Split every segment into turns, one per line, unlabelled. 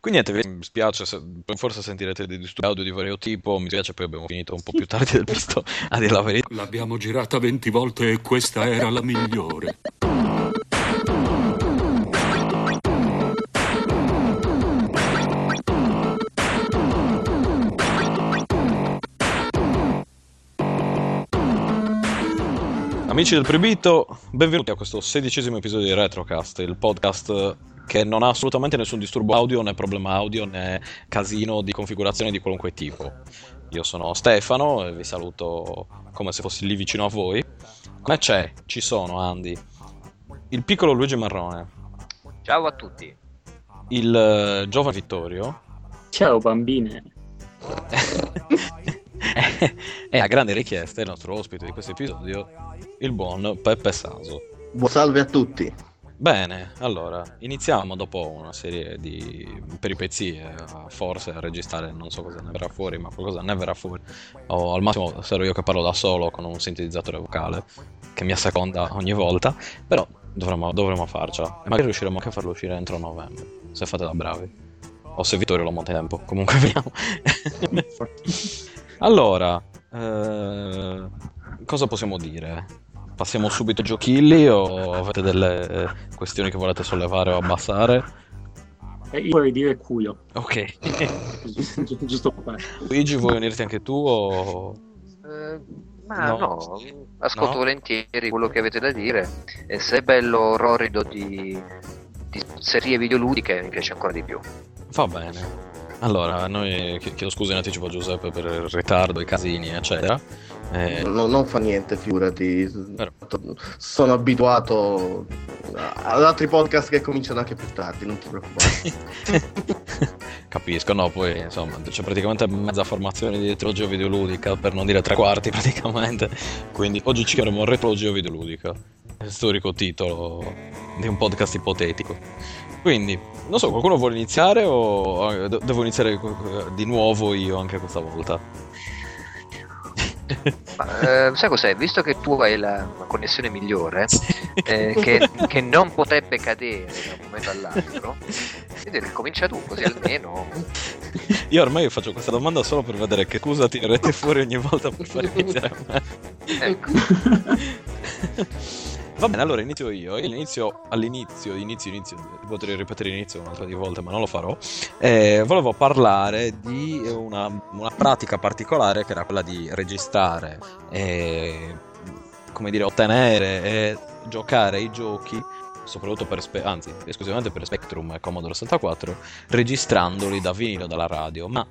Quindi niente, mi spiace, se, forse sentirete dei disturbi audio di vario tipo, mi spiace poi abbiamo finito un po' più tardi del visto a dire la verità.
L'abbiamo girata 20 volte e questa era la migliore.
Amici del Proibito, benvenuti a questo sedicesimo episodio di Retrocast, il podcast che non ha assolutamente nessun disturbo audio, né problema audio, né casino di configurazione di qualunque tipo. Io sono Stefano e vi saluto come se fossi lì vicino a voi. Come c'è? Ci sono, Andy. Il piccolo Luigi Marrone.
Ciao a tutti.
Il uh, giovane Vittorio.
Ciao bambine.
e a grande richiesta il nostro ospite di questo episodio, il buon Peppe Saso.
Buon salve a tutti.
Bene, allora, iniziamo dopo una serie di peripezie, forse a registrare non so cosa ne verrà fuori, ma qualcosa ne verrà fuori. O al massimo sarò io che parlo da solo con un sintetizzatore vocale che mi asseconda ogni volta, però dovremmo, dovremmo farcela. E magari riusciremo anche a farlo uscire entro novembre, se fate da bravi. O se Vittorio lo monta in tempo, comunque vediamo. allora, eh, cosa possiamo dire? Passiamo subito ai giochilli o avete delle questioni che volete sollevare o abbassare?
Eh, io vorrei dire culo.
Ok.
Giusto per
Luigi, vuoi unirti anche tu o...
Eh, ma no,
No.
ascolto
No?
volentieri quello che avete da dire e se è bello rorido di, di serie videoludiche mi piace ancora di più.
Va bene. Allora, noi ch- chiedo scusa in anticipo a Giuseppe per il ritardo, i casini, eccetera. Eh,
No- non fa niente, figurati.
Però.
Sono abituato ad altri podcast che cominciano anche più tardi, non ti preoccupare.
Capisco, no, poi insomma c'è praticamente mezza formazione di retrologia videoludica, per non dire tre quarti praticamente. Quindi oggi ci chiameremo retrologia videoludica, storico titolo di un podcast ipotetico. Quindi, non so, qualcuno vuole iniziare o eh, de- devo iniziare eh, di nuovo io anche questa volta?
Ma, eh, sai cos'è? Visto che tu hai la, la connessione migliore, eh, che, che non potrebbe cadere da un momento all'altro, direi comincia tu, così almeno
Io ormai faccio questa domanda solo per vedere che scusa tirerete fuori ogni volta per far iniziare a me.
ecco,
Va bene, allora inizio io. Io inizio all'inizio, inizio, inizio, potrei ripetere l'inizio un'altra di volte, ma non lo farò. Eh, volevo parlare di una, una pratica particolare che era quella di registrare e, come dire, ottenere e giocare i giochi, soprattutto per, Spe- anzi, esclusivamente per Spectrum e Commodore 64, registrandoli da vinilo dalla radio, ma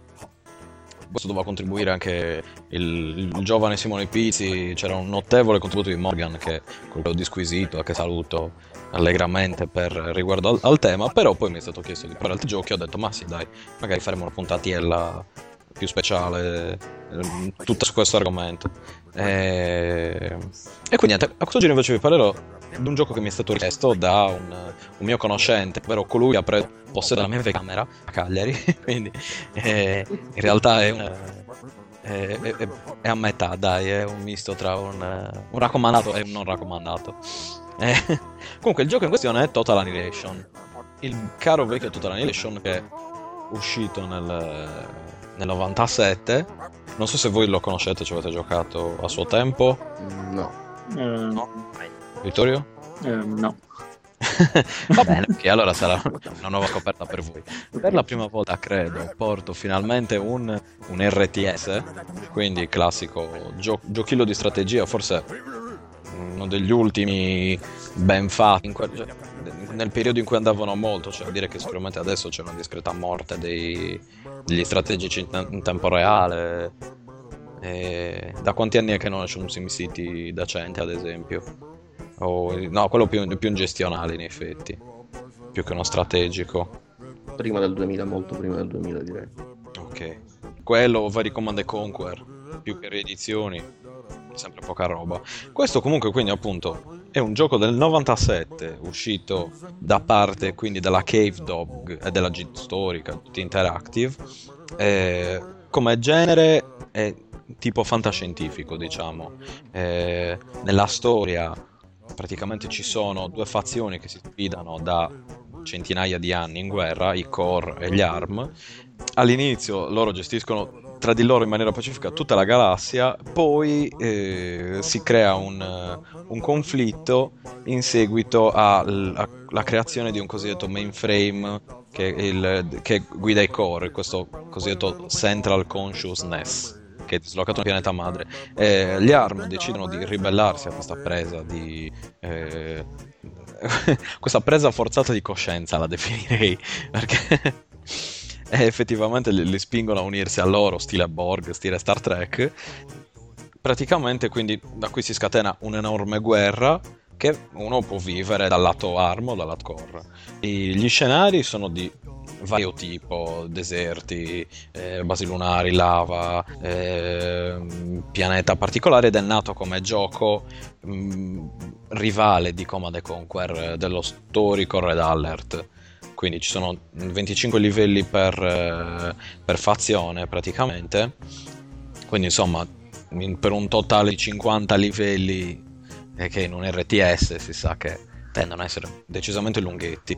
questo doveva contribuire anche il, il giovane Simone Pizzi, c'era un notevole contributo di Morgan che quello disquisito, che saluto allegramente per riguardo al, al tema, però poi mi è stato chiesto di fare altri giochi, ho detto ma sì dai, magari faremo una puntatiella più speciale, eh, tutta su questo argomento. E, e quindi niente, a quest'oggi invece vi parlerò di un gioco che mi è stato richiesto da un, un mio conoscente, ovvero colui che ha preso possedo della mia camera a Cagliari, quindi eh, in realtà è, un- è- è- è- è a metà, dai, è un misto tra un, eh, un raccomandato e un non raccomandato. Eh, comunque il gioco in questione è Total Annihilation, il caro vecchio Total Annihilation che è uscito nel, nel 97, non so se voi lo conoscete, ci avete giocato a suo tempo,
No.
Eh,
No. Vittorio?
eh, no.
Va bene, ok, allora sarà una nuova scoperta per voi. Per la prima volta, credo, porto finalmente un, un RTS, quindi classico gio- giochillo di strategia, forse uno degli ultimi ben fatti, in que- cioè, nel periodo in cui andavano molto, cioè dire che sicuramente adesso c'è una discreta morte dei- degli strategici in, in tempo reale. E da quanti anni è che non c'è un SimCity decente, ad esempio? O, no, quello più, più in gestionale, in effetti, più che uno strategico.
Prima del 2000, molto prima del 2000 direi.
Ok. Quello, vari Command and Conquer, più che riedizioni, sempre poca roba. Questo comunque quindi appunto è un gioco del 97, uscito da parte quindi della Cave Dog e della G Storica, tutti interactive. Eh, come genere è tipo fantascientifico, diciamo. Eh, nella storia praticamente ci sono due fazioni che si sfidano da centinaia di anni in guerra, i Core e gli ARM. All'inizio loro gestiscono tra di loro in maniera pacifica tutta la galassia, poi eh, si crea un, eh, un, conflitto in seguito alla creazione di un cosiddetto mainframe che, il, che guida i core, questo cosiddetto Central Consciousness che è dislocato nel pianeta madre. Eh, gli ARM decidono di ribellarsi a questa presa di... Eh, questa presa forzata di coscienza la definirei, perché e effettivamente li, li spingono a unirsi a loro, stile Borg, stile Star Trek. Praticamente quindi da qui si scatena un'enorme guerra che uno può vivere dal lato armo o dal lato core. E gli scenari sono di vario tipo, deserti, eh, basi lunari, lava, eh, pianeta particolare ed è nato come gioco mh, mm, rivale di Command Conquer dello storico Red Alert quindi ci sono 25 livelli per, eh, per fazione praticamente, quindi insomma per un totale di 50 livelli eh, che in un RTS si sa che tendono a essere decisamente lunghetti.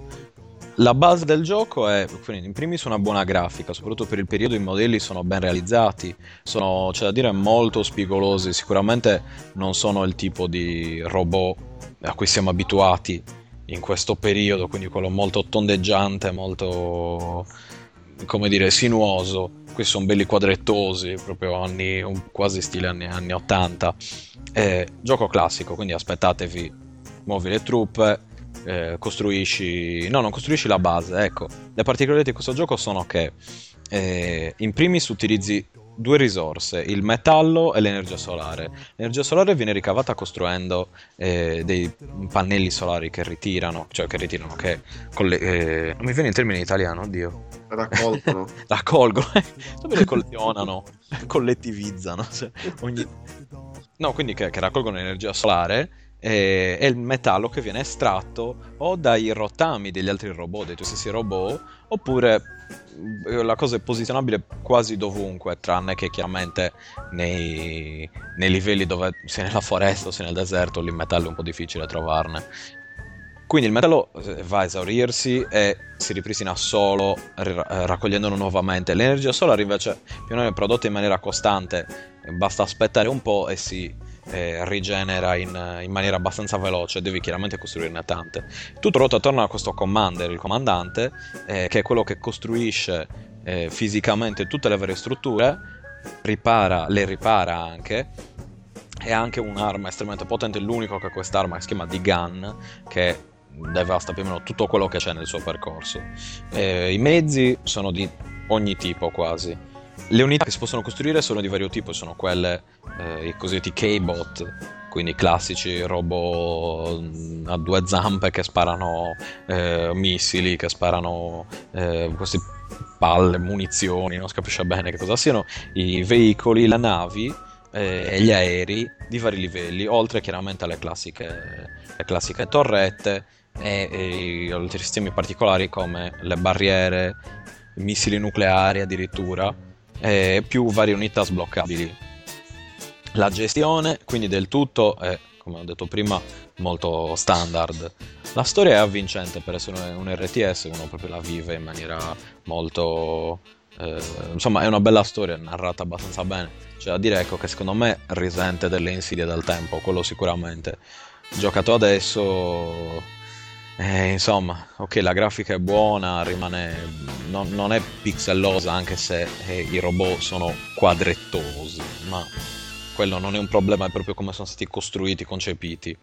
La base del gioco è, quindi, in primis una buona grafica, soprattutto per il periodo i modelli sono ben realizzati, sono, c'è da dire, molto spigolosi, sicuramente non sono il tipo di robot a cui siamo abituati in questo periodo, quindi quello molto tondeggiante, molto come dire sinuoso. Questi sono belli quadrettosi, proprio anni, quasi stile anni, anni 80. Eh, gioco classico, quindi aspettatevi, muovi le truppe, eh, costruisci... No, non costruisci la base, ecco. Le particolarità di questo gioco sono che eh, in primis utilizzi due risorse, il metallo e l'energia solare. L'energia solare viene ricavata costruendo eh, dei pannelli solari che ritirano, cioè che ritirano, che colle- eh, non mi viene in termini italiano, oddio.
Raccolgono.
Raccolgono, dove le collezionano, collettivizzano. Cioè, ogni... No, quindi che, che raccolgono energia solare e, è il metallo che viene estratto o dai rotami degli altri robot, dei tuoi stessi robot, oppure eh, la cosa è posizionabile quasi dovunque, tranne che chiaramente nei, nei livelli dove sia nella foresta o sia nel deserto, lì il metallo è un po' difficile trovarne. Quindi il metallo eh, va a esaurirsi e si ripristina solo raccogliendolo nuovamente. L'energia solare invece più o meno è prodotta in maniera costante, basta aspettare un po' e si eh, rigenera in, in, maniera abbastanza veloce, devi chiaramente costruirne tante. Tutto ruota attorno a questo commander, il comandante, eh, che è quello che costruisce eh, fisicamente tutte le varie strutture, ripara, le ripara anche. È anche un'arma estremamente potente, l'unico che ha quest'arma che si chiama D-Gun, che devasta più o meno tutto quello che c'è nel suo percorso. Eh, I mezzi sono di ogni tipo quasi le unità che si possono costruire sono di vario tipo, sono quelle, eh, i cosiddetti K-bot, quindi classici robot mm, a due zampe che sparano eh, missili, che sparano eh, queste palle, munizioni, non si capisce bene che cosa siano, i veicoli, le navi eh, e gli aerei di vari livelli, oltre chiaramente alle classiche, le classiche torrette e, e altri sistemi particolari come le barriere, missili nucleari addirittura e più varie unità sbloccabili. La gestione, quindi del tutto, è, come ho detto prima, molto standard. La storia è avvincente per essere un RTS, uno proprio la vive in maniera molto... Eh, insomma, è una bella storia, narrata abbastanza bene. Cioè, a dire ecco che secondo me risente delle insidie del tempo, quello sicuramente. Giocato adesso eh, insomma, ok, la grafica è buona, rimane, non, non è pixellosa anche se eh, i robot sono quadrettosi, ma quello non è un problema, è proprio come sono stati costruiti, concepiti.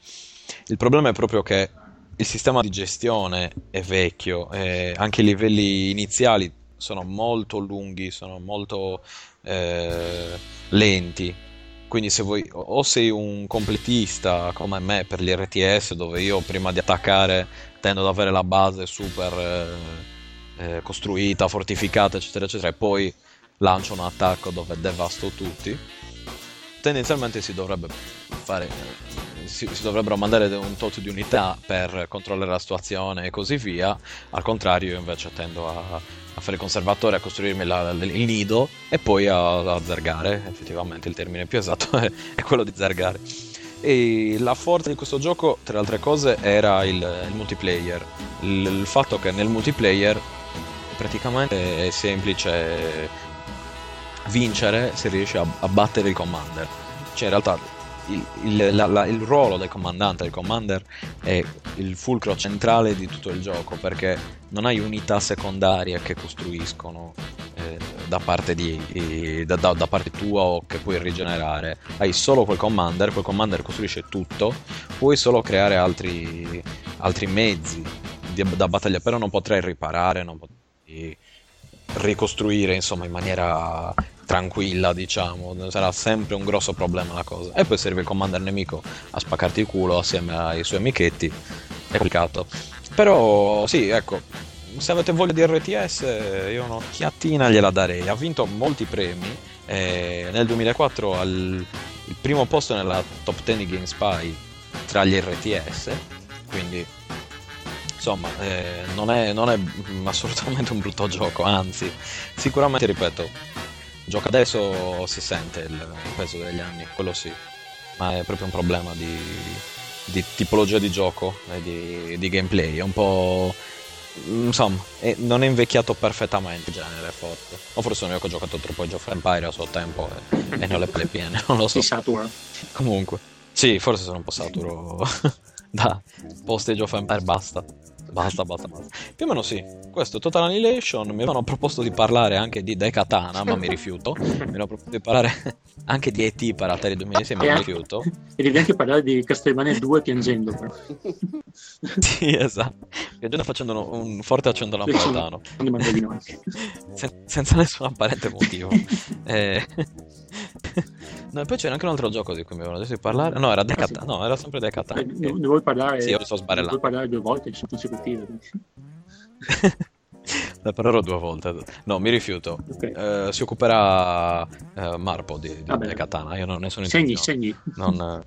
Il problema è proprio che il sistema di gestione è vecchio, eh, anche i livelli iniziali sono molto lunghi, sono molto eh, lenti quindi se vuoi o sei un completista come me per gli RTS dove io prima di attaccare tendo ad avere la base super eh, eh, costruita, fortificata eccetera eccetera e poi lancio un attacco dove devasto tutti tendenzialmente si dovrebbe fare si, si, dovrebbero mandare un tot di unità per controllare la situazione e così via. Al contrario io invece tendo a a fare il conservatore, a costruirmi la, il nido e poi a, a, zergare. Effettivamente il termine più esatto è, è quello di zergare. E la forza di questo gioco, tra le altre cose, era il, il multiplayer. Il, il fatto che nel multiplayer praticamente è semplice vincere se riesci a, a battere il commander. Cioè, in realtà il, il- la- la- il ruolo del comandante, del commander, è il fulcro centrale di tutto il gioco perché non hai unità secondarie che costruiscono eh, da, parte di, da, da- da parte tua o che puoi rigenerare. Hai solo quel commander, quel commander costruisce tutto, puoi solo creare altri, altri mezzi di- da battaglia, però non potrai riparare, non potrai ricostruire insomma in maniera tranquilla diciamo. Sarà sempre un grosso problema la cosa. E poi serve il commander nemico a spaccarti il culo assieme ai suoi amichetti. È complicato. Però sì ecco se avete voglia di RTS io un'occhiatina gliela darei. Ha vinto molti premi. Eh, nel 2004 al il primo posto nella top 10 di GameSpy tra gli RTS quindi insomma eh, non, è, non è assolutamente un brutto gioco. Anzi sicuramente ripeto gioca adesso si sente il, peso degli anni quello sì. Ma è proprio un problema di, di tipologia di gioco e di, di gameplay. È un po' insomma è- non è invecchiato perfettamente il genere forse. O forse sono io che ho giocato troppo Age of Empire a suo tempo e, e ne ho le palle piene non lo so.
Si satura.
Comunque, sì, forse sono un po' saturo da post Age of Empire, basta. Basta, basta, basta. Più o meno sì. Questo Total Annihilation mi avevano proposto di parlare anche di Dekatana, ma mi rifiuto. Mi hanno proposto di parlare anche di ET per Atari 2006, ma mi
Eh.
rifiuto.
E devi anche parlare di Castlevania 2 piangendo. però.
Sì, esatto. Viaggiando facendo un, forte accento napoletano. Sen- senza nessun apparente motivo. Eh, no, e poi c'era anche un altro gioco di cui mi avevano detto di parlare. No, era Decatana. No, era sempre Decatana.
Eh, Ne, ne vuoi parlare?
Sì, io sto
ne
sbarellando.
vuoi parlare due volte sono consecutive.
Ne parlerò due volte. No, mi rifiuto.
Ok.
Eh, si occuperà eh, Marpo di, di,
Va bene.
di Katana. Io non ho nessun
Segni, segni.
Non...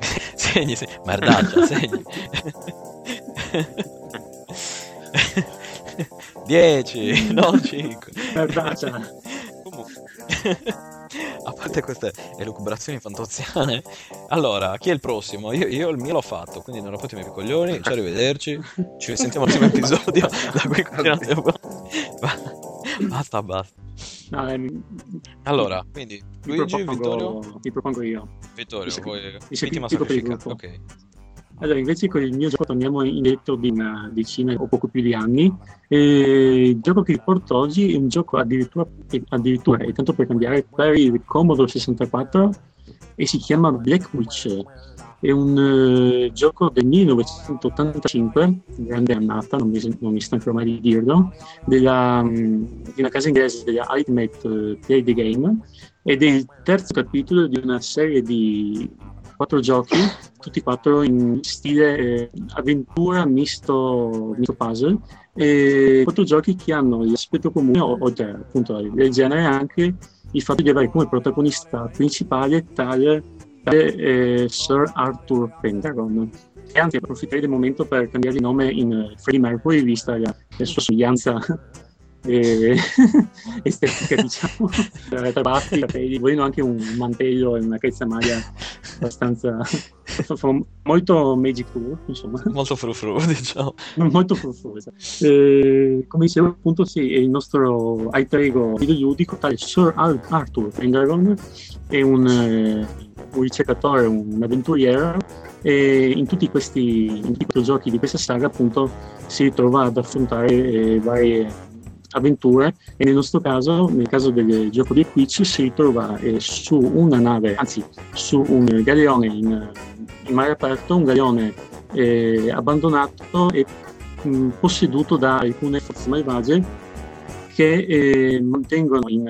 segni, sì. Merdaggia, segni. 10, non 5.
Merdaccia.
A parte queste elucubrazioni fantoziane, allora, chi è il prossimo? Io, io il mio l'ho fatto, quindi non rompetemi i coglioni. Ciao, arrivederci. Ci risentiamo al prossimo episodio. Da qui continuate. Basta, basta.
No, ehm,
Allora, quindi
mi
Luigi,
propongo,
Vittorio,
mi propongo io.
Vittorio, vuoi
mi sa-
vittima
dico per il
sacrifica?
gruppo.
Ok.
Allora, invece con il mio gioco torniamo indietro di una decina o poco più di anni. E il gioco che vi porto oggi è un gioco addirittura, addirittura e tanto per cambiare, per il Commodore 64 e si chiama Black Witch. È un eh, gioco del 1985, grande annata, non mi, non mi stancherò mai di dirlo, della, mh, di una casa inglese della Ultimate eh, Play the Game ed è il terzo capitolo di una serie di quattro giochi, tutti e quattro in stile eh, avventura misto, misto puzzle, e quattro giochi che hanno l'aspetto comune, oltre appunto del genere, anche il fatto di avere come protagonista principale tale, tale, eh, Sir Arthur Pendragon. E anzi approfitterei del momento per cambiare il nome in Freddie Mercury, vista la, la sua somiglianza eh, estetica, diciamo, tra tra baffi, capelli, volendo anche un mantello e una calzamaglia abbastanza molto Magic Tour, insomma,
Molto frufru, diciamo.
molto fruffuosa. Eh, come dicevo, appunto, sì, il nostro alter ego videoludico, tale Sir Ar- Arthur Pendragon, è un, eh, un ricercatore, un avventuriero, e in tutti questi in tutti giochi di questa saga, appunto, si trova ad affrontare eh, varie avventure e nel nostro caso, nel caso del gioco di Quiz, si trova eh, su una nave, anzi su un galeone in, in mare aperto, un galeone eh, abbandonato e mh, posseduto da alcune forze malvagie che eh, mantengono in,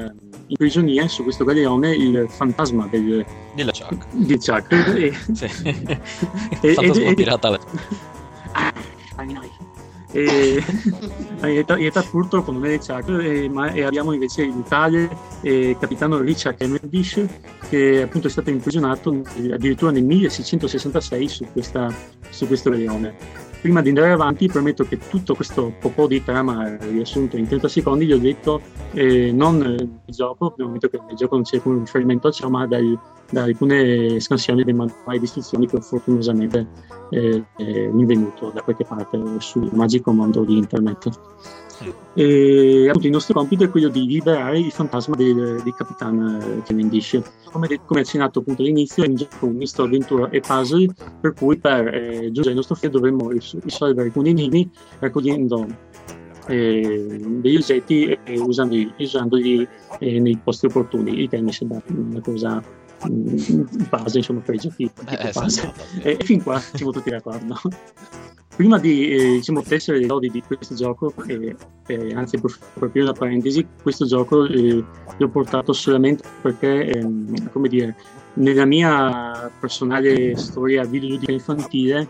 in prigionia su questo galeone il fantasma del,
Dilla Chuck.
di Chuck e,
Sì.
e-
Fantasma
e-
pirata.
Noi. E, in, realtà, in realtà purtroppo non è Chuck, eh, ma e abbiamo invece il tale eh, capitano Richard Cavendish che appunto è stato imprigionato addirittura nel 1666 su, questa, su questo leone. Prima di andare avanti premetto che tutto questo po' di trama riassunto in 30 secondi gli ho detto eh, non il gioco, nel momento che nel gioco non c'è alcun riferimento a ciò, ma dai, da alcune scansioni dei manuali di istruzioni che fortunosamente eh, è rinvenuto da qualche parte sul magico mondo di internet. E appunto il nostro compito è quello di liberare il fantasma del, del Capitan Cavendish. Come, come accennato appunto all'inizio, è un gioco misto avventura e puzzle, per cui per eh, giungere al nostro fine dovremmo risolvere alcuni enigmi raccogliendo eh, degli oggetti e usandoli, usandoli eh, nei posti opportuni, il che mi sembra una cosa base insomma per i giochi eh. E, e fin qua siamo tutti d'accordo. Prima di eh, diciamo, tessere le lodi di questo gioco, eh, eh, anzi per, per aprire una parentesi, questo gioco eh, l'ho portato solamente perché, ehm, come dire, nella mia personale storia videoludica infantile,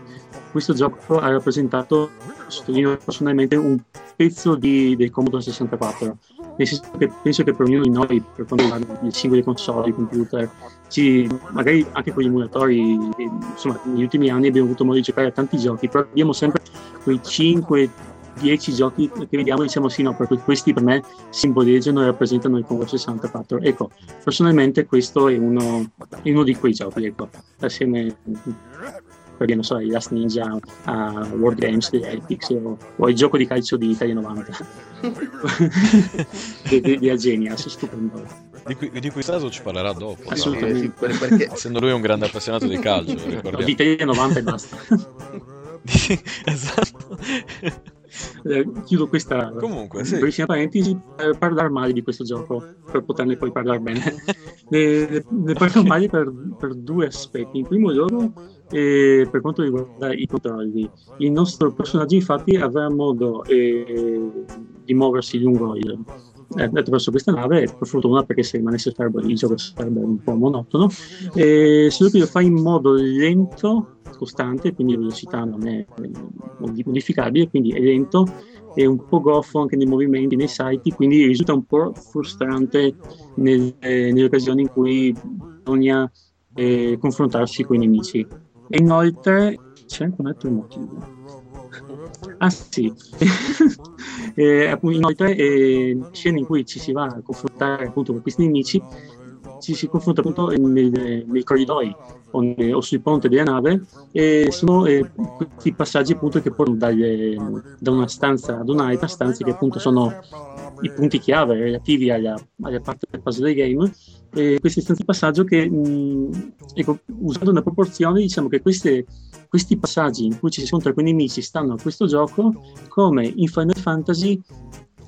questo gioco ha rappresentato, sottolineo personalmente, un pezzo di, del Commodore 64 nel senso che penso che per ognuno di noi, per quanto riguarda le singole console, i computer, ci, magari anche con gli emulatori, insomma, negli ultimi anni abbiamo avuto modo di giocare a tanti giochi, però abbiamo sempre quei 5 10 giochi che vediamo e diciamo sì no perché questi per me simboleggiano e rappresentano il Commodore 64 ecco personalmente questo è uno, è uno di quei giochi ecco assieme perché non so, i Last Ninja a World Games di Epics o, o il gioco di calcio di Italia 90 di, di, di Agenias, stupendo.
Di cui, di cui Saso ci parlerà dopo.
Assolutamente.
Sì, perché...
Essendo lui un grande appassionato di calcio, ricordiamo.
Di Italia 90 e basta.
esatto.
Eh, chiudo questa
Comunque, sì.
brevissima parentesi per parlare male di questo gioco, per poterne poi parlare bene. ne, ne parlo male per, per, due aspetti. In primo luogo, eh, per quanto riguarda i controlli, il nostro personaggio infatti avrà modo eh, di muoversi lungo il, eh, attraverso questa nave per fortuna perché se rimanesse fermo il gioco sarebbe un po' monotono eh, che lo fa in modo lento costante, quindi la velocità non è modificabile, quindi è lento e un po' goffo anche nei movimenti, nei salti, quindi risulta un po' frustrante nel, eh, nelle occasioni in cui bisogna eh, confrontarsi con i nemici. E inoltre c'è anche un altro motivo. Ah sì, eh, inoltre eh, scene in cui ci si va a confrontare appunto con questi nemici ci si confronta appunto nei, nei corridoi o, ne, o, sul ponte della nave e sono eh, questi passaggi appunto che portano dalle, da una stanza ad un'altra, stanze che appunto sono i punti chiave relativi alla, alla parte del puzzle del game. E queste stanze di passaggio che mh, ecco, usando una proporzione diciamo che queste, questi passaggi in cui ci si scontra con i nemici stanno a questo gioco come in Final Fantasy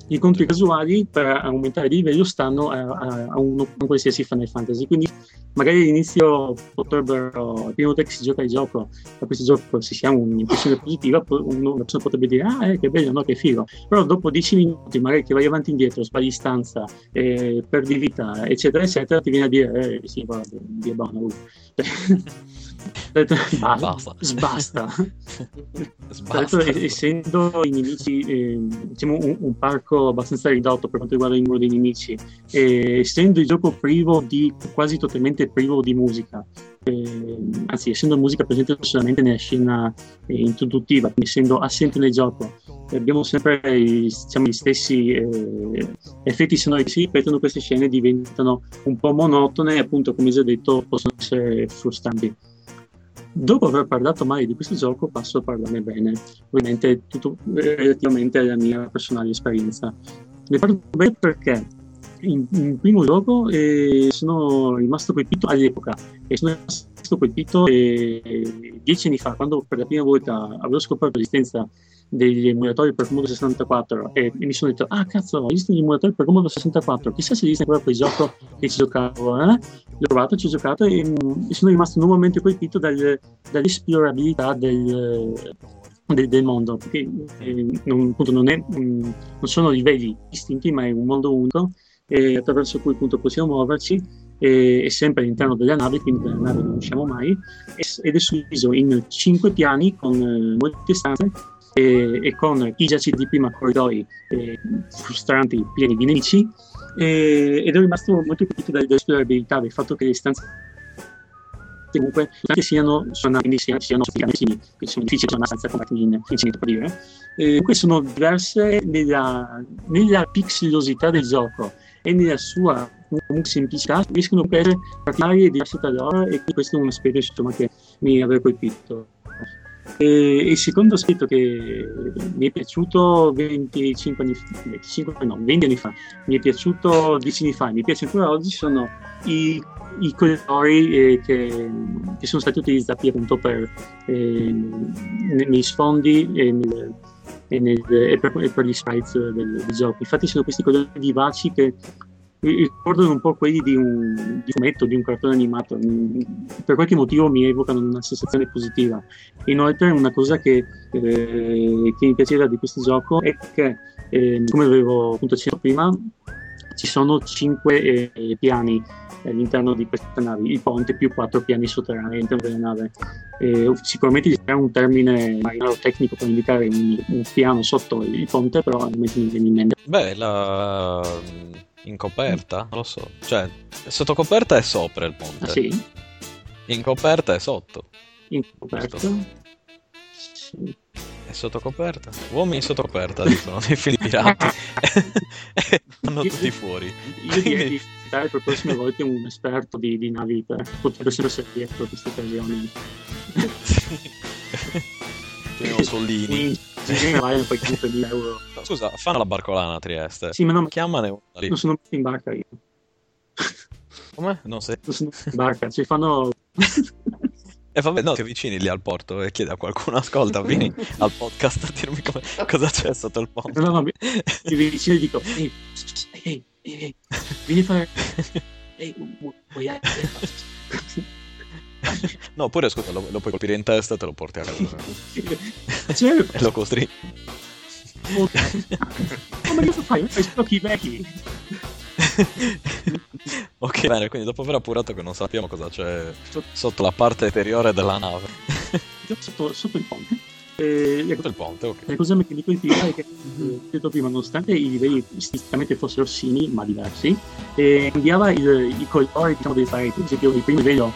gli incontri casuali per aumentare di livello stanno a, a, a un, un qualsiasi Final Fantasy. Quindi magari all'inizio potrebbero, la prima volta che si gioca il gioco, a questo gioco se si ha un'impressione positiva, uno, una persona potrebbe dire ah eh, che bello, no, che figo. Però dopo 10 minuti magari che vai avanti e indietro, sbagli stanza, eh, perdi vita, eccetera, eccetera, ti viene a dire eh sì, guarda, Dio buono. Basta. Sbasta. Sbasta. essendo i nemici, eh, diciamo, un, un, parco abbastanza ridotto per quanto riguarda il numero dei nemici, e essendo il gioco privo di, quasi totalmente privo di musica, eh, anzi, essendo musica presente solamente nella scena eh, introduttiva, essendo assente nel gioco, abbiamo sempre diciamo, gli stessi eh, effetti sonori che si ripetono, queste scene diventano un po' monotone e appunto, come già detto, possono essere frustranti. Dopo aver parlato male di questo gioco, passo a parlarne bene, ovviamente tutto relativamente alla mia personale esperienza. Ne parlo bene perché in, in primo luogo eh, sono rimasto colpito all'epoca e sono rimasto colpito eh, dieci anni fa, quando per la prima volta avevo scoperto l'esistenza degli emulatori per Commodore 64 e, e mi sono detto ah cazzo esistono gli emulatori per Commodore 64 chissà se esiste ancora quel gioco che ci giocavo eh? l'ho provato, ci ho giocato e, e sono rimasto nuovamente colpito dal, dall'esplorabilità del, del, del, mondo perché eh, non, appunto, non, è, mh, non sono livelli distinti ma è un mondo unico attraverso cui appunto possiamo muoverci e, e, sempre all'interno della nave, quindi della nave non usciamo mai, ed è suddiviso in cinque piani con eh, molte stanze e, e con i giaci di prima corridoi eh, frustranti, pieni di nemici, e, ed è rimasto molto colpito dall'esplorabilità, del fatto che le stanze comunque che siano suonati siano, siano simili, che sono difficili, sono abbastanza compatti in infinito per dire. Comunque sono diverse nella, nella pixelosità del gioco e nella sua semplicità riescono a essere particolari e diverse tra loro e questo è un aspetto insomma, che mi aveva colpito. E il secondo aspetto che mi è piaciuto 25 anni fa, 25, no, 20 anni fa, mi è piaciuto 10 anni fa, mi piace ancora oggi, sono i, i colori eh, che, che, sono stati utilizzati appunto per, eh, nei sfondi e, nel, e, nel, e, per, e, per, gli sprites del, del gioco. Infatti sono questi colori vivaci che ricordano un po' quelli di un, di fumetto, di un cartone animato. Per qualche motivo mi evocano una sensazione positiva. Inoltre, una cosa che, eh, che mi piaceva di questo gioco è che, eh, come avevo appunto accennato prima, ci sono cinque eh, piani all'interno di questa nave, il ponte più quattro piani sotterranei all'interno della nave. Eh, sicuramente c'è un termine marinaro tecnico per indicare un, un, piano sotto il ponte, però non mi viene in mente.
Beh, la in coperta? Non lo so. Cioè, sotto coperta è sopra il ponte.
Ah, sì?
In coperta è sotto.
In coperta?
Sì. È sotto coperta? Uomini sotto coperta, dicono nei film pirati. Vanno tutti fuori.
Io direi di citare per le prossime volte un esperto di, di navi per poter servire per queste occasioni.
Pieno Sollini.
Sì, poi 5.000 euro.
Scusa, fanno la barcolana a Trieste.
Sì, ma non...
Chiamane una lì.
Non sono in barca io.
Come? Non sei?
Non sono in barca, ci fanno...
E vabbè, no, ti avvicini lì al porto e chiedi a qualcuno, ascolta, vieni al podcast a dirmi come, cosa c'è sotto il ponte.
No, no, no, mi, mi vicino e dico, ehi, ehi, ehi, vieni a fare... Ehi, vuoi...
No, pure scusa, lo, lo, puoi colpire in testa e te lo porti a casa. e lo costringi.
Come cosa fai? Fai spocchi vecchi.
ok, bene, quindi dopo aver appurato che non sappiamo cosa c'è sotto la parte interiore della nave.
sotto, sotto il ponte. Eh,
sotto il ponte, ok.
La cosa che mi colpiva è che, eh, detto prima, nonostante i livelli stilisticamente fossero simili, ma diversi, eh, cambiava il, i colori diciamo, delle pareti. Ad esempio, il primo livello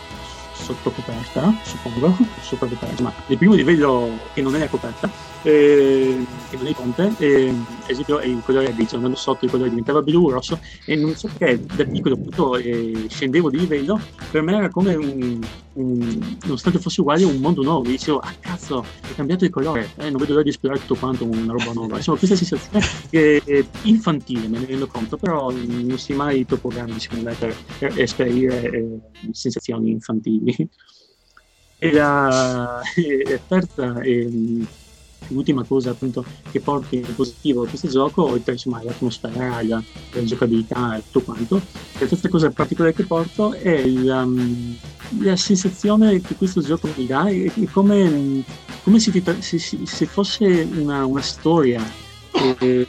sotto coperta, suppongo, sopra coperta, ma il primo livello che non è la coperta, eh, che non è il ponte, eh, ad esempio il colore grigio, andando sotto il colore diventava blu, rosso, e non so perché da piccolo appunto eh, scendevo di livello, per me era come un, un, nonostante fosse uguale, un mondo nuovo, mi dicevo, ah cazzo, è cambiato il colore, eh, non vedo l'ora di esplorare tutto quanto una roba nuova, insomma questa sensazione è infantile, me ne rendo conto, però non si è mai troppo grande secondo me per, per esperire eh, sensazioni infantili. E la, e la terza e l'ultima cosa appunto che porti in positivo a questo gioco, oltre insomma all'atmosfera, alla, alla giocabilità e tutto quanto, la terza cosa particolare che porto è la, la sensazione che questo gioco mi dà è, è come, come se, se, se, fosse una, una storia eh,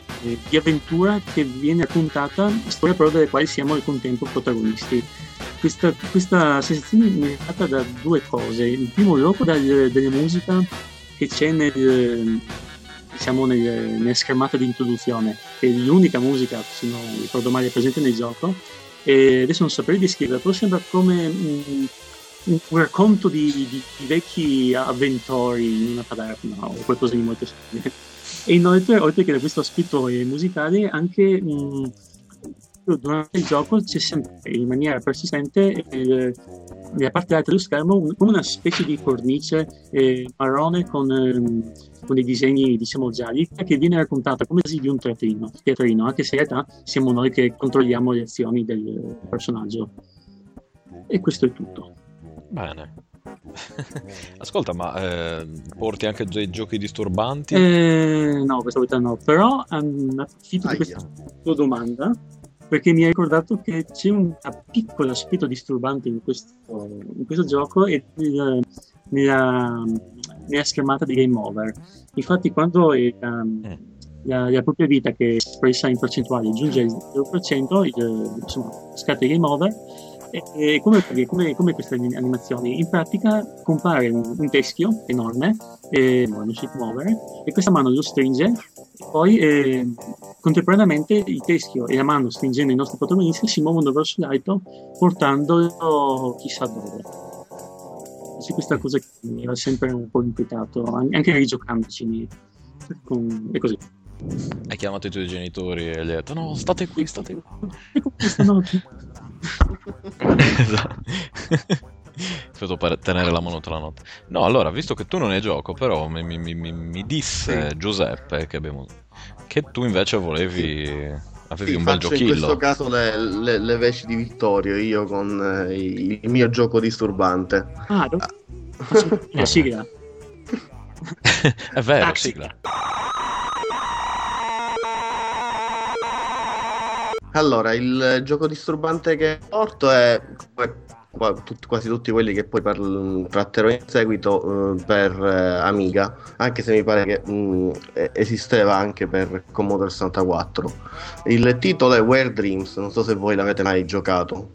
di avventura che viene raccontata, storia però delle quali siamo al contempo protagonisti questa, questa sensazione mi è data da due cose. In primo luogo dal, dalla musica che c'è nel, diciamo nel, nella schermata di introduzione, che è l'unica musica, se non ricordo male, presente nel gioco. E adesso non saprei descriverla, però sembra come un, un racconto di, di, di, vecchi avventori in una taverna o qualcosa di molto simile. E inoltre, oltre che da questo aspetto musicale, anche mh, durante il gioco c'è sempre in maniera persistente eh, nella parte alta dello schermo come una specie di cornice eh, marrone con, eh, con, dei disegni diciamo gialli che viene raccontata come se di un teatrino, teatrino, anche se in realtà siamo noi che controlliamo le azioni del personaggio. E questo è tutto.
Bene. Ascolta, ma eh, porti anche dei giochi disturbanti?
Eh, no, questa volta no, però um, approfitto di questa tua domanda perché mi ha ricordato che c'è un piccolo aspetto disturbante in questo, in questo gioco e nella, nella, nella, schermata di Game Over. Infatti, quando è, um, la, la, propria vita che è espressa in percentuale giunge al 0%, il, insomma, scatta il Game Over. E, e come, come, come, queste animazioni? In pratica compare un, un teschio enorme, e, non si può muovere, e questa mano lo stringe poi eh, contemporaneamente il teschio e la mano stringendo i nostri protagonisti si muovono verso l'alto portandolo chissà dove. Questa cosa che mi era sempre un po' inquietato, an- anche rigiocandoci. Con... È così.
Hai chiamato i tuoi genitori e gli hai detto no, state qui, state qua.
Ecco notte.
esatto. Aspetta per tenere la mano tutta la notte. No, allora, visto che tu non hai gioco, però mi, mi- mi- mi- mi disse
Sì.
Giuseppe che, abbiamo... che tu invece volevi... Avevi
Sì,
un bel
faccio in questo
giochillo.
caso le, le- le veci di Vittorio, io con eh, il, mio gioco disturbante.
Ah, do- la sigla.
È vero,
Taxi.
sigla.
Allora, il gioco disturbante che porto è come qua- tut- quasi tutti quelli che poi parl- tratterò in seguito eh, per eh, Amiga, anche se mi pare che mh, eh, esisteva anche per Commodore 64. Il titolo è Where Dreams, non so se voi l'avete mai giocato.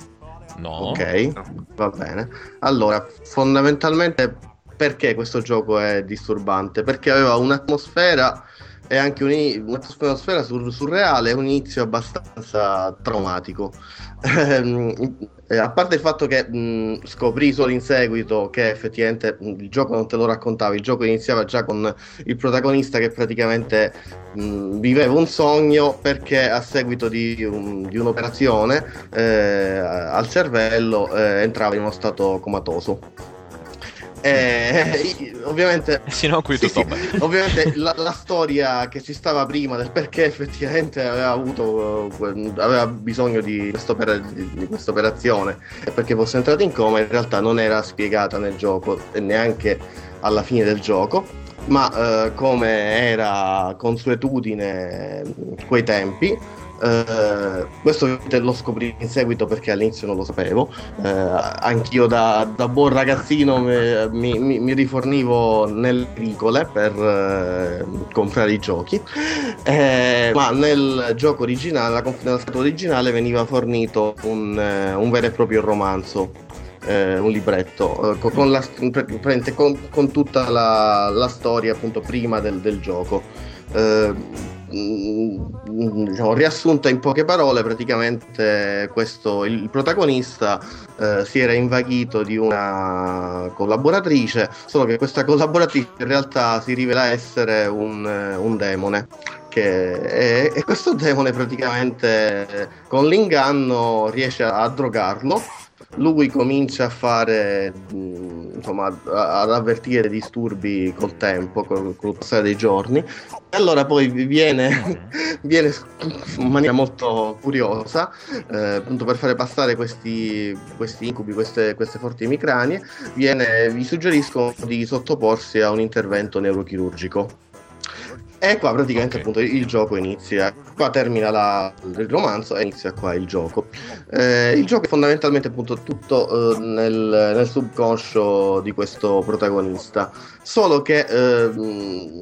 No.
Ok, va bene. Allora, fondamentalmente perché questo gioco è disturbante? Perché aveva un'atmosfera e anche un- un'atmosfera sur- surreale e un inizio abbastanza traumatico. Eh, a parte il fatto che mh, scoprì solo in seguito che effettivamente mh, il gioco non te lo raccontava, il gioco iniziava già con il protagonista che praticamente mh, viveva un sogno perché a seguito di, un- di un'operazione eh, al cervello eh, entrava in uno stato comatoso. Eh, ovviamente
Sino qui
sì,
tutto
sì. Ovviamente la, la storia che ci stava prima del perché effettivamente aveva avuto eh, aveva bisogno di, di, di questa operazione e perché fosse entrato in coma in realtà non era spiegata nel gioco e neanche alla fine del gioco ma eh, come era consuetudine in quei tempi eh, questo lo scoprì in seguito perché all'inizio non lo sapevo. Eh, anch'io da, da buon ragazzino mi, mi- mi- rifornivo nelle edicole per eh, comprare i giochi. Eh, ma nel gioco originale nella scatola originale veniva fornito un, eh, un vero e proprio romanzo eh, un libretto eh, co- con, la- con- con tutta la, la storia appunto prima del, del gioco. Eh, diciamo, riassunta in poche parole, praticamente questo, il, protagonista eh, si era invaghito di una collaboratrice, solo che questa collaboratrice in realtà si rivela essere un, eh, un demone. È- e questo demone praticamente con l'inganno riesce a drogarlo lui comincia a fare mh, insomma ad avvertire disturbi col tempo col, col passare dei giorni. E allora poi viene, viene in maniera molto curiosa eh, appunto per fare passare questi, questi incubi queste, queste forti emicranie viene, vi suggeriscono di sottoporsi a un intervento neurochirurgico e qua praticamente
Ok.
appunto il gioco inizia, qua termina la- il romanzo e inizia qua il gioco. Eh, il gioco è fondamentalmente appunto tutto eh, nel, nel subconscio di questo protagonista, solo che eh,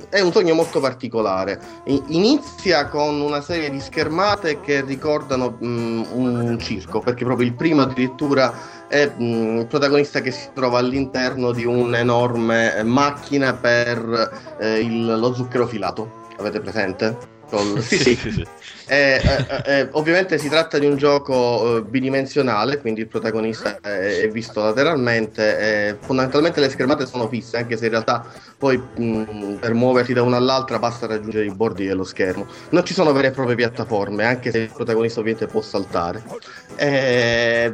è un sogno molto particolare. Inizia con una serie di schermate che ricordano mh, un circo, perché proprio il primo addirittura è mh, il protagonista che si trova all'interno di un'enorme eh, macchina per eh, il- lo zucchero filato. Avete presente? Col- sì, sì.
sì, sì.
Eh, eh, eh, ovviamente si tratta di un gioco eh, bidimensionale, quindi il protagonista è, è visto lateralmente. eh, fondamentalmente le schermate sono fisse, anche se in realtà poi mh, per muoverti da una all'altra basta raggiungere i bordi dello schermo. Non ci sono vere e proprie piattaforme, anche se il protagonista ovviamente può saltare. Eh,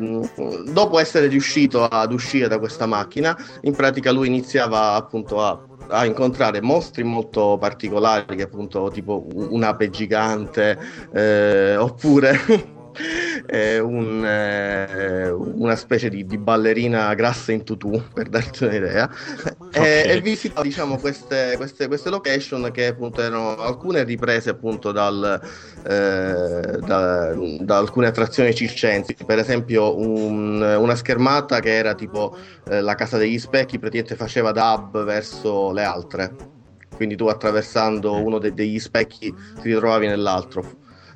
dopo essere riuscito ad uscire da questa macchina, in pratica lui iniziava appunto a a incontrare mostri molto particolari che appunto tipo un'ape gigante eh, oppure eh, un, eh, una specie di, di ballerina grassa in tutù per darti un'idea. E, e visita diciamo queste, queste, queste location che appunto erano alcune riprese appunto dal, eh, da, da alcune attrazioni circensi. Per esempio un- una schermata che era tipo eh, la casa degli specchi praticamente faceva da hub verso le altre. Quindi tu attraversando uno de- degli specchi ti ritrovavi nell'altro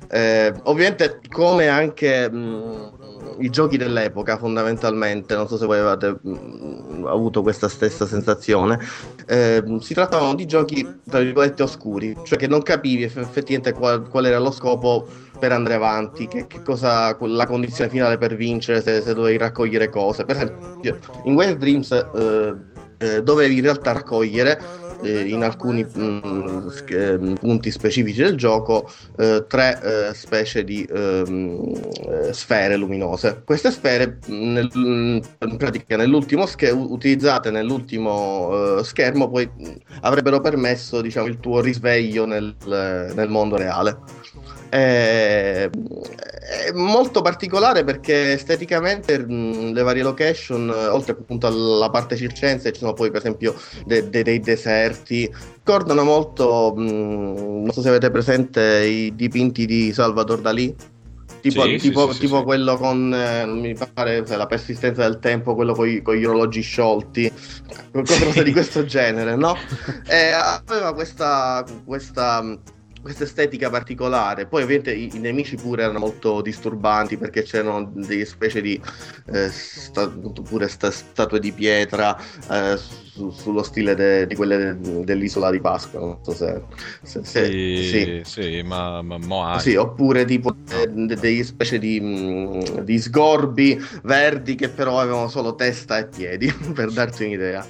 eh, ovviamente come anche mh, i giochi dell'epoca fondamentalmente non so se voi avevate mh, avuto questa stessa sensazione. Eh, si trattavano di giochi, tra virgolette, oscuri, cioè che non capivi effettivamente qual, qual era lo scopo per andare avanti, che, che, cosa la condizione finale per vincere, se, se dovevi raccogliere cose. Per esempio, in Wild Dreams eh, eh, dovevi in realtà raccogliere eh, in alcuni mh, mm, eh, punti specifici del gioco eh, tre eh, specie di ehm, eh, sfere luminose. Queste sfere nel, in pratica nell'ultimo sch- utilizzate nell'ultimo schermo poi avrebbero permesso diciamo, il tuo risveglio nel, nel mondo reale. È, è, molto particolare perché esteticamente mh, le varie location, oltre appunto alla parte circense, ci sono poi per esempio de- de- dei deserti, ricordano molto, mh, non so se avete presente i dipinti di Salvador Dalì. Tipo, sì, tipo, sì, tipo sì, quello con eh, mi pare la persistenza del tempo, quello con gli orologi sciolti, qualcosa di questo genere, no? E aveva questa, questa questa estetica particolare. Poi ovviamente i, i, nemici pure erano molto disturbanti perché c'erano delle specie di eh, sta, pure sta, statue di pietra eh, su, sullo stile de, di quelle de, dell'isola di Pasqua. Non so se, se, se
sì, sì. sì, ma, ma Moai.
Sì, oppure tipo eh, de, delle specie di, mh, di sgorbi verdi che però avevano solo testa e piedi, per darti un'idea.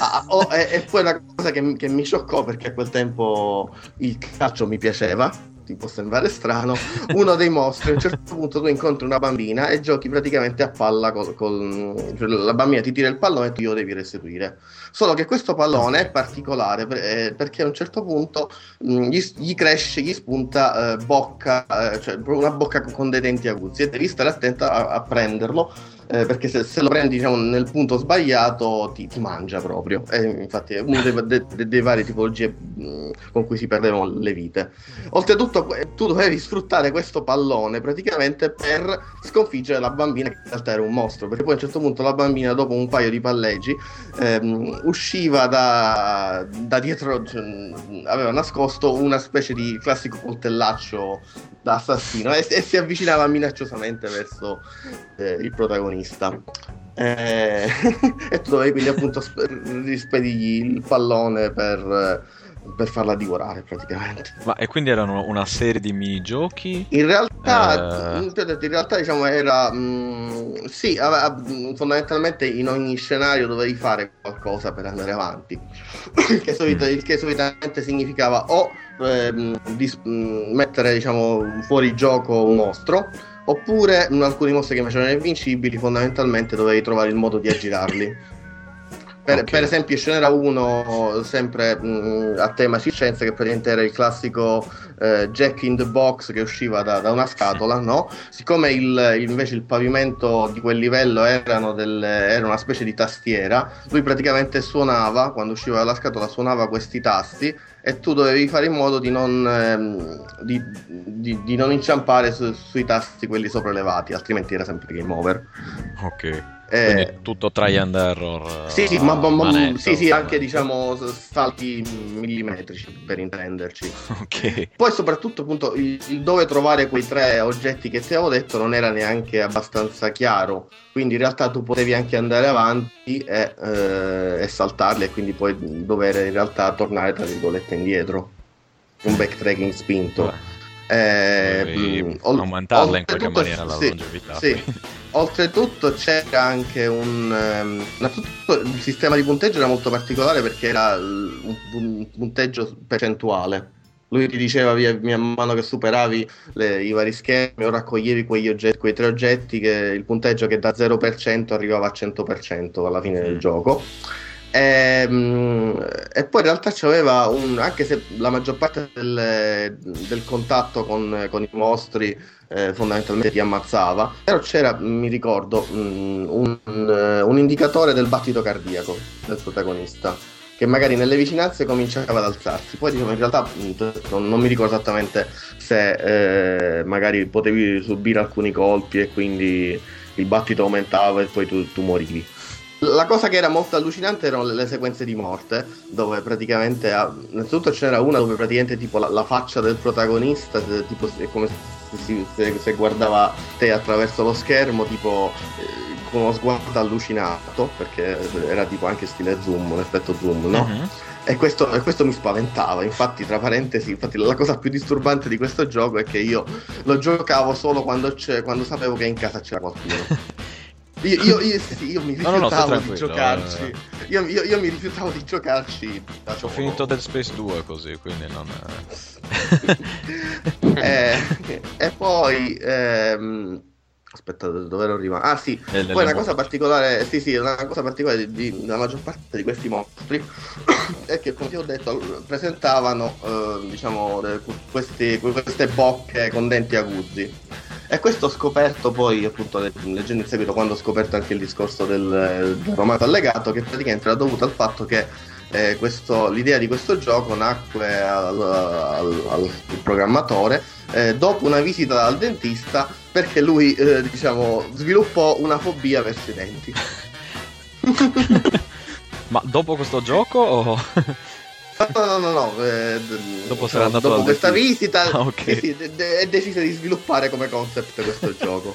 Ah, oh, e, e, poi una cosa che, che, mi scioccò perché a quel tempo il calcio mi piaceva, ti può sembrare strano, uno dei mostri a un certo punto tu incontri una bambina e giochi praticamente a palla col, col cioè la bambina ti tira il pallone e tu glielo devi restituire. Solo che questo pallone è particolare eh, perché a un certo punto mh, gli, gli, cresce, gli spunta eh, bocca, eh, cioè una bocca con dei denti aguzzi e devi stare attenta a, a prenderlo eh, perché se, se, lo prendi diciamo, nel punto sbagliato ti, ti mangia proprio. E infatti è una delle, de, de, de varie tipologie mh, con cui si perdevano le vite. Oltretutto tu dovevi sfruttare questo pallone praticamente per sconfiggere la bambina che in realtà era un mostro, perché poi a un certo punto la bambina dopo un paio di palleggi ehm, usciva da, da dietro, cioè, aveva nascosto una specie di classico coltellaccio da assassino e, e si avvicinava minacciosamente verso eh, il protagonista. Eh, e tu dovevi quindi appunto rispedirgli il pallone per, per farla divorare praticamente.
Ma e quindi erano una serie di minigiochi?
In realtà, eh... in realtà diciamo era mh, mm, sì, aveva, fondamentalmente in ogni scenario dovevi fare qualcosa per andare avanti. il, che solita, il che solitamente significava o ehm, di, mh, mettere diciamo fuori gioco un mostro oppure in alcuni mostri che erano invincibili fondamentalmente dovevi trovare il modo di aggirarli per, okay. per, esempio ce n'era uno sempre mh, a tema circense che praticamente era il classico eh, Jack in the Box che usciva da, da una scatola, no? Siccome il, invece il pavimento di quel livello delle, era una specie di tastiera, lui praticamente suonava, quando usciva dalla scatola suonava questi tasti e tu dovevi fare in modo di non, ehm, di, di, di non inciampare su, sui tasti quelli sopraelevati, altrimenti era sempre game over.
Ok. Eh, tutto try and error.
Sì, sì, ma, ma, sì, sì, anche diciamo salti millimetrici per intenderci.
Ok.
Poi soprattutto appunto il, il, dove trovare quei tre oggetti che ti avevo detto non era neanche abbastanza chiaro. Quindi in realtà tu potevi anche andare avanti e, eh, e saltarli e quindi poi dover in realtà tornare tra virgolette indietro. Un backtracking spinto.
Beh. Eh, mh, aumentarla in qualche maniera la sì, longevità.
Sì. Oltretutto c'era anche un... Um, innanzitutto il sistema di punteggio era molto particolare perché era un, un punteggio percentuale. Lui ti diceva via, via mano che superavi le, i vari schemi o raccoglievi quegli oggetti, quei tre oggetti che il punteggio che da 0% arrivava a 100% alla fine del gioco. E, ehm, e, poi in realtà c'aveva un anche se la maggior parte del, del contatto con, con, i mostri eh, fondamentalmente ti ammazzava, però c'era, mi ricordo, mm, un, un, indicatore del battito cardiaco del protagonista che magari nelle vicinanze cominciava ad alzarsi. Poi diciamo, in realtà mm, non, non mi ricordo esattamente se eh, magari potevi subire alcuni colpi e quindi il battito aumentava e poi tu, tu morivi. La cosa che era molto allucinante erano le, le sequenze di morte, dove praticamente, innanzitutto c'era una dove praticamente tipo la, la faccia del protagonista, tipo, è come se, se, se, guardava te attraverso lo schermo, tipo eh, con uno sguardo allucinato, perché era tipo anche stile zoom, un effetto zoom, no?
Mhm.
E questo, e questo mi spaventava, infatti tra parentesi, infatti la cosa più disturbante di questo gioco è che io lo giocavo solo quando, c'è- quando sapevo che in casa c'era qualcuno. Io, io, io- sì, io mi
No, no, no,
rifiutavo di giocarci.
eh.
Io, io- io mi rifiutavo di giocarci. da
Ho finito Dead Space 2 così, quindi non...
Eh, e poi ehm, aspetta dove ero rimasto ah sì
nelle
poi una cosa particolare sì sì una cosa particolare della maggior parte di questi mostri è che come ti ho detto presentavano eh, diciamo questi- queste bocche con denti aguzzi e questo ho scoperto poi appunto le- leggendo in seguito quando ho scoperto anche il discorso del, del romanzo allegato che praticamente era dovuto al fatto che eh, questo- l'idea di questo gioco nacque al, al- al programmatore eh, dopo una visita dal dentista perché lui eh, diciamo sviluppò una fobia verso i denti.
Ma dopo questo gioco o...
no no no no eh,
Dopo
diciamo,
sarà andato
dopo questa
dentista.
visita
Ah, ok.
sì, sì, de- de- e decise di sviluppare come concept questo gioco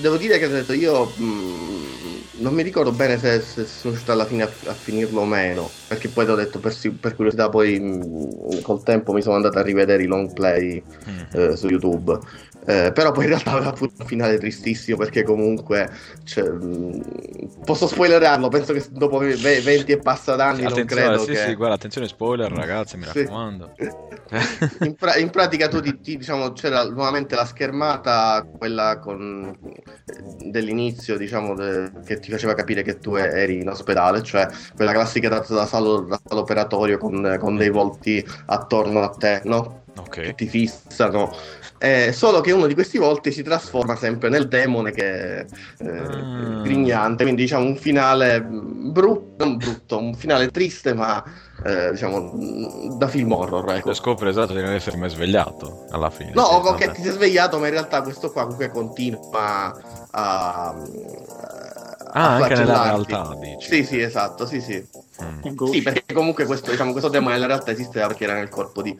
devo dire che detto, io mh, non mi ricordo bene se, se sono riuscito alla fine a, a finirlo o meno perché poi ti ho detto per, per curiosità poi mh, col tempo mi sono andato a rivedere i long play
Mm.
eh, su YouTube. Eh, però poi in realtà aveva pure un finale tristissimo perché comunque cioè, mh, posso spoilerarlo, penso che dopo ve- ve- 20 e passa d'anni non credo
sì,
che...
sì, guarda, attenzione spoiler ragazzi, mi
Sì.
raccomando.
In, pra- in pratica tu ti, ti- diciamo c'era nuovamente la schermata quella con dell'inizio diciamo de- che ti faceva capire che tu eri in ospedale cioè quella classica data da salo, da salo operatorio con, con dei volti attorno a te no? che
ok.
ti fissano. Eh, solo che uno di questi volti si trasforma sempre nel demone che è eh,
Ah.
grignante. Quindi, diciamo, un finale brutto, non brutto, un finale triste, ma eh, diciamo da film horror. Ecco.
E scopri esatto di non essere mai svegliato alla fine.
No,
sì,
ok,
vabbè.
ti sei svegliato, ma in realtà questo qua comunque continua a.
Ah, anche nella realtà, dici.
Sì, sì, esatto, sì, sì.
Mm.
Sì, perché comunque questo, diciamo, questo demone nella realtà esisteva perché era nel corpo di,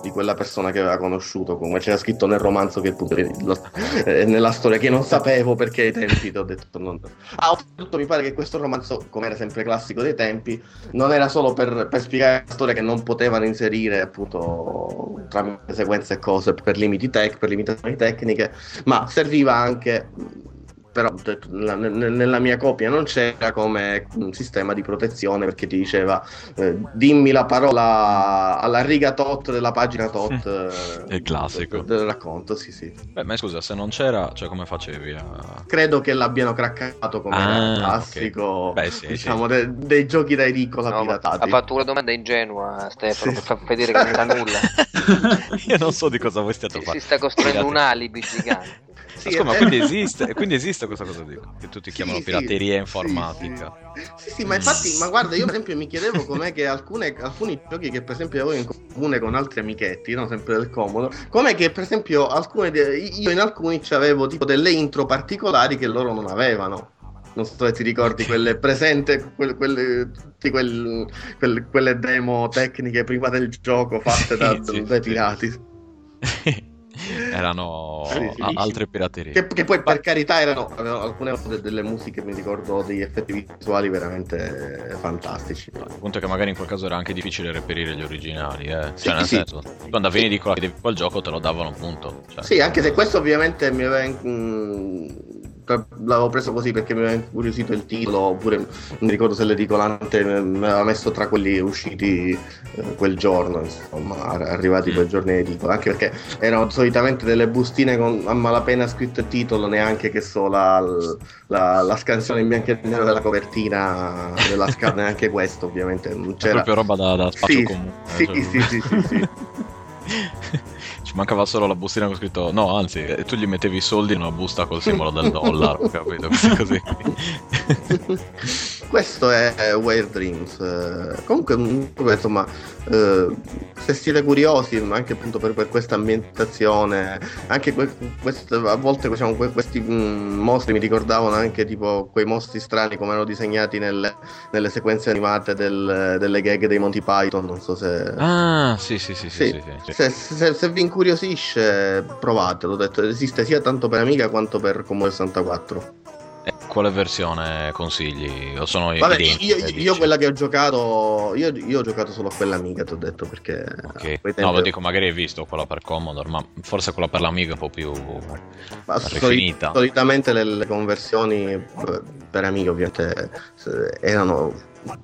di quella persona che aveva conosciuto, come c'era scritto nel romanzo che appunto lo- eh, nella storia che non sapevo perché ai tempi ti ho detto non... Ah, oltretutto mi pare che questo romanzo, come era sempre classico dei tempi, non era solo per, per spiegare la storia che non potevano inserire appunto tramite sequenze e cose per limiti tech, per limitazioni tecniche, ma serviva anche però nella, nel- nella mia copia non c'era come un sistema di protezione perché ti diceva eh, dimmi la parola alla riga tot della pagina tot eh,
Il classico.
del, del racconto sì sì
Beh, ma scusa, se non c'era, cioè come facevi a...
credo che l'abbiano craccato come
Ah,
classico
ok. Beh, sì,
diciamo de- dei giochi da edicola
No,
piratati
ha fatto una domanda ingenua Stefano
Sì.
per far vedere che non sa nulla.
Io non so di cosa voi stiate
Si, si
parlando.
sta costruendo un alibi gigante.
Sì,
scusa, ma
è-
quindi esiste, quindi esiste questa cosa di, che tutti
Sì,
chiamano pirateria
sì,
informatica.
Sì, sì, ma infatti, ma guarda, io per esempio mi chiedevo com'è che alcune, alcuni giochi che per esempio avevo in comune con altri amichetti, no? sempre del comodo, com'è che per esempio alcune io in alcuni avevo tipo delle intro particolari che loro non avevano. Non so se ti ricordi quelle presente, quelle, quelle, tutti quel- quel- quelle demo tecniche prima del gioco fatte da-
Sì,
dai pirati.
Erano
Sì, sì.
a- altre piraterie.
Che, che poi per carità erano, alcune de- delle musiche, mi ricordo, degli effetti visuali veramente fantastici.
Il punto è che magari in quel caso era anche difficile reperire gli originali, eh.
Sì,
Cioè, nel
sì.
senso, tu andavi in edicola, chiedevi quel gioco, te lo davano appunto. Cioè,
Sì, anche se questo ovviamente mi aveva. tra- l'avevo preso così perché mi aveva incuriosito il titolo, oppure non mi ricordo se l'edicolante mi aveva messo tra quelli usciti eh, quel giorno, insomma, ar- arrivati quel giorno in edicola. Anche perché erano solitamente delle bustine con a malapena scritto il titolo, neanche che so la, la, la scansione in bianco e nero della copertina della scarpa, neanche questo, ovviamente. Non
è
c'era.
proprio roba da, da spazio
Sì,
comune.
sì,
cioè,
sì, sì, sì, sì.
Ci mancava solo la bustina con scritto no, anzi, eh, tu gli mettevi i soldi in una busta col simbolo del dollaro, capito? Così così.
questo è Wild Dreams. Eh, comunque, mm, insomma, eh, se siete curiosi, anche appunto per, per questa ambientazione, anche que- quest- a volte diciamo, que- questi mm, mostri mi ricordavano anche tipo quei mostri strani come erano disegnati nelle, nelle sequenze animate del- delle gag dei Monty Python. Non so se.
Ah, sì, sì, sì, sì,
Sì,
sì, sì, sì.
Se, se- se vi incuriosisce, provatelo. Ho detto, esiste sia tanto per Amiga quanto per Commodore 64.
Eh, quale versione consigli? O sono
Vabbè,
identiche,
io, io
dici?
quella che ho giocato, io, io ho giocato solo a quella Amiga, ti ho detto perché. a
Ok.
quei
No, lo dico, magari hai visto quella per Commodore, ma forse quella per l'Amiga è un po' più
ma soli-
rifinita.
solitamente le, le conversioni eh, per Amiga, ovviamente, eh, erano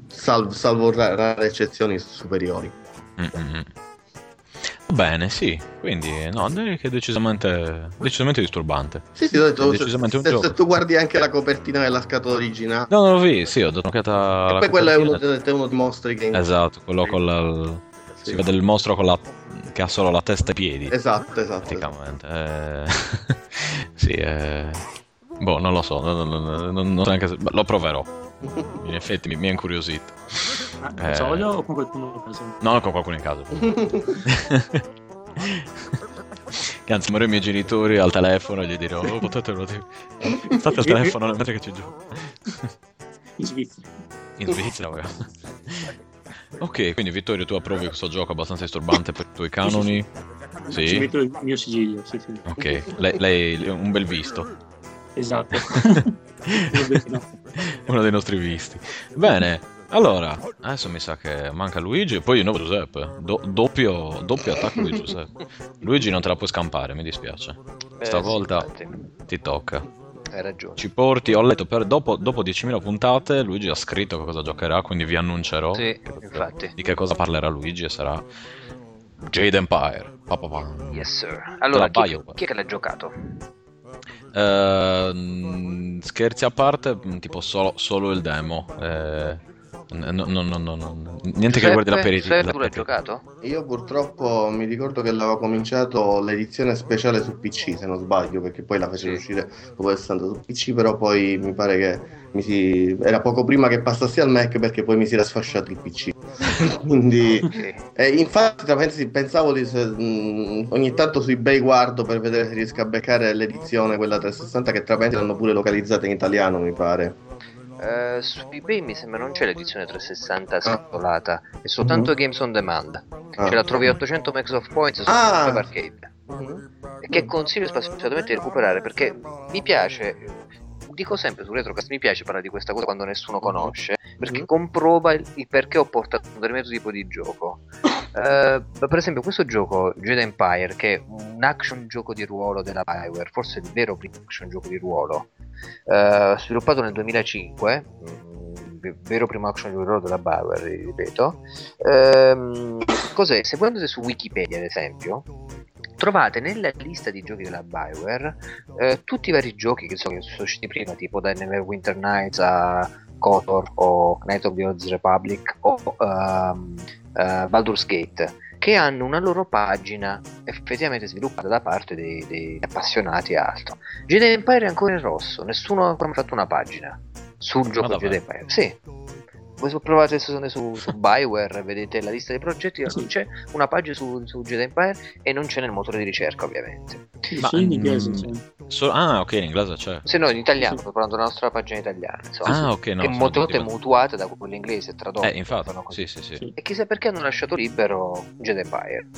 sal- salvo ra- rare eccezioni superiori.
Mm-mm. Bene, sì. Quindi, no, direi che è decisamente, decisamente disturbante.
Sì, sì, ho detto,
decisamente un
se,
gioco.
se tu guardi anche la copertina della scatola originale,
No, non l'ho visto, sì, ho dato un'occhiata
e poi quello è uno, è uno dei mostri che.
Esatto, quello con la...
Sì.
Si vede il mostro con la... che ha solo la testa e i piedi.
Esatto, esatto.
praticamente. Eh, sì, eh, boh, non lo so, non, non- non- non so neanche se- lo proverò. In effetti mi, mi ha incuriosito.
Ma
Eh.
solo o con qualcuno a casa?
No, con qualcuno in casa. Che anzi, i miei genitori al telefono gli dirò: Oh, potete. State al telefono mentre che ci gioco.
In Svizzera.
In Svizzera. Ok, quindi Vittorio, tu approvi questo gioco abbastanza disturbante per i tuoi canoni?
Ci
Sì.
metto il mio sigiglio, sì, sì.
Ok, lei, lei è un bel visto.
Esatto. No.
Uno dei nostri visti. Bene, allora, adesso mi sa che manca Luigi e poi di nuovo Giuseppe. Do- doppio, doppio attacco di Giuseppe. Luigi non te la puoi scampare, mi dispiace.
Eh,
Stavolta
sì,
ti tocca.
Hai ragione.
Ci porti, ho letto, per, dopo, dopo 10.000 puntate Luigi ha scritto che cosa giocherà, quindi vi annuncerò
Sì,
che-
infatti.
di che cosa parlerà Luigi e sarà Jade Empire. Pa, pa, pa.
Yes, sir. Allora, chi, chi è che l'ha giocato?
Ehm, scherzi a parte, tipo solo, solo il demo. Eh, no, no, no, no, no, niente che riguardi l'aperitivo.
Giuseppe, tu l'hai giocato?
Io purtroppo mi ricordo che avevo cominciato l'edizione speciale su PC, se non sbaglio, perché poi la fecero
Sì.
uscire dopo essendo su PC, però poi mi pare che mi si... era poco prima che passassi al Mac perché poi mi si era sfasciato il PC. Quindi
Ok.
eh, infatti pensavo di se- mh, ogni tanto su eBay guardo per vedere se riesco a beccare l'edizione quella 360 che tra l'hanno pure localizzata in italiano, mi pare.
Eh, su eBay mi sembra non c'è l'edizione 360 scatolata, è soltanto Games on Demand.
Ah.
Ce la trovi a 800 max of points su
Ah.
Web Arcade. E che consiglio assolutamente di recuperare perché mi piace. Dico sempre su Retrocast mi piace parlare di questa cosa quando nessuno conosce perché
Mhm.
comprova il, il perché ho portato un determinato tipo di gioco. Eh, per esempio, questo gioco Jedi Empire, che è un action gioco di ruolo della Bioware, forse il vero primo action gioco di ruolo, eh, sviluppato nel 2005, mm, ve- vero primo action gioco di ruolo della Bioware, ripeto. Ehm, cos'è? Se voi andate su Wikipedia, ad esempio, trovate nella lista di giochi della Bioware eh, tutti i vari giochi che, so, che sono usciti prima, tipo da Neverwinter Nights a KOTOR o Knight of the Old Republic o ehm, eh, Baldur's Gate che hanno una loro pagina effettivamente sviluppata da parte dei, dei appassionati e altro. Jedi Empire è ancora in rosso, nessuno ha ancora fatto una pagina sul gioco? Jedi Empire. Sì. Voi provate adesso andare su, su Bioware, vedete la lista dei progetti, non c'è una pagina su, su Jedi Empire e non c'è nel motore di ricerca ovviamente.
Sì,
Ma,
solo in inglese,
mm,
cioè.
So- ah, ok, in inglese c'è.
Se no in italiano, sto parlando della nostra pagina italiana, insomma,
Ah, ok, no.
che molte volte è mutuata da quella inglese, tradotta.
Eh, infatti, sì, sì, sì.
E chissà perché hanno lasciato libero Jedi Empire.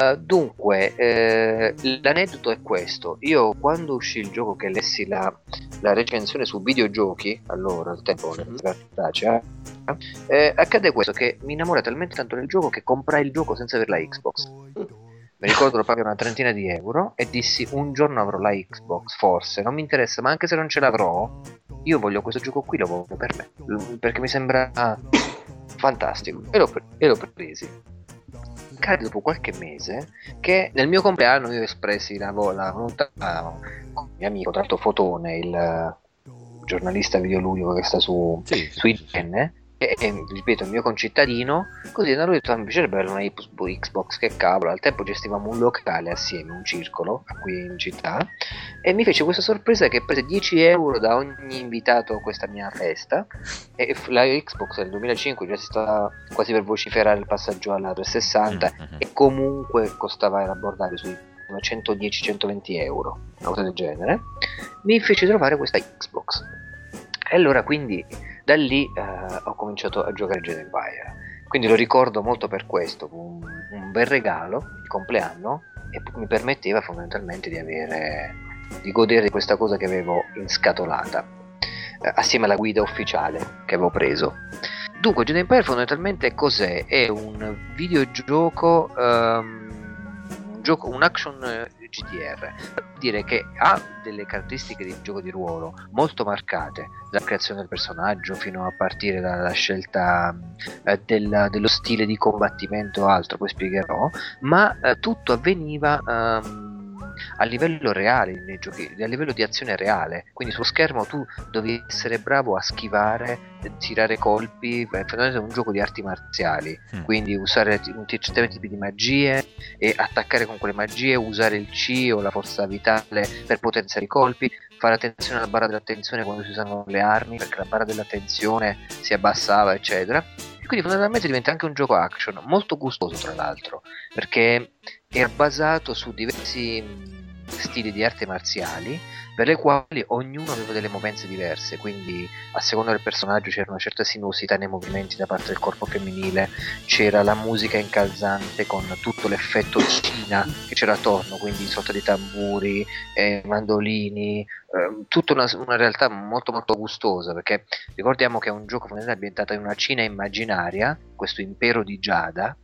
Eh, dunque, eh, l'aneddoto è questo. Io quando uscì il gioco che lessi la, la recensione su videogiochi, allora al tempo
Mhm.
cartacea, eh, accade questo che mi innamorai talmente tanto del gioco che comprai il gioco senza avere la Xbox. Mi ricordo lo pagai una trentina di euro e dissi un giorno avrò la Xbox, forse, non mi interessa, ma anche se non ce l'avrò, io voglio questo gioco qui, lo voglio per me, perché mi sembra fantastico. E l'ho, e l'ho presi. Cade dopo qualche mese che nel mio compleanno io espressi la, vo- la volontà con il mio amico, tra l'altro Fotone, il giornalista videoludico che sta su,
Sì,
su. IGN, e, e, ripeto il mio concittadino così hanno detto mi piacerebbe avere una Xbox che cavolo. Al tempo gestivamo un locale assieme un circolo qui in città e mi fece questa sorpresa che prese 10 euro da ogni invitato a questa mia festa e la Xbox nel 2005 già si stava quasi per vociferare il passaggio alla 360 mm-hmm. e comunque costava era abbordare sui 110-120 euro una cosa del genere. Mi fece trovare questa Xbox e allora quindi da lì eh, ho cominciato a giocare Jedi Empire. Quindi lo ricordo molto per questo, un, un bel regalo di compleanno e mi permetteva fondamentalmente di avere di godere di questa cosa che avevo inscatolata eh, assieme alla guida ufficiale che avevo preso. Dunque, Jedi Empire fondamentalmente cos'è? È un videogioco um, un, gioco, un action eh, GDR, dire che ha delle caratteristiche di gioco di ruolo molto marcate, dalla creazione del personaggio fino a partire dalla scelta eh, della, dello stile di combattimento o altro, poi spiegherò, ma eh, tutto avveniva... Um, a livello reale nei giochi, a livello di azione reale. Quindi sullo schermo tu dovevi essere bravo a schivare, tirare colpi, fondamentalmente è un gioco di arti marziali, mm. quindi usare certi tipi di magie e attaccare con quelle magie, usare il C o la forza vitale per potenziare i colpi, fare attenzione alla barra dell'attenzione quando si usano le armi, perché la barra dell'attenzione si abbassava, eccetera. E quindi fondamentalmente diventa anche un gioco action, molto gustoso tra l'altro, perché è basato su diversi stili di arti marziali per le quali ognuno aveva delle movenze diverse, quindi a seconda del personaggio c'era una certa sinuosità nei movimenti da parte del corpo femminile, c'era la musica incalzante con tutto l'effetto Cina che c'era attorno, quindi sotto di tamburi, eh, mandolini, eh, tutta una, una, realtà molto molto gustosa, perché ricordiamo che è un gioco ambientato in una Cina immaginaria, questo impero di Giada,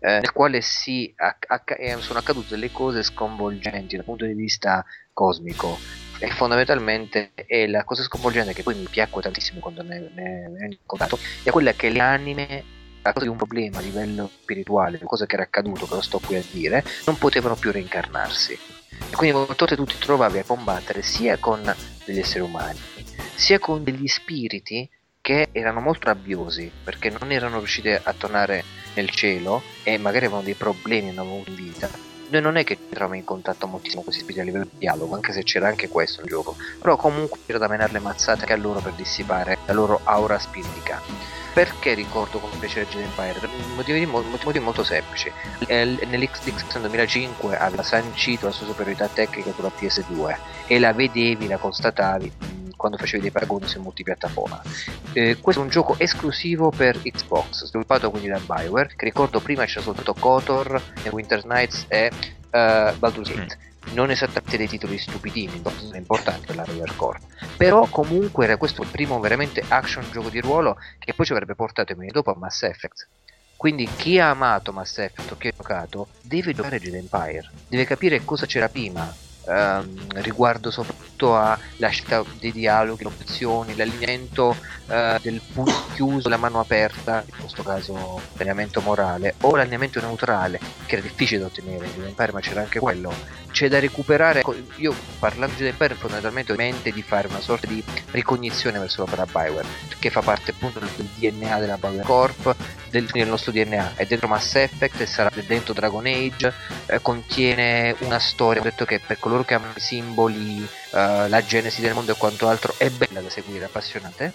eh, nel quale si, acc- eh, sono accadute delle cose sconvolgenti dal punto di vista cosmico e fondamentalmente è la cosa sconvolgente che poi mi piacque tantissimo quando ne, ne, ne ho incontrato è quella che le anime a causa di un problema a livello spirituale, cosa che era accaduto, che lo sto qui a dire, non potevano più reincarnarsi. E quindi molte volte tu ti trovavi a combattere sia con degli esseri umani, sia con degli spiriti che erano molto rabbiosi perché non erano riusciti a tornare nel cielo e magari avevano dei problemi, non avevano vita. Noi non è che entravamo in contatto moltissimo con questi spiriti a livello di dialogo, anche se c'era anche questo nel gioco, però comunque c'era da menare le mazzate anche a loro per dissipare la loro aura spiritica. Perché ricordo come piacere Jedi Empire? Motivi, motivi molto semplici. Nell'XDX 2005 aveva sancito la sua superiorità tecnica sulla PS2 e la vedevi, la constatavi quando facevi dei paragoni su multipiattaforma. Eh, questo è un gioco esclusivo per Xbox, sviluppato quindi da Bioware, che ricordo prima c'era soltanto KOTOR e Winter Nights e uh, Baldur's Gate. Mm non esattamente dei titoli stupidini, sono importanti per la Royal Core. Però comunque era questo il primo veramente action gioco di ruolo che poi ci avrebbe portato in dopo a Mass Effect. Quindi chi ha amato Mass Effect o chi ha giocato deve giocare Jedi Empire, deve capire cosa c'era prima, ehm, riguardo soprattutto alla scelta dei dialoghi, le opzioni, l'allineamento eh, del punto chiuso, la mano aperta, in questo caso l'allineamento morale, o l'allineamento neutrale, che era difficile da ottenere in Empire, ma c'era anche quello. C'è da recuperare, io parlando di Empire fondamentalmente ho in mente di fare una sorta di ricognizione verso l'opera Bioware, che fa parte appunto del DNA della Bioware Corp, del, del, nostro DNA, è dentro Mass Effect, sarà dentro Dragon Age, eh, contiene una storia, ho detto che per coloro che amano i simboli, eh, la genesi del mondo e quanto altro, è bella da seguire, appassionante.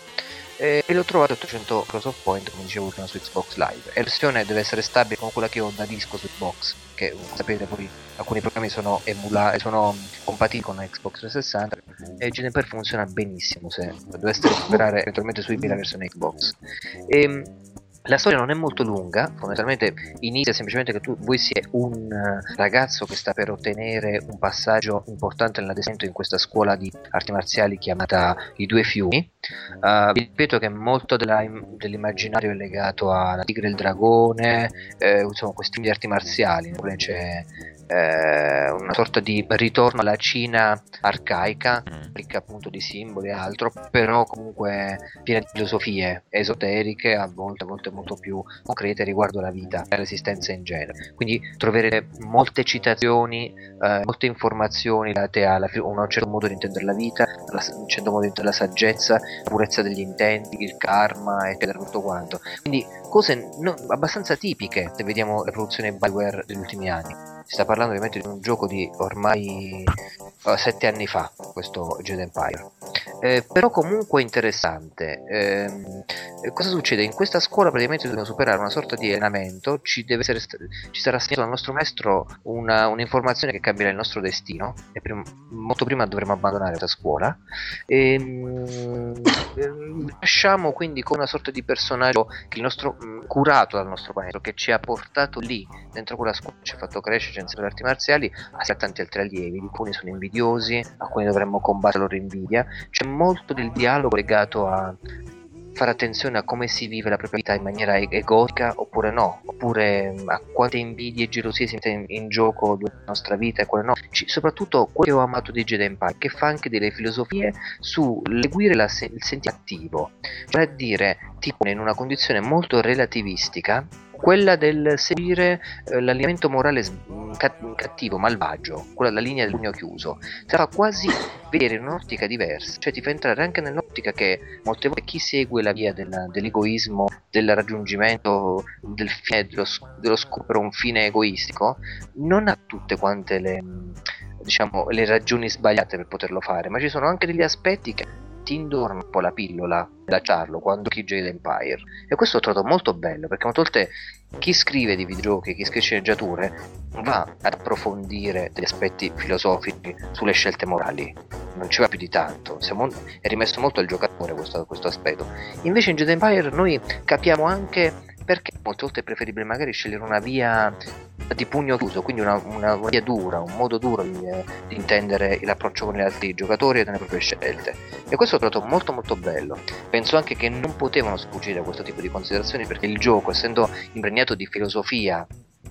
Eh, e l'ho trovato a 800 Cross Point, come dicevo prima su Xbox Live. E la versione deve essere stabile come quella che ho da disco su Xbox, che sapete poi alcuni programmi sono, emula- sono compatibili con Xbox 360 e Juniper funziona benissimo se doveste recuperare eventualmente su eBay la versione Xbox. E, ehm, la storia non è molto lunga, fondamentalmente inizia semplicemente che tu, voi sia un eh, ragazzo che sta per ottenere un passaggio importante nell'addestramento in questa scuola di arti marziali chiamata I Due Fiumi. Uh, vi ripeto che molto della, dell'immaginario è legato alla tigre e il dragone, eh, insomma questi di arti marziali, c'è eh, una sorta di ritorno alla Cina arcaica,
Mm.
ricca appunto di simboli e altro, però comunque piena di filosofie esoteriche, a volte, a volte molto più concrete riguardo la vita e l'esistenza in genere. Quindi troverete molte citazioni, eh, molte informazioni date a un certo modo di intendere la vita, alla- un certo modo di intendere la saggezza, la purezza degli intenti, il karma, eccetera, tutto quanto. Quindi cose no- abbastanza tipiche se vediamo le produzioni Bioware degli ultimi anni. Si sta parlando ovviamente di un gioco di ormai eh, sette anni fa, questo Jedi Empire. Eh, però comunque interessante. Ehm, eh, cosa succede? In questa scuola praticamente dobbiamo superare una sorta di allenamento, ci, essere ci sarà assegnato dal nostro maestro una, un'informazione che cambierà il nostro destino e prim- molto prima dovremo abbandonare questa scuola. Ehm, ehm, lasciamo quindi con una sorta di personaggio nostro, mh, curato dal nostro maestro, che ci ha portato lì dentro quella scuola, ci ha fatto crescere, ci ha insegnato arti marziali, assieme a tanti altri allievi, alcuni sono invidiosi, alcuni dovremmo combattere la loro invidia. C'è molto del dialogo legato a fare attenzione a come si vive la propria vita in maniera e- egoica oppure no, oppure mh, a quante invidie e gelosie si mette in, in gioco durante la nostra vita e quale no. Ci- soprattutto quello che ho amato di Jedi Empire, che fa anche delle filosofie su seguire la se- il sentire attivo, cioè a dire ti pone in una condizione molto relativistica quella del seguire eh, l'allineamento morale cattivo, malvagio, quella della linea del pugno chiuso, ti fa quasi vedere in un'ottica diversa, cioè ti fa entrare anche nell'ottica che molte volte chi segue la via della- dell'egoismo, del raggiungimento del fine, dello, dello scopo per un fine egoistico, non ha tutte quante le, diciamo, le ragioni sbagliate per poterlo fare, ma ci sono anche degli aspetti che ti indorno un po' la pillola da Charlo quando chi Jade Empire e questo l'ho trovato molto bello perché molte volte chi scrive di videogiochi, chi scrive sceneggiature va ad approfondire degli aspetti filosofici sulle scelte morali. Non ci va più di tanto. Siamo- è rimesso molto al giocatore questo, questo aspetto. Invece in Jade Empire noi capiamo anche perché molte volte è preferibile magari scegliere una via di pugno chiuso, quindi una, una- via dura, un modo duro di, di intendere l'approccio con gli altri giocatori e delle proprie scelte. E questo l'ho trovato molto molto bello. Penso anche che non potevano sfuggire a questo tipo di considerazioni perché il gioco, essendo impregnato di filosofia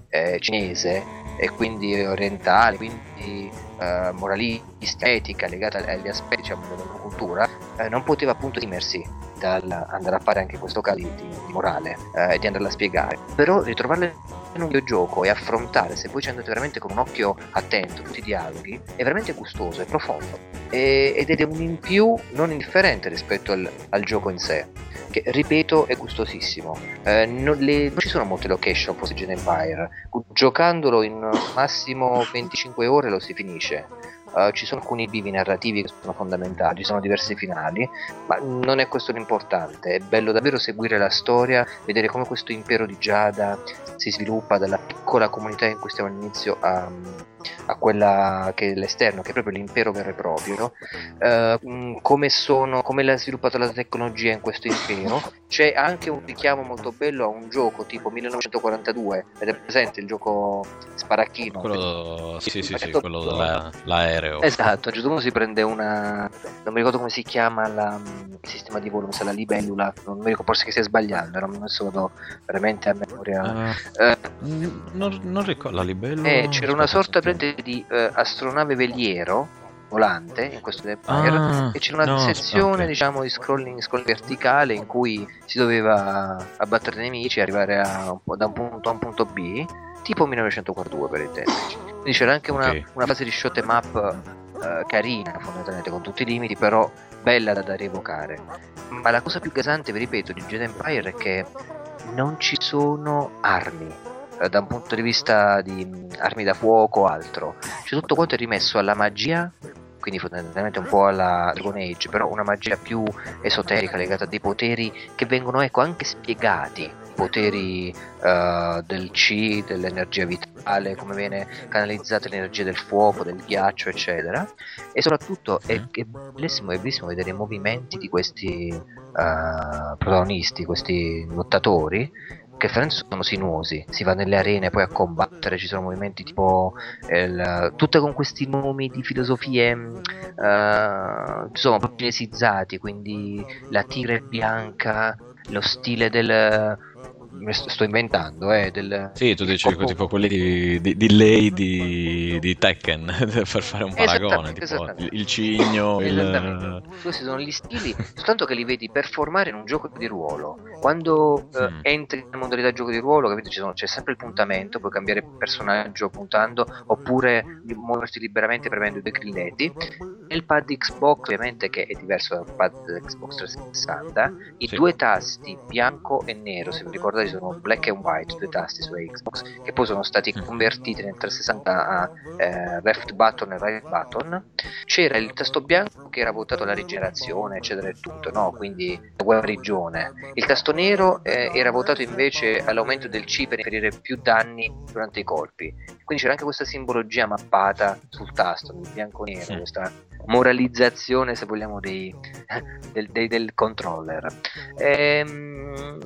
eh, cinese e quindi orientale, quindi eh, moralistica, etica, legata agli aspetti diciamo, della cultura, eh, non poteva appunto esimersi dal andare a fare anche questo caso di, di- morale eh, e di andarla a spiegare. Però ritrovarle in un videogioco e affrontare, se voi ci andate veramente con un occhio attento, tutti i dialoghi, è veramente gustoso, è profondo e- ed è un in più non indifferente rispetto al, al gioco in sé, che ripeto è gustosissimo. Eh, non, le- non ci sono molte location Gen Empire, giocandolo in massimo 25 ore lo si finisce. Eh, ci sono alcuni bivi narrativi che sono fondamentali, ci sono diversi finali, ma non è questo l'importante. È bello davvero seguire la storia, vedere come questo impero di Giada si sviluppa dalla piccola comunità in cui stiamo all'inizio a, a quella che è l'esterno, che è proprio l'impero vero e proprio. Eh, mh, come, sono, come l'ha sviluppata la tecnologia in questo impero. C'è anche un richiamo molto bello a un gioco tipo 1942, ed è presente il gioco Sparacchino.
Quello, sì, sì, sì,
Certo.
quello dell'aereo.
Esatto, a un certo punto si prende una. Non mi ricordo come si chiama la- il sistema di volo, mi sa la libellula. Non mi ricordo, forse che stia sbagliando, non adesso vado veramente a memoria.
Eh,
Eh,
non, non ricordo la libello.
eh, c'era una sorta praticamente di eh, astronave veliero volante in questo Empire
Ah,
e c'era una
no,
sezione
ok.
diciamo di scrolling, scrolling verticale in cui si doveva abbattere i nemici e arrivare a da un punto A a un punto B tipo 1942 per intenderci quindi c'era anche una,
Ok.
una fase di shot em up eh, carina fondamentalmente con tutti i limiti però bella da, da rievocare ma la cosa più gasante vi ripeto di Jedi Empire è che non ci sono armi eh, da un punto di vista di mh, armi da fuoco o altro c'è tutto quanto è rimesso alla magia quindi fondamentalmente un po' alla Dragon Age, però una magia più esoterica legata a dei poteri che vengono ecco anche spiegati, poteri eh, del C, dell'energia vitale, come viene canalizzata l'energia del fuoco, del ghiaccio, eccetera. E soprattutto è,
Mm.
è bellissimo, è bellissimo vedere i movimenti di questi eh, protagonisti, questi lottatori che veramente sono sinuosi, si va nelle arene poi a combattere, ci sono movimenti tipo il- tutte con questi nomi di filosofie eh, insomma proprio cinesizzati, quindi la tigre bianca, lo stile del sto inventando, eh, del...
Sì, tu dici corpo... tipo quelli di, di, di lei di, di, Tekken, per fare un paragone, tipo il cigno, il...
Questi sono gli stili, soltanto che li vedi performare in un gioco di ruolo. Quando mm. uh, entri nella modalità gioco di ruolo, capito, sono, c'è sempre il puntamento, puoi cambiare personaggio puntando, oppure muoverti liberamente premendo i due grilletti. Nel pad Xbox, ovviamente, che è diverso dal pad Xbox 360, i sì. due tasti bianco e nero, se vi ricordate, sono black and white, due tasti su Xbox, che poi sono stati mm. convertiti nel 360 a eh, left button e right button. C'era il tasto bianco che era votato alla rigenerazione, eccetera e tutto, no? quindi la guarigione. Il tasto nero eh, era votato invece all'aumento del C per inferire più danni durante i colpi. Quindi c'era anche questa simbologia mappata sul tasto, nel bianco-nero, questa moralizzazione, se vogliamo, dei, del, dei, del controller. Ehm,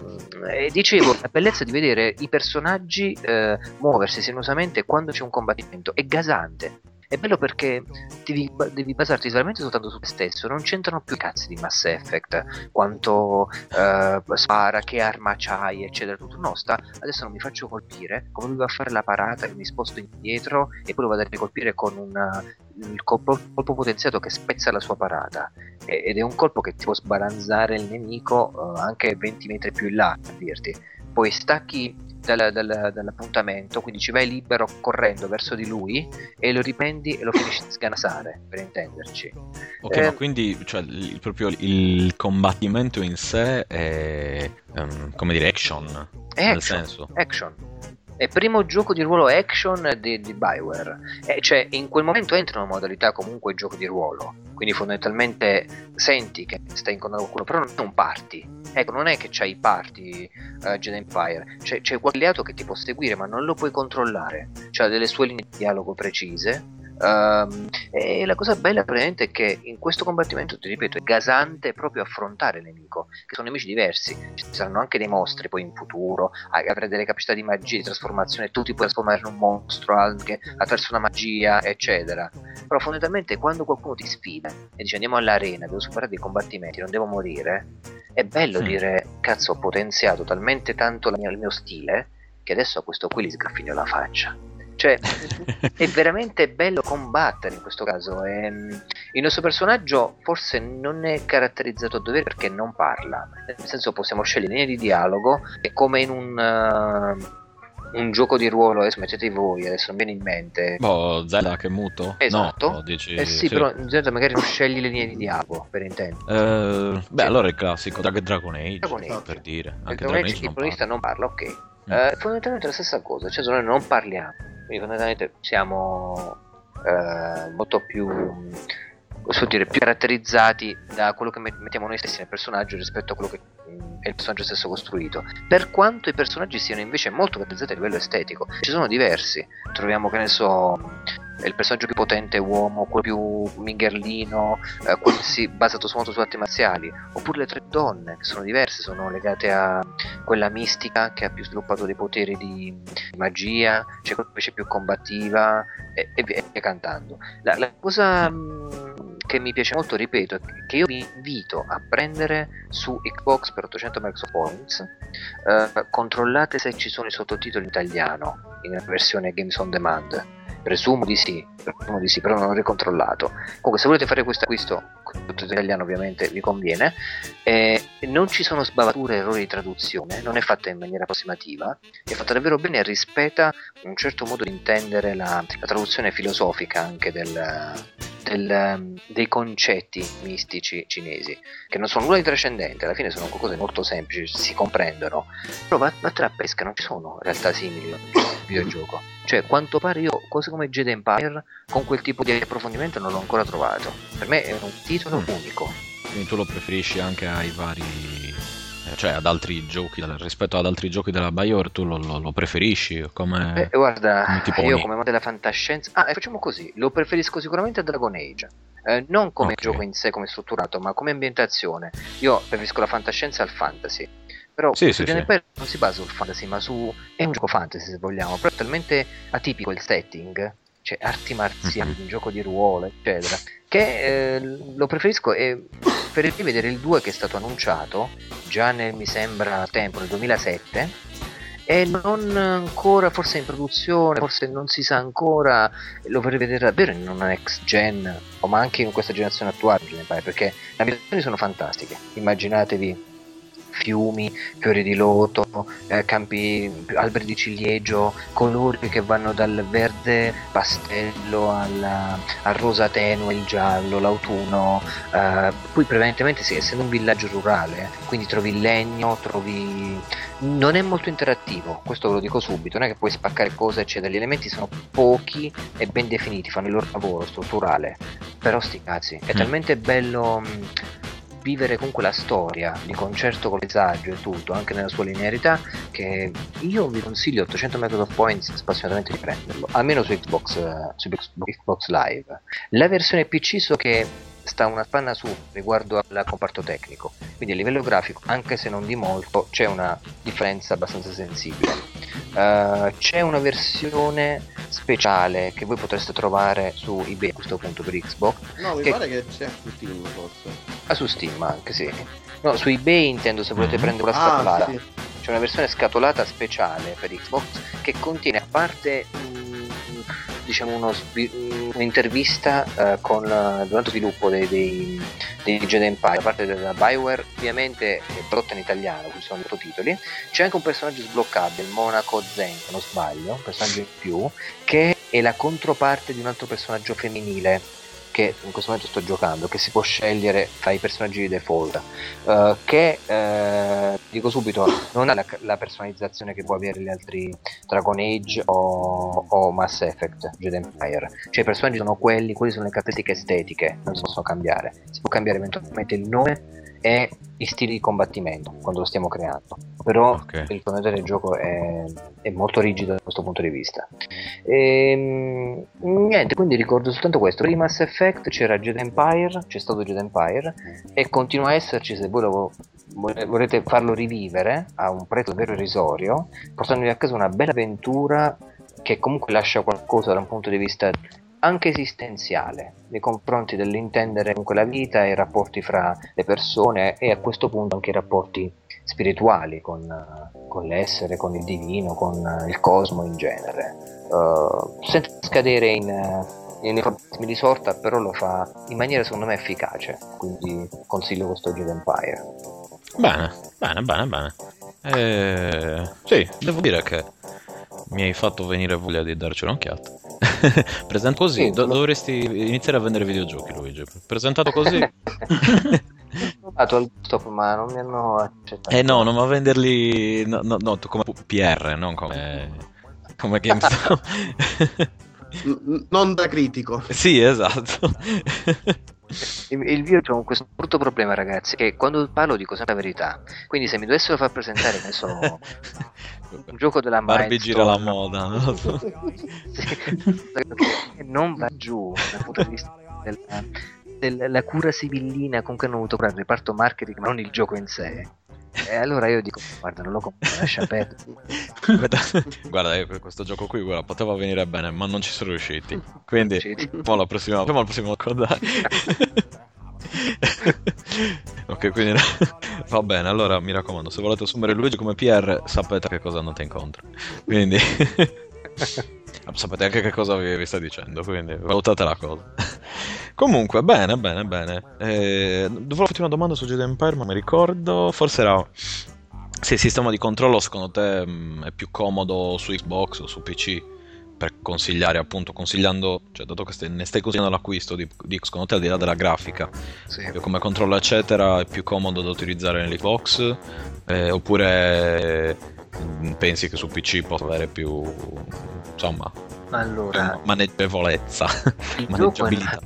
e dicevo, la bellezza di vedere i personaggi eh, muoversi sinuosamente quando c'è un combattimento è gasante. È bello perché devi, devi, basarti veramente soltanto su te stesso, non c'entrano più i cazzi di Mass Effect, quanto eh, spara, che arma c'hai, eccetera. Tutto. No, sta, adesso non mi faccio colpire, come lui va a fare la parata, mi sposto indietro e poi lo vado a ricolpire con una, il colpo, colpo, potenziato che spezza la sua parata. ed è un colpo che ti può sbalanzare il nemico eh, anche 20 metri più in là, per dirti. Poi stacchi dal, dal, dall'appuntamento, quindi ci vai libero correndo verso di lui e lo riprendi e lo finisci di sganasare, per intenderci.
Ok, eh, ma quindi cioè, il, proprio il combattimento in sé è, um, come dire, action?
È nel action, senso. action è primo gioco di ruolo action di, di Bioware. E cioè, in quel momento entra una modalità comunque gioco di ruolo. Quindi fondamentalmente senti che stai incontrando qualcuno, però non è un party. Ecco, non è che c'hai i party uh, Jedi Empire. C'è, c'è qualche alleato che ti può seguire, ma non lo puoi controllare. C'ha delle sue linee di dialogo precise Um, e la cosa bella praticamente è che in questo combattimento, ti ripeto, è gasante proprio affrontare il nemico, che sono nemici diversi. Ci saranno anche dei mostri poi in futuro, avrai delle capacità di magia, di trasformazione, tu ti puoi trasformare in un mostro anche attraverso una magia, eccetera. Però fondamentalmente quando qualcuno ti sfida e dice andiamo all'arena, devo superare dei combattimenti, non devo morire, è bello sì. dire cazzo ho potenziato talmente tanto mia, il mio stile che adesso a questo qui gli sgraffino la faccia. Cioè, è veramente bello combattere in questo caso. E, ehm, il nostro personaggio forse non è caratterizzato a dovere perché non parla. Nel senso, possiamo scegliere linee di dialogo e come in un. Uh, un gioco di ruolo, adesso mettete voi, adesso non viene in mente.
Boh, Zelda che è muto?
Esatto.
No, dici...
Eh sì, sì, però in Zelda magari non scegli le linee di dialogo, per intendere.
Uh, beh, sì. allora è il classico Drag- Dragon Age, Dragon Age. per dire.
Anche Dragon Age il protagonista non parla, ok. Mm. Uh, fondamentalmente la stessa cosa, cioè noi non parliamo fondamentalmente siamo eh, molto più dire, più caratterizzati da quello che mettiamo noi stessi nel personaggio rispetto a quello che mm, è il personaggio stesso costruito. Per quanto i personaggi siano invece molto caratterizzati a livello estetico, ci sono diversi. Troviamo che ne so il personaggio più potente uomo, quello più mingherlino, eh, quello si, basato molto su arti marziali, oppure le tre donne che sono diverse, sono legate a quella mistica che ha più sviluppato dei poteri di, magia, c'è quella invece più combattiva e, e via cantando. La, la cosa mh, mm, che mi piace molto, ripeto, che io vi invito a prendere su Xbox per 800 Microsoft Points, eh, controllate se ci sono i sottotitoli in italiano in versione Games on Demand Presumo di sì, presumo di sì, però non ho ricontrollato. Comunque, se volete fare questo acquisto, tutto italiano ovviamente vi conviene. Eh, non ci sono sbavature, errori di traduzione, non è fatta in maniera approssimativa, è fatta davvero bene e rispetta un certo modo di intendere la, la traduzione filosofica anche del, del, dei concetti mistici cinesi, che non sono nulla di trascendente, alla fine sono cose molto semplici, si comprendono, però va, va tra pesca, non ci sono realtà simili nel videogioco. Cioè, quanto pare io, cose come Jedi Empire, con quel tipo di approfondimento non l'ho ancora trovato. Per me è un titolo mm. unico.
Quindi tu lo preferisci anche ai vari eh, cioè ad altri giochi rispetto ad altri giochi della BioWare tu lo, lo, lo preferisci come
eh, guarda come io come modo della fantascienza ah facciamo così lo preferisco sicuramente a Dragon Age eh, non come okay. gioco in sé come strutturato ma come ambientazione io preferisco la fantascienza al fantasy però
sì, sì, sì.
non si basa sul fantasy, ma su. è un gioco fantasy se vogliamo, però è talmente atipico il setting, cioè arti marziali, mm-hmm. un gioco di ruolo, eccetera, che eh, lo preferisco e per vedere il 2 che è stato annunciato già nel mi sembra tempo, nel 2007 e non ancora, forse in produzione, forse non si sa ancora, lo vorrei vedere davvero in una next gen, o ma anche in questa generazione attuale, perché le ambientazioni sono fantastiche. Immaginatevi fiumi, fiori di loto, eh, campi, alberi di ciliegio, colori che vanno dal verde pastello al, al rosa tenue, il giallo, l'autunno. Eh, poi prevalentemente sì, essendo un villaggio rurale, quindi trovi il legno, trovi... Non è molto interattivo, questo ve lo dico subito, non è che puoi spaccare cose eccetera, gli elementi sono pochi e ben definiti, fanno il loro lavoro strutturale, però sti cazzi, è mm. talmente bello vivere comunque la storia di concerto con paesaggio e tutto, anche nella sua linearità, che io vi consiglio 800 Method of Points spassionatamente di prenderlo, almeno su Xbox, eh, su Xbox Live. La versione PC so che sta una spanna su riguardo al comparto tecnico, quindi a livello grafico, anche se non di molto, c'è una differenza abbastanza sensibile. Uh, c'è una versione speciale che voi potreste trovare su eBay a questo punto per Xbox.
No, mi che... pare che c'è su Steam forse.
Ah, su Steam anche, sì. No, su eBay intendo se volete mm-hmm. prendere la scatolata. Ah, sì. C'è una versione scatolata speciale per Xbox che contiene a parte diciamo uno, un'intervista uh, con, uh, durante lo sviluppo dei, dei, dei Jedi Empire. Da parte della Bioware ovviamente è prodotta in italiano quindi sono sottotitoli. C'è anche un personaggio sbloccabile il Monaco Zen se non sbaglio un personaggio in più che è la controparte di un altro personaggio femminile che in questo momento sto giocando, che si può scegliere tra i personaggi di default, uh, che uh, dico subito non ha la, la, personalizzazione che può avere gli altri Dragon Age o, o, Mass Effect, Jedi Empire. Cioè i personaggi sono quelli, quelle sono le caratteristiche estetiche, non si possono cambiare. Si può cambiare eventualmente il nome e i stili di combattimento quando lo stiamo creando. Però okay. il contenuto del gioco è, è, molto rigido da questo punto di vista. E, ehm, niente, quindi ricordo soltanto questo. Prima Mass Effect c'era Jedi Empire, c'è stato Jedi Empire e continua a esserci se voi lo volete farlo rivivere a un prezzo davvero irrisorio, portandovi a casa una bella avventura che comunque lascia qualcosa da un punto di vista anche esistenziale nei confronti dell'intendere comunque la vita e i rapporti fra le persone e a questo punto anche i rapporti spirituali con, con l'essere, con il divino, con il cosmo in genere. Uh, senza scadere in, in di sorta, però lo fa in maniera secondo me efficace, quindi consiglio questo Jedi Empire.
Bene, bene, bene, bene. Eh, sì, devo dire che mi hai fatto venire voglia di darci un'occhiata. Presentato così, sì, do- dovresti iniziare a vendere videogiochi, Luigi. Presentato così.
Ho dato al stop, ma non mi hanno accettato.
Eh no, non ma venderli. No, no, no, come PR, non come. come GameStop.
non da critico.
Sì, esatto.
Il, il video c'è questo brutto problema, ragazzi, che quando parlo dico sempre la verità. Quindi se mi dovessero far presentare, ne so, un gioco della
Barbie gira la moda, no?
non va giù dal punto di vista della, della cura sibillina con cui hanno avuto curare il reparto marketing, ma non il gioco in sé. E allora io dico, guarda, non lo compro, lascia perdere.
guarda, eh, questo gioco qui guarda, poteva venire bene, ma non ci sono riusciti. Quindi, facciamo la prossima, facciamo la prossima ok, quindi va bene. Allora mi raccomando, se volete assumere Luigi come PR, sapete che cosa andate incontro. Quindi sapete anche che cosa vi, vi sta dicendo. Quindi valutate la cosa. Comunque, bene, bene, bene. Eh, dovrò farti una domanda su Jedi Empire, ma mi ricordo. Forse era. Se il sistema di controllo secondo te mh, mm, è più comodo su Xbox o su PC? Per consigliare appunto consigliando cioè dato che ne stai consigliando l'acquisto di, di secondo te al di là della grafica sì. come controllo eccetera è più comodo da utilizzare nell'Xbox? Eh, oppure eh, pensi che su PC possa avere più insomma
allora,
maneggevolezza maneggiabilità?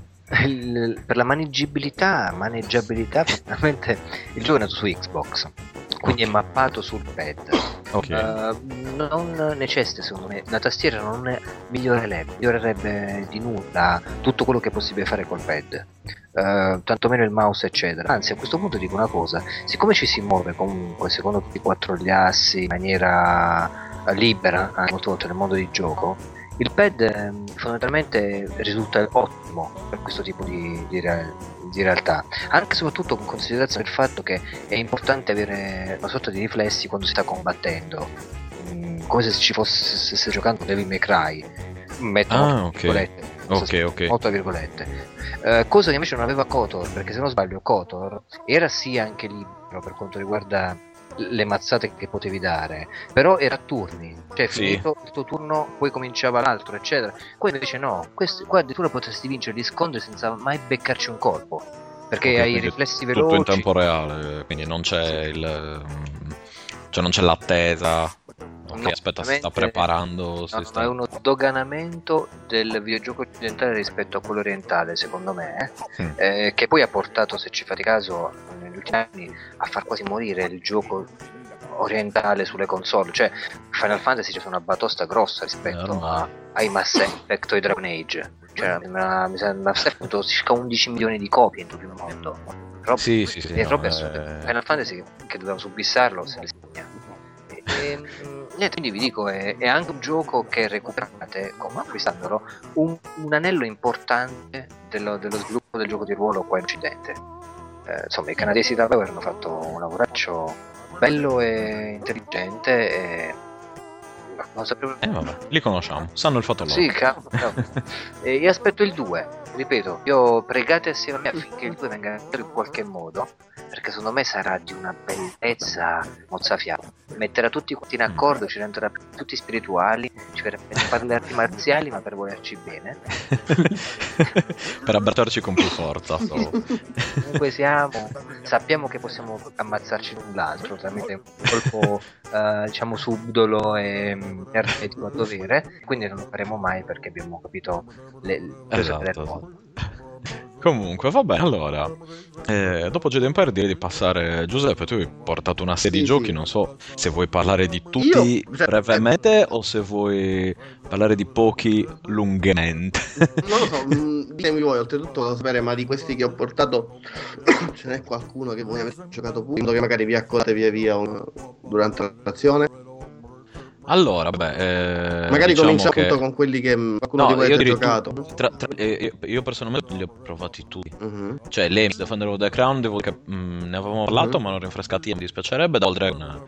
il, per la maneggiabilità maneggiabilità veramente il gioco è nato su Xbox quindi è mappato sul pad. Okay. Uh, non necessita, secondo me, la tastiera non migliorerebbe, migliorerebbe di nulla tutto quello che è possibile fare col pad. Uh, tantomeno il mouse eccetera anzi a questo punto dico una cosa siccome ci si muove comunque secondo tutti i quattro gli assi in maniera libera anche molte volte nel mondo di gioco il pad eh, fondamentalmente risulta ottimo per questo tipo di, di, di realtà, anche e soprattutto con considerazione del fatto che è importante avere una sorta di riflessi quando si sta combattendo. Mm, come se ci fosse se stesse giocando Devil May Cry metto
Ah, ok.
virgolette
Ok, ok.
molto virgolette Eh, cosa che invece non aveva Kotor perché se non sbaglio Kotor era sì anche libero per quanto riguarda le mazzate che potevi dare però era a turni cioè
Sì.
finito il tuo turno poi cominciava l'altro eccetera qua invece no questo, qua addirittura potresti vincere gli scontri senza mai beccarci un colpo perché
Ok,
hai i riflessi
Tutto in
veloci
tempo reale, quindi non c'è il. Cioè non c'è l'attesa. Ok,
No,
aspetta, si sta preparando. si
No,
sta-
è uno doganamento del videogioco occidentale rispetto a quello orientale, secondo me,
Mm.
eh, che poi ha portato, se ci fate caso, negli ultimi anni a far quasi morire il gioco orientale sulle console. Cioè, Final Fantasy c'è una batosta grossa rispetto
ormai.
a- ai Mass Effect o ai Dragon Age. Cioè, mi sembra, mi sembra Mass Effect circa 11 milioni di copie in tutto il mondo. Rob-
Sì, sì, sì.
e
no, eh.
Final Fantasy che, che doveva subissarlo se le segna. E, e, mm, niente, quindi vi dico, è, è anche un gioco che recuperate, come acquistandolo, un, un anello importante dello, dello sviluppo del gioco di ruolo qua in Occidente. Eh, insomma, i canadesi da Power hanno fatto un lavoraccio bello e intelligente e... non sapevo...
Eh, vabbè, li conosciamo, sanno il fatto loro.
Sì, cavolo, cavolo. E io aspetto il 2, ripeto, io pregate assieme a me affinché il 2 venga in qualche modo, perché secondo me sarà di una bellezza mozzafiato. Metterà tutti quanti in accordo, ci renderà tutti spirituali, ci farà fare le arti marziali, ma per volerci bene.
per abbracciarci con più forza.
Comunque siamo, sappiamo che possiamo ammazzarci l'un l'altro tramite un colpo, eh, diciamo, subdolo e mm, energetico a dovere, quindi non lo faremo mai perché abbiamo capito le, le cose del
Esatto.
mondo.
Comunque, va bene. Allora, eh, dopo Jedi Empire direi di passare. Giuseppe, tu hai portato una serie
Sì,
di giochi.
sì.
Non so se vuoi parlare di tutti
Io, cioè,
brevemente o se vuoi parlare di pochi lungamente.
Non lo so, mh, ditemi voi, oltretutto lo sapere, ma di questi che ho portato ce n'è qualcuno che voi avete giocato pure, che magari vi accodate via via un- durante la nazione.
Allora, beh, eh,
magari
diciamo
comincia
che...
appunto con quelli che qualcuno
No,
di voi
tu-
giocato.
tra- tra- eh, io, io personalmente li ho provati tutti.
Mhm.
Cioè, Lems, Defender of the Crown, devo che mm, ne avevamo parlato,
Mhm.
ma non rinfrescati, mi dispiacerebbe. Da oltre un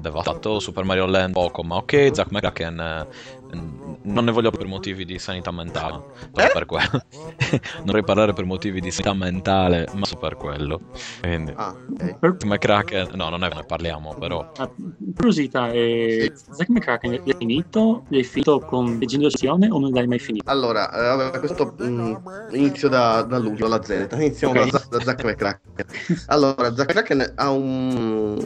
devastato Super Mario Land poco, ma ok, Zack McCracken eh, non ne voglio per motivi di sanità mentale,
Eh?
per quello. non vorrei parlare per motivi di sanità mentale, ma solo per quello. Quindi,
Ah, ok.
Per
Zack McCracken, no, non è ne parliamo, però.
ah, curiosità, eh, Zack McCracken l'hai finito? L'hai finito con Leggendo Azione o non l'hai mai finito?
Allora, eh, questo mh, inizio da, dall'ultimo, la Z. Iniziamo
Ok.
da, da Zack McCracken. Allora, Zack McCracken ha un.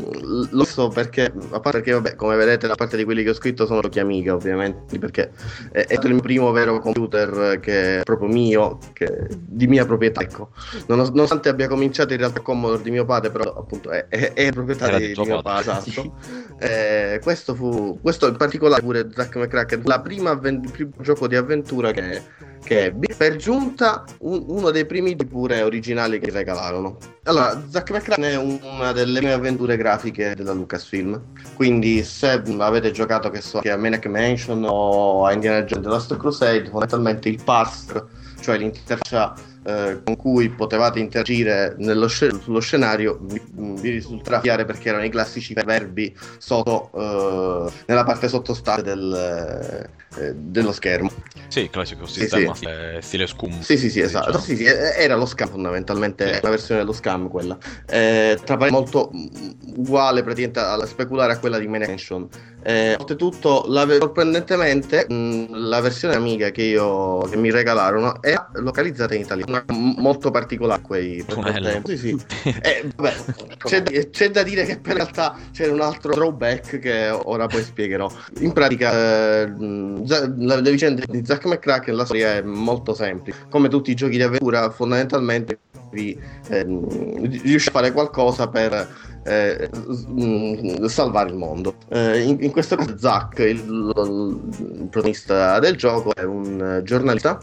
Lo so perché, a parte perché, vabbè, come vedete, la parte di quelli che ho scritto sono giochi amiga, ovviamente, perché è, è il mio primo vero computer che è proprio mio, che, di mia proprietà, ecco. Nonos- Nonostante abbia cominciato in realtà Commodore di mio padre, però appunto è, è, è proprietà
Era
di,
di
mio
padre.
padre, esatto. Eh, questo fu questo in particolare pure Zack McCracken la prima avven- il primo gioco di avventura che, che ebbi per giunta un- uno dei primi pure originali che regalarono. Allora Zack McCracken è un- una delle mie avventure grafiche della Lucasfilm quindi se avete giocato che so a Maniac Mansion o a Indiana Jones The Last Crusade fondamentalmente il parser cioè l'interfaccia eh, con cui potevate interagire nello sce- sullo scenario vi, vi risulterà chiaro perché erano i classici verbi sotto eh, nella parte sottostante del, eh, dello schermo
Sì, il classico
Sì,
sistema
sì.
stile, stile Scum.
sì, sì, sì, esatto.
diciamo.
Sì, sì, eh, era lo scam fondamentalmente, una versione dello scam quella. Eh, tra parentesi, molto mm, uguale praticamente alla speculare a quella di Maniac Mansion. Eh, oltretutto, la, sorprendentemente, mh, la versione amiga che, io, che mi regalarono è localizzata in italiano. M- molto particolare quei. Sì, sì. Eh, vabbè, c'è, da- c'è da dire che per realtà c'era un altro drawback che ora poi spiegherò. In pratica, eh, mh, Z- la, le vicende di Zack McCracken, la storia è molto semplice. Come tutti i giochi di avventura, fondamentalmente vi, ehm, riesce a fare qualcosa per eh, mh, salvare il mondo. Eh, in, in questo caso, Zack, il, il protagonista del gioco, è un giornalista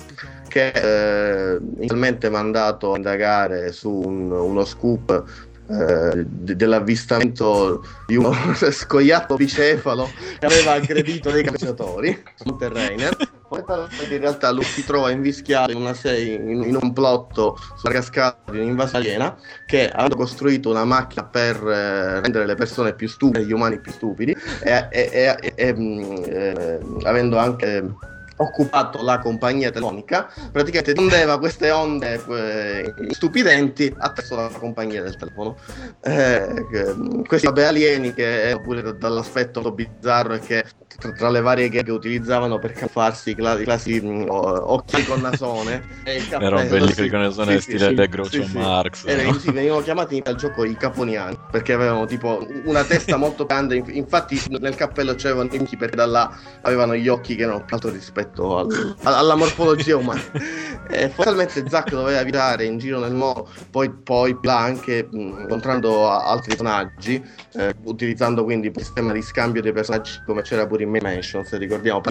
che eh, inizialmente mandato a indagare su un- uno scoop eh, dell'avvistamento di uno scoiattolo bicefalo che aveva aggredito dei calciatori, Monterrainer. Poi in realtà lui si trova invischiato in, in, in un plotto sulla cascata di un'invasione aliena che hanno costruito una macchina per eh, rendere le persone più stupide, gli umani più stupidi e, e, e, e mm, eh, avendo anche occupato la compagnia telefonica, praticamente diffondeva queste onde eh, stupidenti attraverso la compagnia del telefono. Eh, questi vabbè, alieni che pure dall'aspetto bizzarro e che tra, tra, le varie gag che utilizzavano per farsi i cla- classici mm, occhi con nasone
e il. Erano belli con nasone sì, stile sì, Groucho sì, Marx.
Sì. No? Sì, venivano chiamati al gioco i caponiani perché avevano tipo una testa molto grande, infatti nel cappello c'erano i perché da là avevano gli occhi che erano più alto rispetto al, alla morfologia umana. E fondamentalmente Zack doveva virare in giro nel mondo, poi, poi là anche mh, incontrando altri personaggi, eh, utilizzando quindi il sistema di scambio dei personaggi come c'era pure in Mansion, se ricordiamo,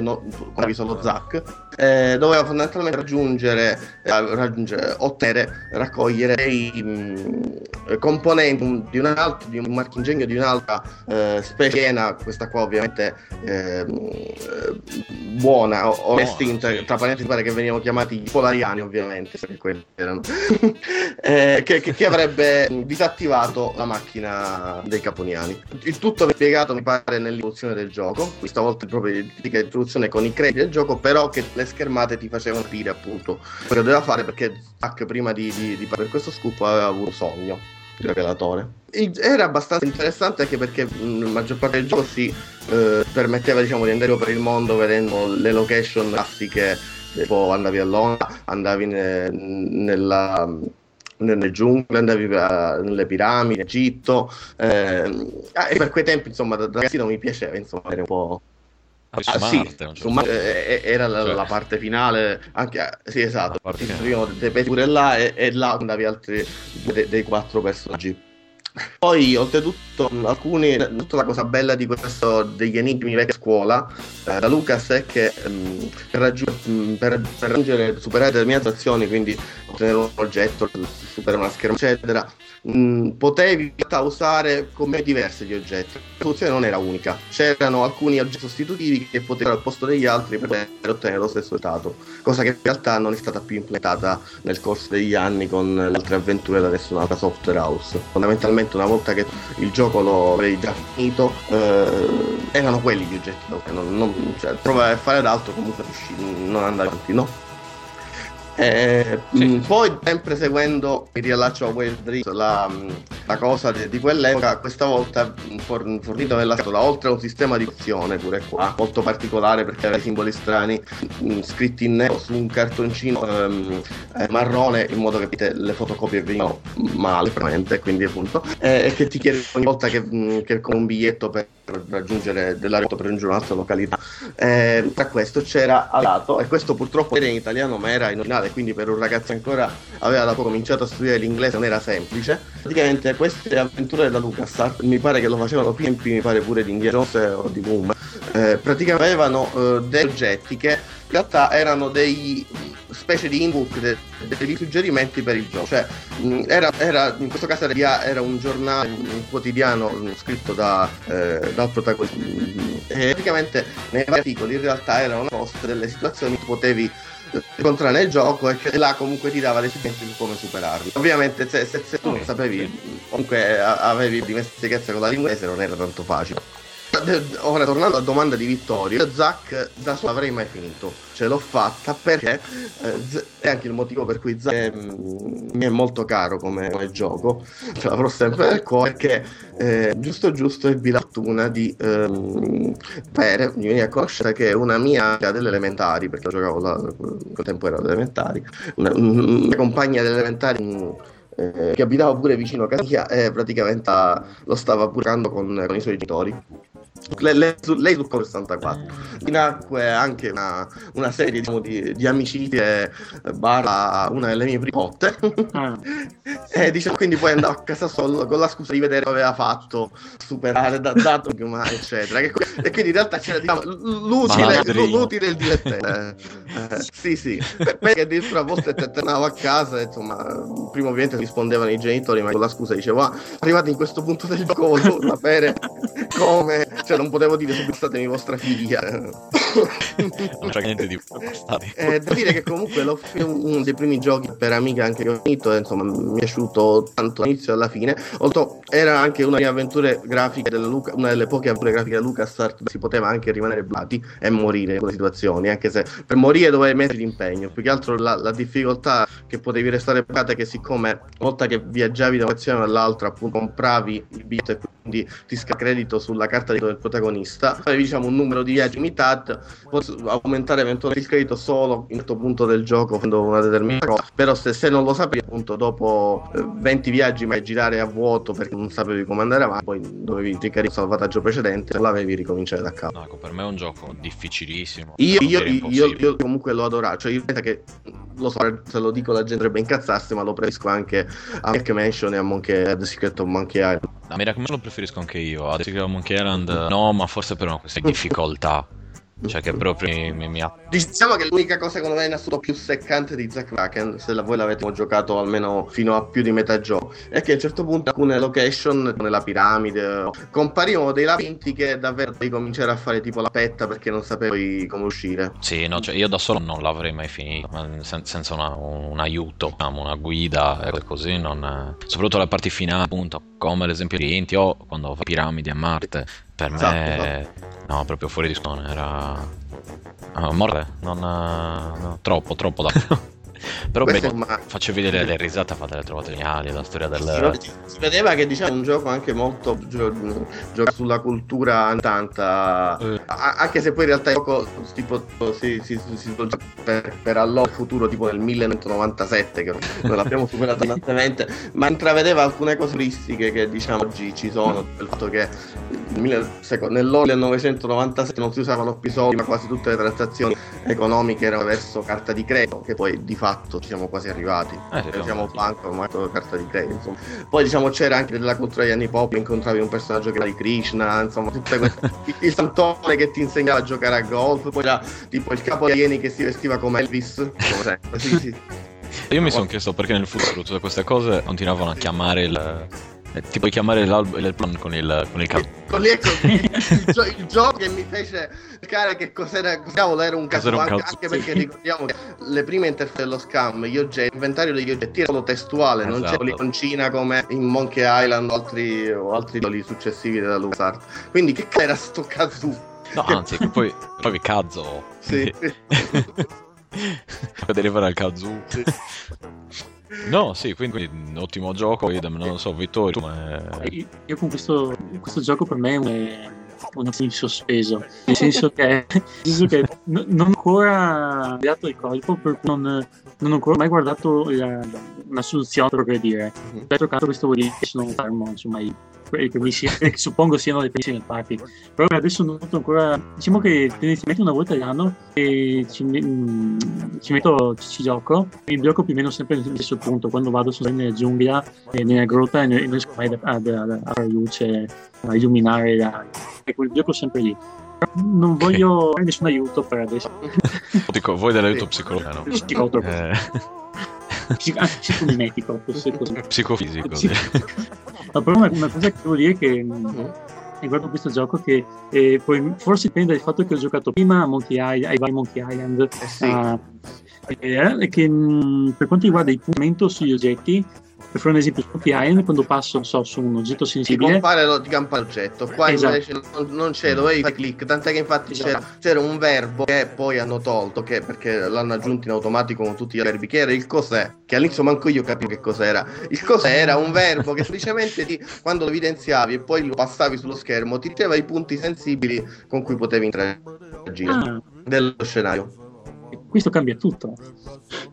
no, avevi solo Zack, eh, doveva fondamentalmente raggiungere, eh, raggiungere, ottenere, raccogliere dei mh, componenti di, un altro, di un marchingegno di un'altra eh, specie questa qua ovviamente ehm, buona o, o estinta, tra parentesi pare che venivano chiamati i polariani ovviamente, perché quelli erano, eh, che, che, che, avrebbe disattivato la macchina dei caponiani. Il tutto è spiegato mi pare nell'introduzione del gioco, questa volta proprio tipica introduzione con i crediti del gioco, però che le schermate ti facevano capire appunto quello che doveva fare perché Zack prima di, di, di per questo scoop aveva avuto un sogno il relatore. Era abbastanza interessante anche perché la maggior parte del gioco si eh, permetteva diciamo, di andare per il mondo vedendo le location classiche, tipo andavi a Londra, andavi ne, nella nelle giungle, andavi nelle piramidi, in Egitto. Eh, e per quei tempi, insomma, da ragazzino mi piaceva, insomma, era un po'.
Ah, sì, Marte,
su Marte, era la, cioè. la, parte finale, anche, sì esatto, dei pezzi pure là e, e là andavi altri dei, dei quattro personaggi. Poi, oltretutto, alcuni, tutta la cosa bella di questo degli enigmi vecchia scuola eh, da Lucas è che um, per, raggiung- per, per, raggiungere, superare determinate azioni, quindi ottenere un oggetto, superare una scherma, eccetera, mh, potevi usare come diversi gli oggetti. La soluzione non era unica, c'erano alcuni oggetti sostitutivi che potevano al posto degli altri per ottenere lo stesso risultato, cosa che in realtà non è stata più implementata nel corso degli anni con le altre avventure da nessun'altra software house. Fondamentalmente una volta che il gioco lo avevi già finito, eh, erano quelli gli oggetti, non, non, cioè, provare a fare d'altro comunque non andavi avanti, no? Eh, sì. mh, poi, sempre seguendo il riallaccio a Wild Rift, la, la cosa di, di, quell'epoca, questa volta for, fornito nella scatola, oltre a un sistema di opzione pure qua, molto particolare perché aveva simboli strani mh, scritti in nero su un cartoncino ehm, eh, marrone, in modo che le fotocopie venivano male, veramente, quindi appunto, eh, e che ti chiede ogni volta che, mh, che con un biglietto per raggiungere dell'aeroporto per raggiungere un'altra località. Eh, tra questo c'era a lato, e questo purtroppo era in italiano, ma era in originale, quindi per un ragazzo ancora aveva da poco cominciato a studiare l'inglese, non era semplice. Praticamente queste avventure della LucasArts, mi pare che lo facevano più in più, mi pare pure di Indiana Jones o di Boom, eh, praticamente avevano eh, dei oggetti che realtà erano dei specie di input, de, dei suggerimenti per il gioco. Cioè, era, era, in questo caso era, un giornale, un quotidiano scritto da, eh, dal protagonista. E praticamente nei vari articoli in realtà erano nascoste delle situazioni che potevi incontrare nel gioco e che là comunque ti dava le suggerimenti su come superarli. Ovviamente se, se, se tu non sapevi, comunque avevi dimestichezza con la lingua inglese non era tanto facile. Ora tornando alla domanda di Vittorio, Zack da solo avrei mai finito. Ce l'ho fatta perché eh, è anche il motivo per cui Zack mm, mi è molto caro come, come, gioco. Ce l'avrò sempre nel cuore perché eh, giusto giusto ebbi la fortuna di ehm, per venire a conoscere che una mia amica delle elementari, perché giocavo là, quel tempo era elementari, una, una compagna delle elementari eh, che abitava pure vicino a casa mia e praticamente lo stava curando con, con i suoi genitori lei, lei, su, lei su Commodore 64 nacque anche una, una serie diciamo, di, di amicizie barra una delle mie primotte
Ah.
e diciamo, quindi poi andavo a casa solo con la scusa di vedere cosa aveva fatto superare da, dato ma eccetera. Che- e quindi in realtà c'era diciamo, l'utile, l'utile e il dilettevole Eh, sì sì. Per- perché addirittura a volte te- tornavo a casa e insomma prima ovviamente rispondevano i genitori ma con la scusa dicevo ah, arrivati in questo punto del gioco volevo sapere come cioè non potevo dire subito statemi vostra figlia
Non c'è niente di
eh, devo dire che comunque l'ho fi- uno dei primi giochi per amica anche che ho finito, e, insomma, mi è piaciuto tanto all'inizio e alla fine. Oltre era anche una delle avventure grafiche della Luca, una delle poche avventure grafiche della LucasArts dove si poteva anche rimanere blati e morire in quelle situazioni, anche se per morire dovevi mettere l'impegno. Più che altro la, la difficoltà che potevi restare bloccato è che siccome una volta che viaggiavi da un'azione all'altra, appunto compravi il biglietto e quindi ti sca credito sulla carta di del protagonista, avevi diciamo un numero di viaggi limitato, posso aumentare eventualmente il credito solo in questo punto del gioco facendo una determinata cosa però se, se non lo sapevi appunto dopo eh, 20 viaggi ma girare a vuoto perché non sapevi come andare avanti poi dovevi ricaricare il salvataggio precedente non l'avevi ricominciare da capo
No, ecco, per me è un gioco difficilissimo.
io, io, io, io comunque lo adoro cioè io penso che lo so se lo dico la gente dovrebbe incazzarsi ma lo preferisco anche a Mac Mansion e a Monkey, a The Secret of Monkey Island
A Miracle lo preferisco anche io. A The Secret of Monkey Island no, ma forse per una questione di difficoltà. Cioè che proprio mi, mi ha...
Diciamo che l'unica cosa secondo me in assoluto più seccante di Zack Kraken, se la- voi l'avete giocato almeno fino a più di metà gioco, è che a un certo punto alcune location, nella piramide, comparivano dei labirinti che davvero devi cominciare a fare tipo la petta perché non sapevi come uscire.
Sì, no, cioè io da solo non l'avrei mai finito, sen- senza una- un aiuto, diciamo, una guida e così, non... soprattutto le parti finali, appunto, come l'esempio di Inti o quando fa piramidi a Marte, per
Esatto,
me, no, proprio fuori di discussione, era... Ah, morte, non... no, troppo, troppo da... Però beh,
ma-
faccio vedere le risate, fate le trovate geniali, la storia del...
si vedeva che diciamo è un gioco anche molto gio- gioca sulla cultura 80
Eh.
a- anche se poi in realtà il gioco tipo, si, si, si, svolge per, per allora futuro tipo nel 1997 che non l'abbiamo superato abbondantemente ma intravedeva alcune cose turistiche che diciamo oggi ci sono il fatto che nel mille- seco- nell'oro 1997 non si usavano più soldi ma quasi tutte le transazioni economiche erano verso carta di credito che poi di fatto ci siamo quasi arrivati
Eh,
siamo
sì.
banco ormai con carta di credito insomma. poi diciamo c'era anche della cultura degli anni pop incontravi un personaggio che era di Krishna insomma tutte queste il, santone che ti insegnava a giocare a golf poi era tipo il capo degli alieni che si vestiva come Elvis come sempre sì, sì.
Io mi sono chiesto perché nel futuro tutte queste cose continuavano a chiamare il... eh, Ti puoi chiamare il plan con il, con il cavolo.
Con ecco, il, gio- il gioco che mi fece cercare che cos'era, cavolo, era un
Cos'era
caso,
un
anche, anche perché ricordiamo che le prime interfacce dello scam, gli oggetti, l'inventario degli oggetti era solo testuale, non
Esatto.
c'era l'iconcina come in Monkey Island o altri, o altri titoli successivi della LucasArts. Quindi che era sto kazoo?
No, anzi, che poi proprio cazzo.
Sì.
Per derivare al kazoo. No, sì, quindi, quindi ottimo gioco, idem, non lo so, Vittorio, ma...
Io con questo, questo gioco per me è un, un di sospeso, nel senso che, nel senso che n- non ancora dato il colpo, per non, non ho ancora mai guardato la- una soluzione per progredire. D'altro canto questo vuol dire che sono fermo, insomma, i, quelli che si- che suppongo siano le prime parti. Però adesso non noto ancora, diciamo che tendenzialmente una volta all'anno e ci, mm, ci metto, ci, ci gioco, mi blocco più o meno sempre nello stesso punto, quando vado sono nella giungla, e nella grotta e non riesco mai ad, ad, ad, a fare luce, a illuminare la... Ecco, gioco sempre lì. Non
Ok.
voglio nessun aiuto per adesso.
Dico, voi dell'aiuto psicologico, no?
Psicotropo,
Eh,
psico- ah, psicomimetico, forse così.
psicofisico,
sì. Ma però una, una cosa che devo dire è che riguardo questo gioco che eh, poi forse dipende dal fatto che ho giocato prima a Monkey Island, ai vari Monkey Island
Eh sì.
ah, eh, è che mh, per quanto riguarda il puntamento sugli oggetti per fare un esempio su Island quando passo non so, su un oggetto
Ti
sensibile
compare lo, ti campa l'oggetto, qua
Esatto.
invece non, non c'è, dovevi fare click, tant'è che infatti c'era, c'era un verbo che poi hanno tolto, che perché l'hanno aggiunto in automatico con tutti gli verbi, che era il cos'è, che all'inizio manco io capivo che cos'era. Il cos'è era un verbo che semplicemente ti, quando lo evidenziavi e poi lo passavi sullo schermo ti diceva i punti sensibili con cui potevi interagire
ah,
dello scenario.
Questo cambia tutto.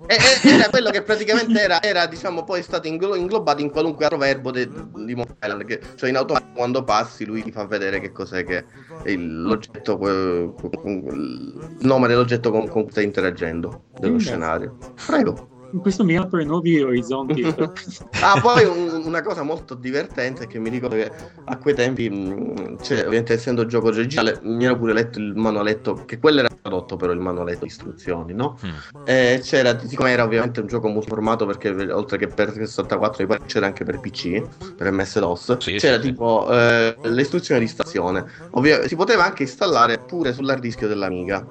E, e- era quello che praticamente era, era, diciamo, poi stato inglo- inglobato in qualunque altro verbo de- di Monkey Island, che, cioè in automatico quando passi lui ti fa vedere che cos'è che è il- l'oggetto, il nome dell'oggetto con, con cui stai interagendo dello
Mm.
scenario. Prego.
Questo mi apre nuovi orizzonti.
Ah, poi un- una cosa molto divertente è che mi ricordo che a quei tempi, mh, cioè, ovviamente essendo gioco originale, mi ero pure letto il manualetto, che quello era tradotto però il manualetto di istruzioni, no?
Mm.
E c'era, siccome era ovviamente un gioco multiformato perché oltre che per 64 poi c'era anche per PC, per MS-DOS,
Sì,
c'era
sì, sì.
tipo eh, le istruzioni di stazione. Ovvia- si poteva anche installare pure sull'hard disk dell'Amiga.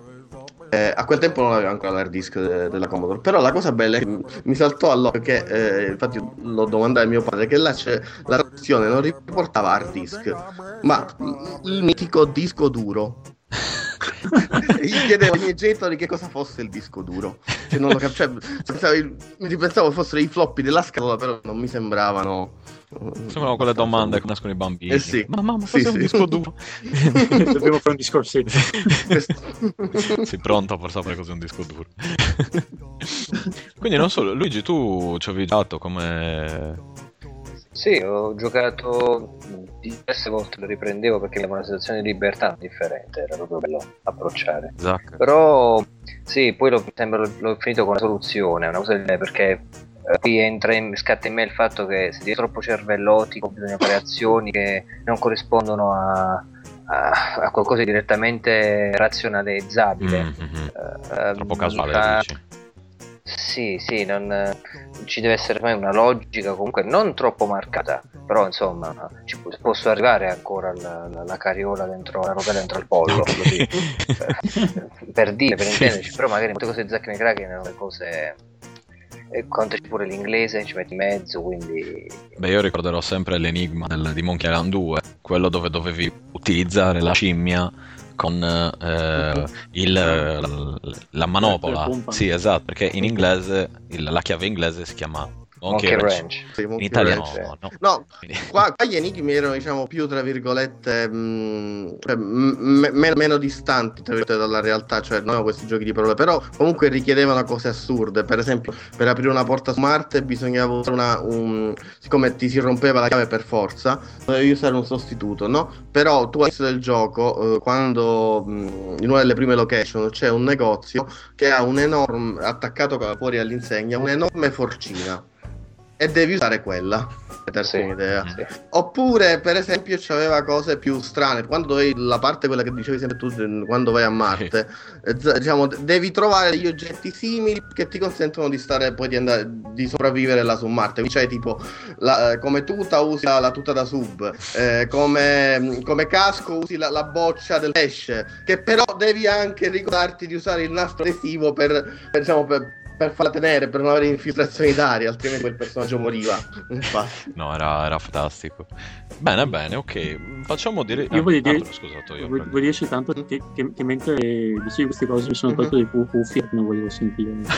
Eh, a quel tempo non aveva ancora l'hard disk de- della Commodore, però la cosa bella è che mi saltò all'occhio che, eh, infatti l'ho domandai a mio padre, che là c'è la traduzione non riportava hard disk, ma il mitico disco duro. E Gli chiedevo ai miei genitori che cosa fosse il disco duro. Cioè, non lo cap- cioè, pensavo, mi pensavo fossero i floppy della scatola, però non mi sembravano.
Sembrano quelle domande che nascono i bambini.
Eh sì.
Ma mamma,
Sì,
cos'è un
sì.
disco duro?
Dobbiamo fare un discorsetto.
Sei pronto per sapere cos'è un disco duro. Quindi non solo, Luigi, tu ci avevi dato come...
Sì, ho giocato diverse volte, lo riprendevo perché avevo una sensazione di libertà differente, era proprio bello approcciare.
Zac.
Però sì, poi l'ho, sembra, l'ho- finito con una soluzione, una cosa del perché eh, qui entra in, scatta in me il fatto che se sei troppo cervellotico bisogna fare azioni che non corrispondono a, a- a qualcosa di direttamente razionalizzabile.
Mm, mhm.
Eh,
Troppo casuale,
fa-
dici.
Sì, sì, non, ci deve essere mai una logica comunque non troppo marcata, però insomma ci posso arrivare ancora alla, alla- carriola dentro la roba dentro il pollo, così, eh, per dire, per intenderci, però magari molte cose di Zack McCracken erano le cose e contaci pure l'inglese, ci metti in mezzo, quindi
Beh, io ricorderò sempre l'enigma del- di Monkey Island 2, quello dove dovevi utilizzare la scimmia con eh, il, la, la manopola. Sì, esatto, perché in inglese il- la chiave inglese si chiama Monkey,
Monkey
Wrench.
Ranch.
Sì,
In
Monkey
italiano
Wrench.
no.
No,
Quindi-
qua, qua gli enigmi erano diciamo più tra virgolette mh, cioè, m- m- meno, meno distanti tra virgolette, dalla realtà, cioè non questi giochi di parole, però comunque richiedevano cose assurde. Per esempio, per aprire una porta su Marte bisognava usare una un, siccome ti si rompeva la chiave per forza, dovevi usare un sostituto, no? Però tu all'inizio del gioco, eh, quando mh, in una delle prime location c'è un negozio che ha un enorme attaccato fuori all'insegna, un'enorme forcina. E devi usare quella per
Sì.
un'idea.
Sì.
Oppure, per esempio, c'aveva cose più strane. Quando dovevi, la parte quella che dicevi sempre tu eh, quando vai a Marte, eh, z- diciamo, devi trovare degli oggetti simili che ti consentono di stare poi di andare di sopravvivere là su Marte. Quindi c'hai tipo la- eh, come tuta usi la, la tuta da sub, eh, come, come casco usi la, la boccia del pesce, che però devi anche ricordarti di usare il nastro adesivo per, per, diciamo, per, per farla tenere, per non avere infiltrazioni d'aria, altrimenti quel personaggio moriva. Infatti.
No, era, era fantastico. Bene, bene, ok. Facciamo dire...
Io voglio dire-
Ah, scusato io.
Voglio voglio dirci tanto che, che- che mentre dicevi queste cose mi sono tolto dei pu- cuffie che non volevo sentire.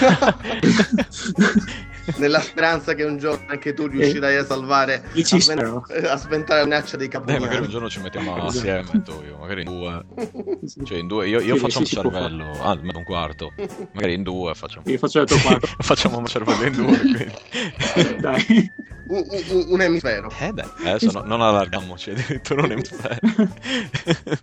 Nella speranza che un giorno anche tu riuscirai a salvare
ci
a, sven-
spero.
a sventare la minaccia dei
Dai, magari un giorno ci mettiamo assieme, tu io, magari in due. Cioè, in due, io, io
Sì,
faccio un
sì, può
cervello, ah, almeno un quarto. Magari in due facciamo.
Io faccio la tua parte.
facciamo un cervello in due, quindi.
Dai.
un, un- un emisfero.
Eh beh, adesso no- non allarghiamoci, addirittura un emisfero.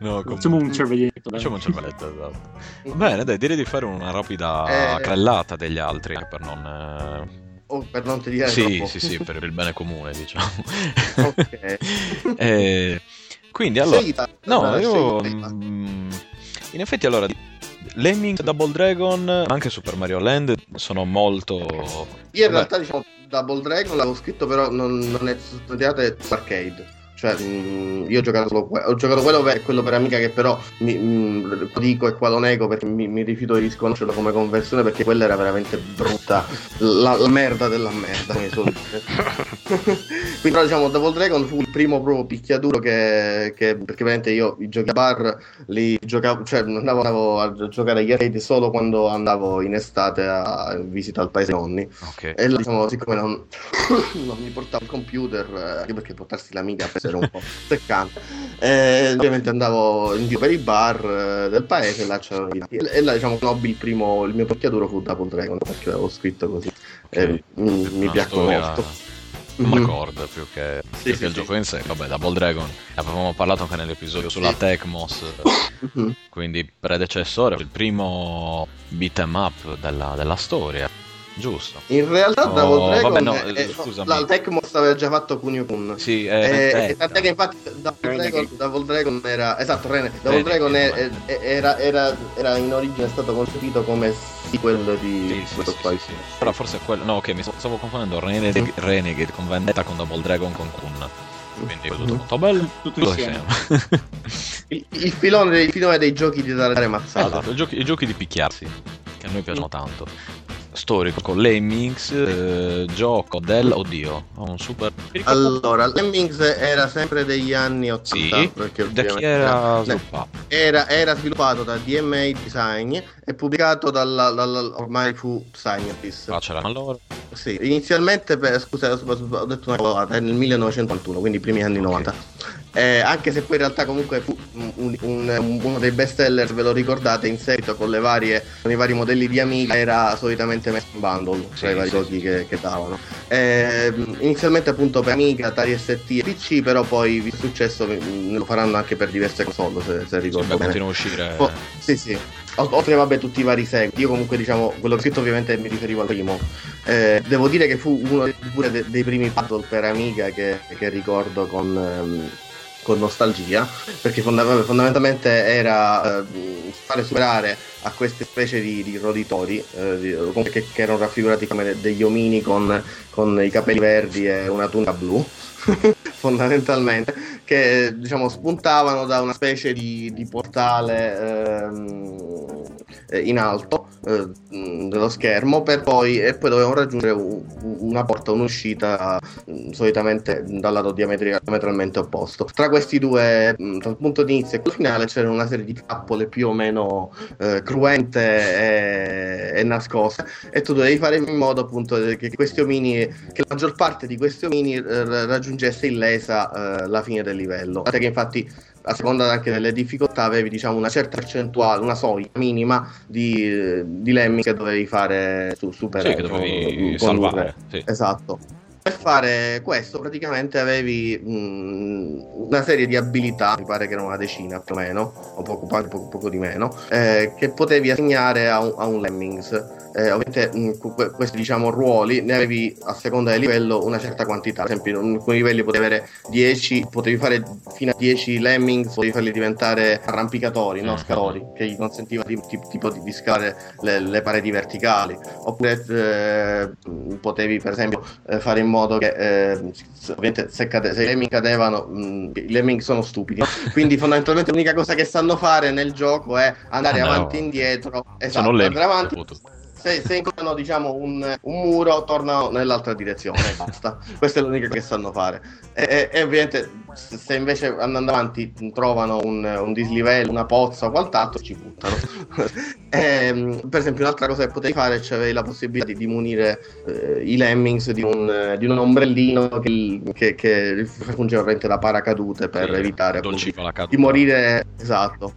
no, comunque.
Facciamo un cervelletto. dai.
Facciamo un cervelletto, esatto. Bene, dai, direi di fare una rapida
Eh.
crellata degli altri per non... eh,
Oh, per non ti dire
Sì,
troppo.
sì, sì, per il bene comune, diciamo.
Ok.
Eh, quindi, allora...
Seguita.
No,
Eh,
io...
seguita.
mm, in effetti, allora... Lemmings, Double Dragon, anche Super Mario Land sono molto...
Io in
Vabbè.
realtà diciamo Double Dragon l'avevo scritto però non, non è su arcade. Cioè, mh, io ho giocato solo que- ho giocato quello per, quello per amica che però mi, mh, lo dico e qua lo nego perché mi, mi rifiuto di risconoscerlo come conversione perché quella era veramente brutta. La, la merda della merda. come so dire. Quindi però diciamo Double Dragon fu il primo proprio picchiaduro che, che perché veramente io i giochi a bar li giocavo, cioè andavo, andavo a giocare agli arcade solo quando andavo in estate a visita al paese nonni.
Ok.
E là, diciamo, siccome non, non mi portavo il computer, eh, anche perché portarsi l'amica per essere un po' seccante. Eh, ovviamente andavo in giro per i bar eh, del paese là c'erano i e, e là diciamo conobbi il primo il mio picchiaduro fu Double Dragon perché l'avevo scritto così e mi, mi
Una
piacque
storia-
molto
Una
Mhm.
cord più che,
Sì,
più
sì,
che il
sì.
gioco in sé. Vabbè, Double Dragon, avevamo parlato anche nell'episodio sulla. Tecmos,
Mhm.
quindi predecessore, il primo beat 'em up della, della storia, giusto?
in realtà
Oh,
Double Dragon
vabbè, no,
eh,
eh, scusami.
la Tecmos aveva già fatto Kunio Kun
Sì,
Eh,
è
e tant'è che infatti Double. Dragon, Double Dragon era esatto Rene, Double
Renegade,
Dragon è- è- era, era, era in origine stato concepito come sequel di
Sì,
questo
sì,
qua
sì, sì. Però forse è quello. No, ok, mi stavo, stavo confondendo Renegade, Renegade con Vendetta con Double Dragon con Kun. Quindi è tutto molto bello.
Tutto insieme.
insieme.
il, il filone, il filone dei giochi di dare mazzata
esatto, i giochi, i giochi di picchiarsi, che a noi piacciono tanto. Storico con Lemmings, eh, gioco del. Oddio, ho un super.
allora Lemmings era sempre degli anni 80
Sì,
perché
da chi era sviluppato?
era, era sviluppato da DMA Design e pubblicato dalla, dalla- ormai fu Scientist
Qua c'era allora.
Sì, inizialmente, per, scusa, ho detto una cosa, nel 1991, quindi i primi anni 90. Eh, anche se poi in realtà comunque fu un- un- un- uno dei best seller, ve lo ricordate, in seguito con, le varie, con i vari modelli di Amiga era solitamente messo in bundle tra
Sì,
i vari
sì,
giochi che, che davano. Eh, inizialmente appunto per Amiga, Atari ST e PC, però poi il successo lo faranno anche per diverse console, se, se
Sì,
ricordo
beh,
bene.
continua a uscire.
Oh, sì, sì. Oltre vabbè tutti i vari seguiti, io comunque diciamo quello che ho scritto ovviamente mi riferivo al primo. Eh, devo dire che fu uno dei, pure de- dei primi puzzle per Amiga che, che ricordo con, ehm, con nostalgia, perché fonda- fondamentalmente era eh, fare superare a queste specie di, di roditori eh, che, che erano raffigurati come de- degli omini con, con i capelli verdi e una tunica blu. fondamentalmente che diciamo spuntavano da una specie di, di portale ehm, eh, in alto eh, dello schermo per poi e poi dovevano raggiungere un- una porta un'uscita solitamente dal lato diametralmente opposto. Tra questi due tra il punto di inizio e quello finale c'era una serie di trappole più o meno eh, cruente e, e nascoste e tu dovevi fare in modo appunto che questi omini che la maggior parte di questi omini eh, raggiungesse illesa eh, la fine del livello. Tant'è che infatti a seconda anche delle difficoltà avevi diciamo una certa percentuale, una soglia minima di, di lemming che dovevi fare su super
Sì, che dovevi salvare. Sì.
Esatto. Per fare questo praticamente avevi mh, una serie di abilità, mi pare che erano una decina più o meno, o poco, poco, poco di meno, eh, che potevi assegnare a un, a un Lemmings. Eh, ovviamente mh, que- questi diciamo ruoli ne avevi a seconda del livello una certa quantità, ad esempio in alcuni livelli potevi avere 10, potevi fare fino a 10 Lemmings, potevi farli diventare arrampicatori, no?
Mhm.
scalatori, che gli consentiva di, tipo di, di scalare le, le pareti verticali, oppure eh, potevi per esempio eh, fare in modo che eh, ovviamente se, cade- se i lemming cadevano mh, i lemming sono stupidi quindi fondamentalmente l'unica cosa che sanno fare nel gioco è andare
Ah, no.
avanti e indietro esatto,
Sono lemming,
andare avanti. Se, se incontrano diciamo un, un muro tornano nell'altra direzione e basta. Questa è l'unica che sanno fare. E, e- e ovviamente se invece andando avanti trovano un, un dislivello una pozza o quant'altro ci buttano. Ehm, per esempio un'altra cosa che potevi fare cioè avevi la possibilità di, munire eh, i lemmings di un, di un ombrellino che, che, che fungeva veramente da paracadute per
Sì,
evitare appunto, di morire esatto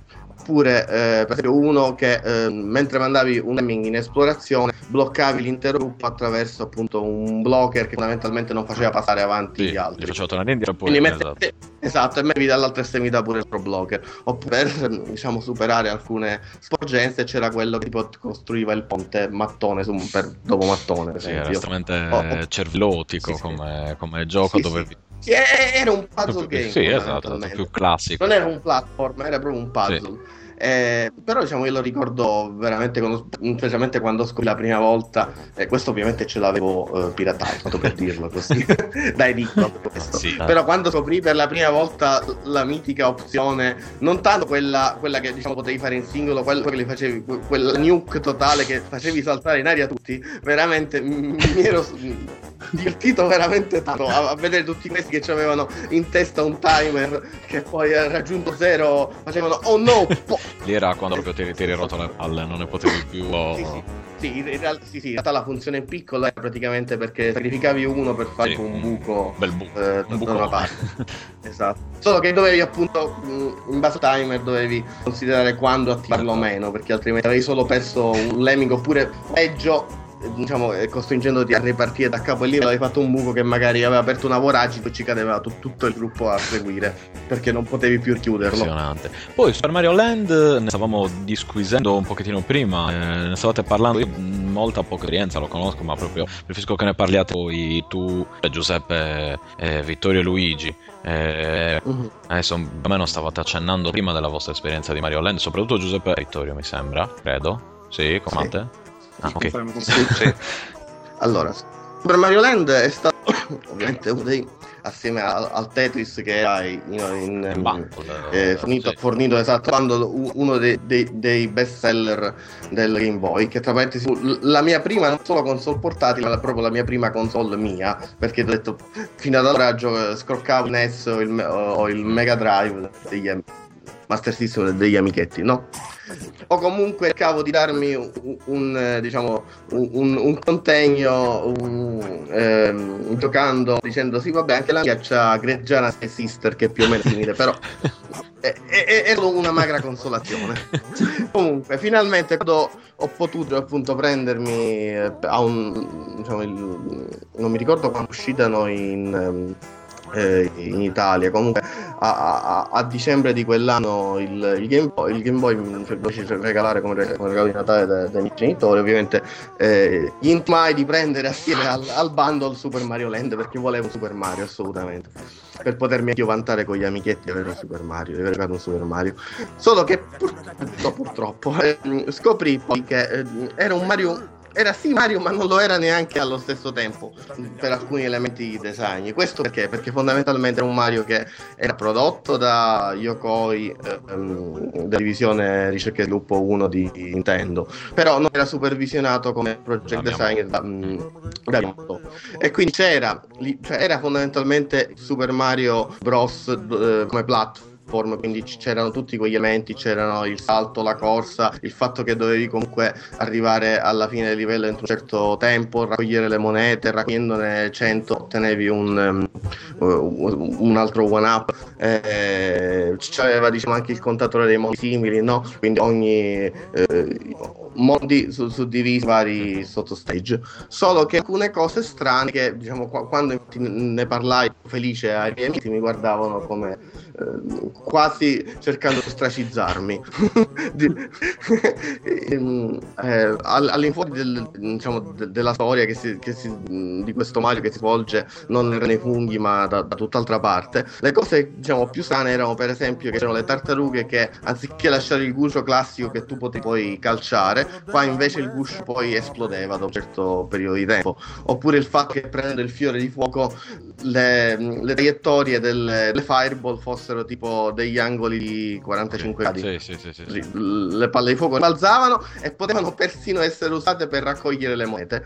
oppure eh, per esempio uno che eh, mentre mandavi un lemming in esplorazione bloccavi l'intero gruppo attraverso appunto un blocker che fondamentalmente non faceva passare avanti
Sì,
gli altri
li faceva tornare indietro poi
quindi
esatto.
mette- esatto, e metti dall'altra estremità pure il pro blocker oppure per diciamo superare alcune sporgenze c'era quello che tipo costruiva il ponte mattone su, per, dopo mattone per
Sì, era estremamente
Oh, oh.
cervellotico
Sì,
come, come gioco
Sì,
dove
era un puzzle game
Sì, esatto,
fondamentalmente.
più classico.
non era un platform, era proprio un puzzle. Eh, però diciamo io lo ricordo veramente quando, specialmente quando scoprì la prima volta e questo ovviamente ce l'avevo eh, piratato per dirlo così dai dico questo.
Sì,
però quando scoprì per la prima volta la mitica opzione non tanto quella, quella che diciamo potevi fare in singolo quello che li facevi que- quel nuke totale che facevi saltare in aria tutti veramente mi ero divertito veramente tanto a, a vedere tutti questi che avevano in testa un timer che poi ha raggiunto zero facevano oh no po-
Lì era quando proprio ti, ti eri rotto le palle, non ne potevi più.
Sì, sì. Sì, in, real- sì, sì, in realtà la funzione piccola è praticamente perché sacrificavi uno per fare
Sì,
un buco,
bel buco,
eh,
un
da
buco.
una parte. esatto. Solo che dovevi appunto, mh, in base al timer, dovevi considerare quando attivarlo o meno, perché altrimenti avevi solo perso un lemming oppure peggio. Eh, Diciamo, eh, costringendoti a ripartire da capo e lì avevi fatto un buco che magari aveva aperto una voragine e ci cadeva tu- tutto il gruppo a seguire perché non potevi più chiuderlo.
Impressionante. Poi Super Mario Land eh, ne stavamo disquisendo un pochettino prima, eh, ne stavate parlando, io mh, molta poca esperienza lo conosco, ma proprio preferisco che ne parliate voi tu, Giuseppe, eh, Vittorio e Luigi. Eh, adesso a me non stavate accennando prima della vostra esperienza di Mario Land, soprattutto Giuseppe e Vittorio mi sembra, credo. Sì, come
Sì.
Ah, ok.
Sì.
Allora, Super Mario Land è stato ovviamente uno dei assieme al, al Tetris che era in, in- in-
Battle,
eh, fornito,
sì.
fornito esatto uno dei, dei- dei best seller del Game Boy che tra parentesi la mia prima non solo console portatile ma proprio la mia prima console mia perché ho detto fino ad allora gio- scroccavo il NES o il, o il Mega Drive degli am- Master System degli amichetti no? o comunque cercavo di darmi un, un, eh, diciamo un, un- contegno ehm, giocando dicendo sì vabbè anche la mia c'ha Greggiana Sister che è più o meno simile però è, è, è- una magra consolazione comunque finalmente quando ho potuto appunto prendermi eh, a un diciamo il- non mi ricordo quando uscitano in ehm, eh, in Italia. Comunque a, a- a dicembre di quell'anno il, il Game Boy, il Game Boy mi fece regalare come, re- come regalo di Natale dai, dai miei genitori ovviamente eh, gli intimai di prendere assieme al, al bundle Super Mario Land perché volevo Super Mario assolutamente. Per potermi anche io vantare con gli amichetti di avere un Super Mario di aver giocato un Super Mario. Solo che purtroppo, purtroppo eh, scoprì poi che eh, era un Mario era sì Mario, ma non lo era neanche allo stesso tempo per alcuni elementi di design. Questo perché? Perché fondamentalmente era un Mario che era prodotto da Yokoi, ehm, della divisione ricerca e sviluppo 1 di Nintendo, però non era supervisionato come project
Da
designer da, mm, da. E quindi c'era, cioè era fondamentalmente Super Mario Bros. eh, come platform quindi c- c'erano tutti quegli elementi, c'erano il salto, la corsa, il fatto che dovevi comunque arrivare alla fine del livello entro un certo tempo, raccogliere le monete, raccogliendone 100 ottenevi un, um, un altro one up, eh, c'aveva diciamo anche il contatore dei mondi simili, no? quindi ogni eh, mondi su- suddivisi in vari sottostage, solo che alcune cose strane che diciamo qua- quando ne parlai felice ai miei amici mi guardavano come quasi cercando di ostracizzarmi. Ehm, eh, all- all'infuori del- diciamo, de- della storia che si- che si- di questo Mario che si svolge non nei funghi ma da, da tutt'altra parte. Le cose diciamo più strane erano per esempio che c'erano le tartarughe che anziché lasciare il guscio classico che tu potevi poi calciare qua invece il guscio poi esplodeva dopo un certo periodo di tempo. Oppure il fatto che prendendo il fiore di fuoco le, le traiettorie delle, delle fireball fossero tipo degli angoli di 45 gradi
Sì, sì, sì, sì, sì.
sì, le palle di fuoco balzavano e potevano persino essere usate per raccogliere le monete.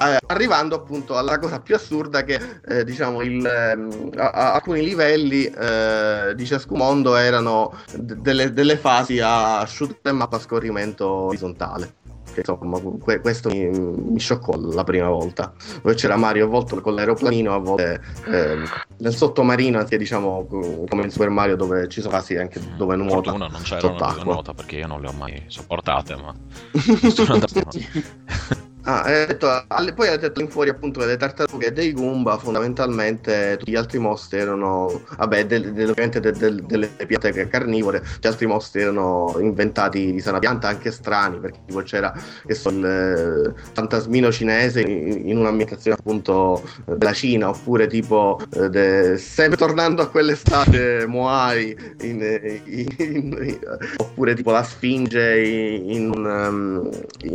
Eh, arrivando appunto alla cosa più assurda che eh, diciamo il, ehm, a- a- alcuni livelli eh, di ciascun mondo erano d- delle, delle fasi a shoot mappa a scorrimento orizzontale che insomma que- questo mi, mi scioccò la prima volta dove c'era Mario a volte con l'aeroplanino a volte ehm, nel sottomarino anche diciamo come in Super Mario dove ci sono fasi anche dove nuota
Fortuna non dove
sott'acqua.
nuota perché io non le ho mai sopportate, ma sono andato
Ah, hai detto, alle- poi hai detto in fuori appunto che le tartarughe e dei Goomba fondamentalmente tutti gli altri mostri erano vabbè del- del- ovviamente de- del- delle piante carnivore gli altri mostri erano inventati di sana pianta anche strani perché tipo c'era che so, il eh, fantasmino cinese in, in un'ambientazione appunto eh, della Cina oppure tipo eh, de- sempre tornando a quell'estate Moai in- in- oppure tipo la Sfinge in, un, um,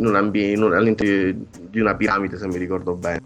un ambiente all'interno di una piramide se mi ricordo bene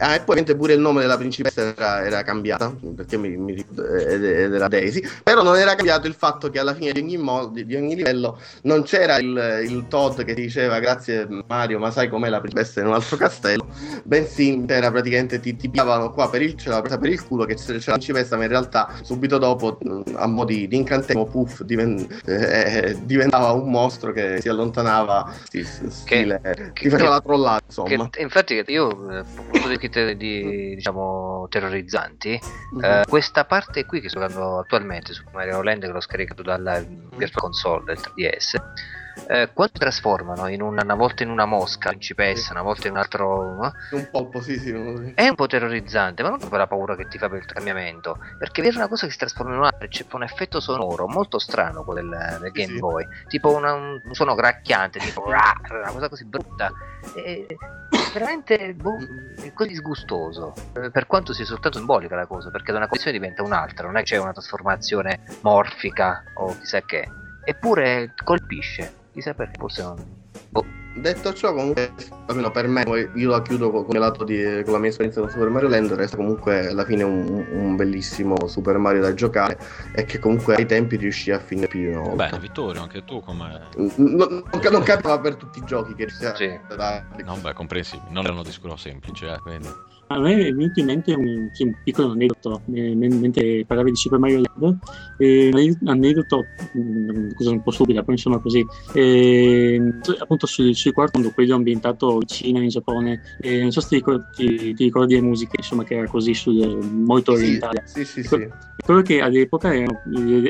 Ah, e poi pure il nome della principessa era, era cambiata, perché mi, mi ricordo, ed era Daisy, però non era cambiato il fatto che alla fine di ogni, mo- di ogni livello non c'era il, il Todd che diceva grazie Mario, ma sai com'è la principessa in un altro castello, bensì era praticamente ti, ti piavano qua per il, ce l'ha presa per il culo che c'era la principessa, ma in realtà subito dopo a mo' di, di incantesimo puff diven- eh, diventava un mostro che si allontanava, sì, stile, che, che, faceva la trollata, insomma.
Che, infatti io, eh, di di, di diciamo terrorizzanti mm-hmm. eh, questa parte qui che sto giocando attualmente su Mario Land che l'ho scaricato dalla Virtual Console del 3DS eh, quando si trasformano in una, una, volta in una mosca principessa, sì. una volta in un altro.
Eh? Un polpo, sì, sì.
È un po' terrorizzante, ma non per la paura che ti fa per il cambiamento. Perché vedere una cosa che si trasforma in un'altra c'è un effetto sonoro molto strano quello del, del Game sì. Boy. Tipo una, un, suono gracchiante, tipo una cosa così brutta. E, veramente boh, è così disgustoso. Eh, per quanto sia soltanto simbolica la cosa, perché da una condizione diventa un'altra, non è che c'è una trasformazione morfica o chissà che. Eppure colpisce, chissà perché, forse non. Boh.
Detto ciò, comunque, almeno per me, io la chiudo con, con, lato di, con la mia esperienza con Super Mario Land, resta comunque alla fine un, un, bellissimo Super Mario da giocare e che comunque ai tempi riuscì a finire più di una volta.
Beh, Vittorio, anche tu come...
Non, non, non capitava per tutti i giochi che ci
sì. da... No, beh, comprensibile, non erano di sicuro semplici, eh, quindi...
A me è venuto in mente un, un piccolo aneddoto eh, mentre parlavi di Super Mario Land, eh, un aneddoto, mm, cosa un po' stupida, però insomma così, eh, appunto sui, sui quarto mondo, quello ambientato in Cina, in Giappone, eh, non so se ti ricordi, ti, ti ricordi le musiche, insomma che era così sul, molto orientale.
Sì, sì, sì. sì.
Quello che all'epoca ero,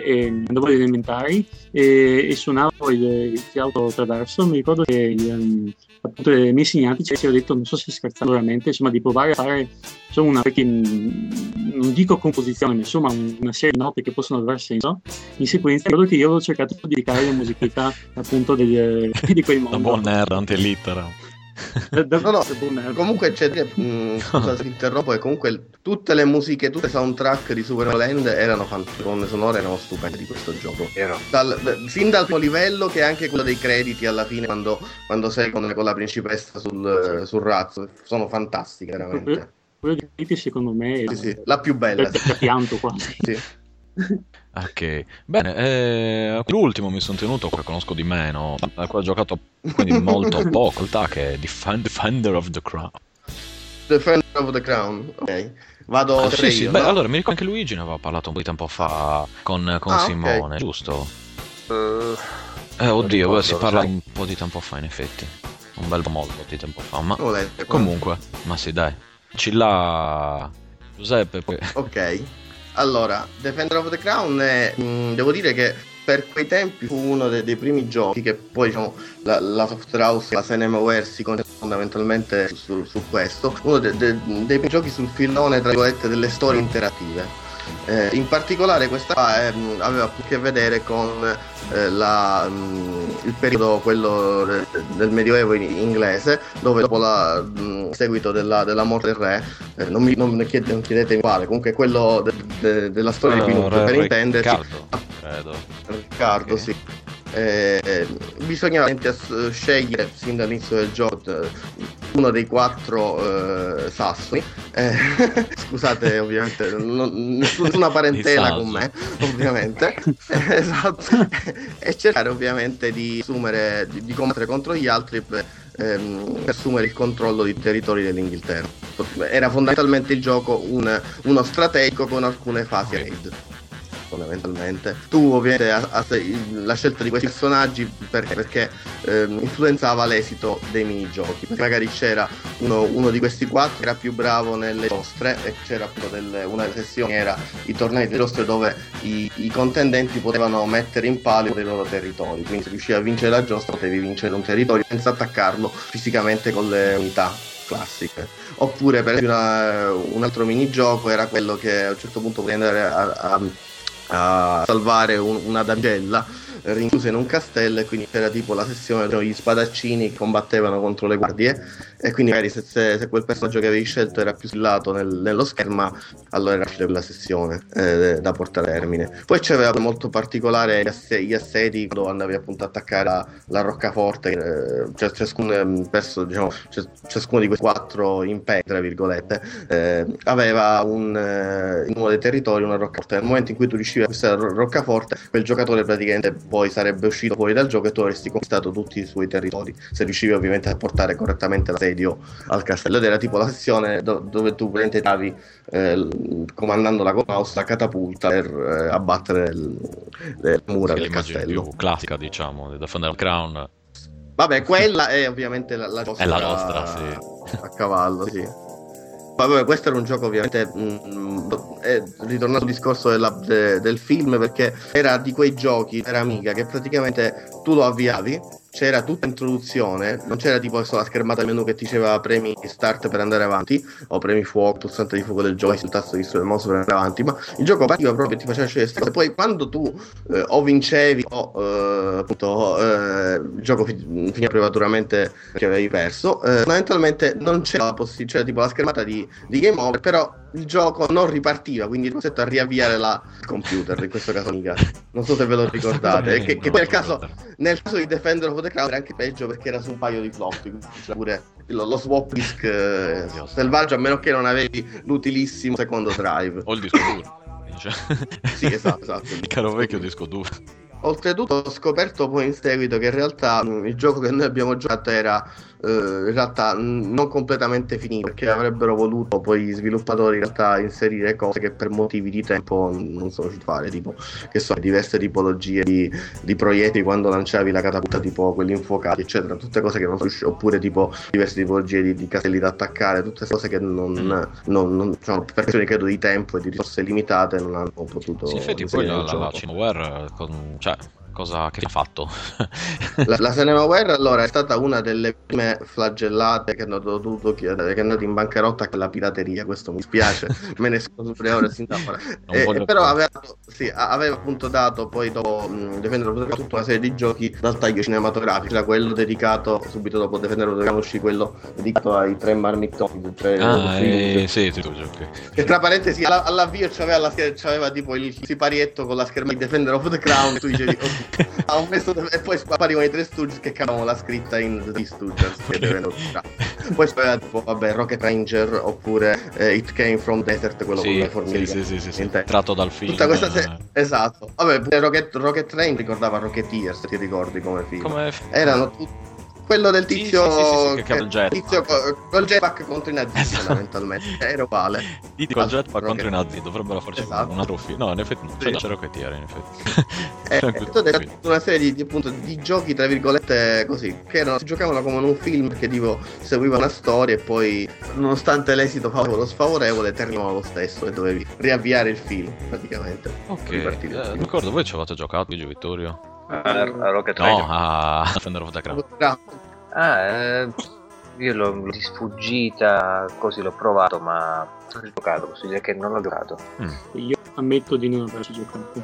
eh, andavo alle elementari e, e suonavo il, il flauto traverso, mi ricordo che il, appunto i miei insegnanti ci avevano detto, non so se scherzando veramente, insomma di provare a fare insomma, una, perché non dico composizione, ma insomma una serie di note che possono aver senso in sequenza, credo che io ho cercato di dedicare la musicalità appunto degli, di quel mondo.
Un buon nerd, antelittera.
no, no, comunque c'è mh, mm, scusa se interrompo e comunque tutte le musiche tutte le soundtrack di Super Land erano fantastiche le sonore erano stupende di questo gioco. Dal, sin dal primo livello che anche quello dei crediti alla fine quando, quando sei con, con, la principessa sul, sul razzo sono fantastiche veramente.
Quello di crediti secondo me
è sì, sì, la più bella.
pianto quasi.
Sì
Ok, bene, eh, l'ultimo mi sono tenuto, che conosco di meno, a cui ho giocato quindi molto poco, che è Defender of the Crown.
Defender of the Crown, ok. Vado
ah, sì, sì. Io, Beh, no? allora mi ricordo che Luigi ne aveva parlato un po' di tempo fa con, con ah, Simone, okay. giusto? Uh, eh, oddio, beh, si parla un po' di tempo fa in effetti. Un bel molto di tempo fa, ma comunque, ma sì dai. Cilla Giuseppe poi.
Ok. Allora, Defender of the Crown è, mh, mm, devo dire che per quei tempi fu uno dei, dei primi giochi che poi diciamo, la, la Software House, la Cinemaware si concentra fondamentalmente su, su questo, uno de, de, dei primi giochi sul filone tra virgolette delle storie interattive eh, in particolare questa eh, aveva più a che vedere con eh, la, mh, mm, il periodo quello de, del medioevo in, inglese, dove dopo il seguito della, della, morte del re, eh, non, mi, non, chiede, non chiedetemi quale, comunque quello de, de, della storia di Pinocchio, per intenderci.
Riccardo, credo.
Riccardo, okay. sì eh, bisognava scegliere sin dall'inizio del gioco eh, uno dei quattro eh, sassoni eh, scusate ovviamente non, nessuna parentela con me ovviamente. Esatto. E cercare ovviamente di assumere di, di combattere contro gli altri per, ehm, per assumere il controllo dei territori dell'Inghilterra. Era fondamentalmente il gioco un, uno strategico con alcune fasi raid fondamentalmente. Tu ovviamente la scelta di questi personaggi perché, perché ehm, influenzava l'esito dei minigiochi, perché magari c'era uno, uno, di questi quattro che era più bravo nelle giostre e c'era appunto delle, una delle sessioni era i tornei delle giostre dove i, i, contendenti potevano mettere in palio dei loro territori, quindi se riuscivi a vincere la giostra potevi vincere un territorio senza attaccarlo fisicamente con le unità classiche. Oppure, per esempio, una, un altro minigioco era quello che a un certo punto potevi andare a, a a salvare un, una damigella rinchiusa in un castello e quindi c'era tipo la sessione dove gli spadaccini combattevano contro le guardie e quindi magari se, se, se quel personaggio che avevi scelto era più schillato nel, nello schermo, allora era facile quella sessione eh, da portare a termine. Poi c'era molto particolare gli, ass- gli assedi quando andavi appunto a attaccare la, la roccaforte, eh, cioè, ciascuno, ehm, perso, diciamo, ciascuno di questi quattro imperi, tra virgolette, eh, aveva un, eh, in uno dei territori una roccaforte. Nel momento in cui tu riuscivi a questa roccaforte, quel giocatore praticamente poi sarebbe uscito fuori dal gioco e tu avresti conquistato tutti i suoi territori, se riuscivi ovviamente a portare correttamente l'assedio al castello. Ed era tipo la sezione do- dove tu davi eh, comandando la mouse la catapulta per eh, abbattere il, le mura
Sì,
del castello.
più classica, diciamo, di Defender Crown.
Vabbè, quella è ovviamente la, la
È la nostra, sì.
a cavallo, sì. Vabbè, questo era un gioco ovviamente mm, è ritornato al discorso della- de- del film perché era di quei giochi per Amiga che praticamente tu lo avviavi, c'era tutta introduzione, non c'era tipo la schermata menu che diceva premi start per andare avanti o premi fuoco, pulsante di fuoco del gioco, il tasto di del mouse per andare avanti, ma il gioco partiva proprio e ti faceva scegliere queste. Poi quando tu eh, o vincevi o eh, appunto eh, il gioco fi- finiva prematuramente perché avevi perso, eh, fondamentalmente non c'era la possibilità, c'era tipo la schermata di, di game over, però il gioco non ripartiva, quindi eri costretto a riavviare la il computer, in questo caso mica. Non so se ve lo ricordate, e che, che poi nel caso, nel caso di Defender of the Crown era anche peggio perché era su un paio di floppy, quindi c'era pure lo, lo swap disk eh, selvaggio, a meno che non avevi l'utilissimo secondo drive.
O il disco duro. Cioè,
Sì, esatto, esatto.
Il caro vecchio disco duro.
Oltretutto ho scoperto poi in seguito che in realtà mh, il gioco che noi abbiamo giocato era eh, in realtà mh, non completamente finito perché avrebbero voluto poi gli sviluppatori in realtà inserire cose che per motivi di tempo non sono riusciti a fare, tipo che so, diverse tipologie di, di proiettili quando lanciavi la catapulta, tipo quelli infuocati, eccetera, tutte cose che non sono riusciti, oppure tipo diverse tipologie di, di castelli da attaccare, tutte cose che non, non, non diciamo, per questioni credo di tempo e di risorse limitate non hanno potuto
Sì, infatti poi la, la, la con- cioè, cosa che ha fatto?
La, la Cinemaware allora è stata una delle prime flagellate che hanno dovuto chiedere, che è andata in bancarotta con la pirateria, questo mi spiace, me ne scuso per ora sin da ora. Eh,
voglio
però aveva, sì, aveva appunto dato poi dopo mh, Defender of the tutta una serie di giochi dal taglio cinematografico, c'era quello dedicato, subito dopo Defender of the uscì quello dedicato ai tre marmittoni, i tre
Ah, eh, sì, sì, sì,
tra parentesi alla- all'avvio c'aveva, la, c'aveva tipo il siparietto con la scherma di Defender of the Crown tu dicevi "Oddio, ha un messo e poi apparivano i tre Stooges che cavavano la scritta in The Stooges che Crown. poi c'aveva tipo vabbè Rocket Ranger oppure eh, It Came From Desert quello con
Sì,
le formiche.
sì, sì, sì, sì, Tratto dal film.
tutta questa se-
eh,
esatto. Vabbè Rocket, Rocket Train ricordava Rocketeer se ti ricordi come film?
Come...
erano tutti quello del tizio
sì, sì, sì, sì, che chiama il jetpack.
tizio co- col jetpack contro i nazisti
Esatto.
fondamentalmente era uguale
Di col jetpack contro i nazi dovrebbero farci
Esatto.
un altro film. No, in effetti no,
Sì.
c'è c'è Rocketeer in effetti.
Eh, una serie di, di, appunto, di giochi, tra virgolette, così, che erano, si giocavano come in un film perché tipo seguiva una storia e poi, nonostante l'esito favorevole o sfavorevole, terminava lo stesso e dovevi riavviare il film, praticamente.
Ok, eh, ricordo, voi ci avete giocato, Luigi Vittorio?
A, a Rocket
No,
Ranger.
a Defender of the Crown.
Ah,
Ah, eh, io l'ho, l'ho di sfuggita, così l'ho provato, ma non ho giocato, posso dire che non l'ho giocato.
Io ammetto di non averci giocato.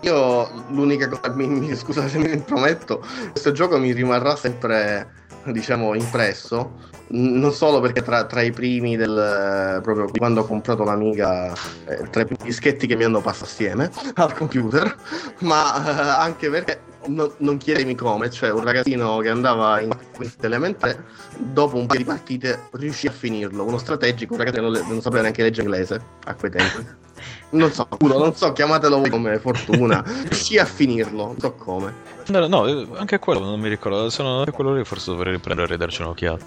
Io l'unica cosa, mi, mi- scusate se mi intrometto, questo gioco mi rimarrà sempre, diciamo, impresso, non solo perché tra, tra i primi del, proprio quando ho comprato l'Amiga, eh, tra i primi dischetti che mi hanno passato assieme al computer, ma eh, anche perché no- non chiedetemi come, cioè un ragazzino che andava in quinta elementare, dopo un paio di partite riuscì a finirlo, uno strategico, un ragazzo che non, non sapeva neanche leggere inglese a quei tempi. Non so, giuro, non so, chiamatelo voi come fortuna, riuscì a finirlo, non so come.
No, no, anche quello non mi ricordo. Se no, anche quello lì forse dovrei riprendere e ridarci un'occhiata.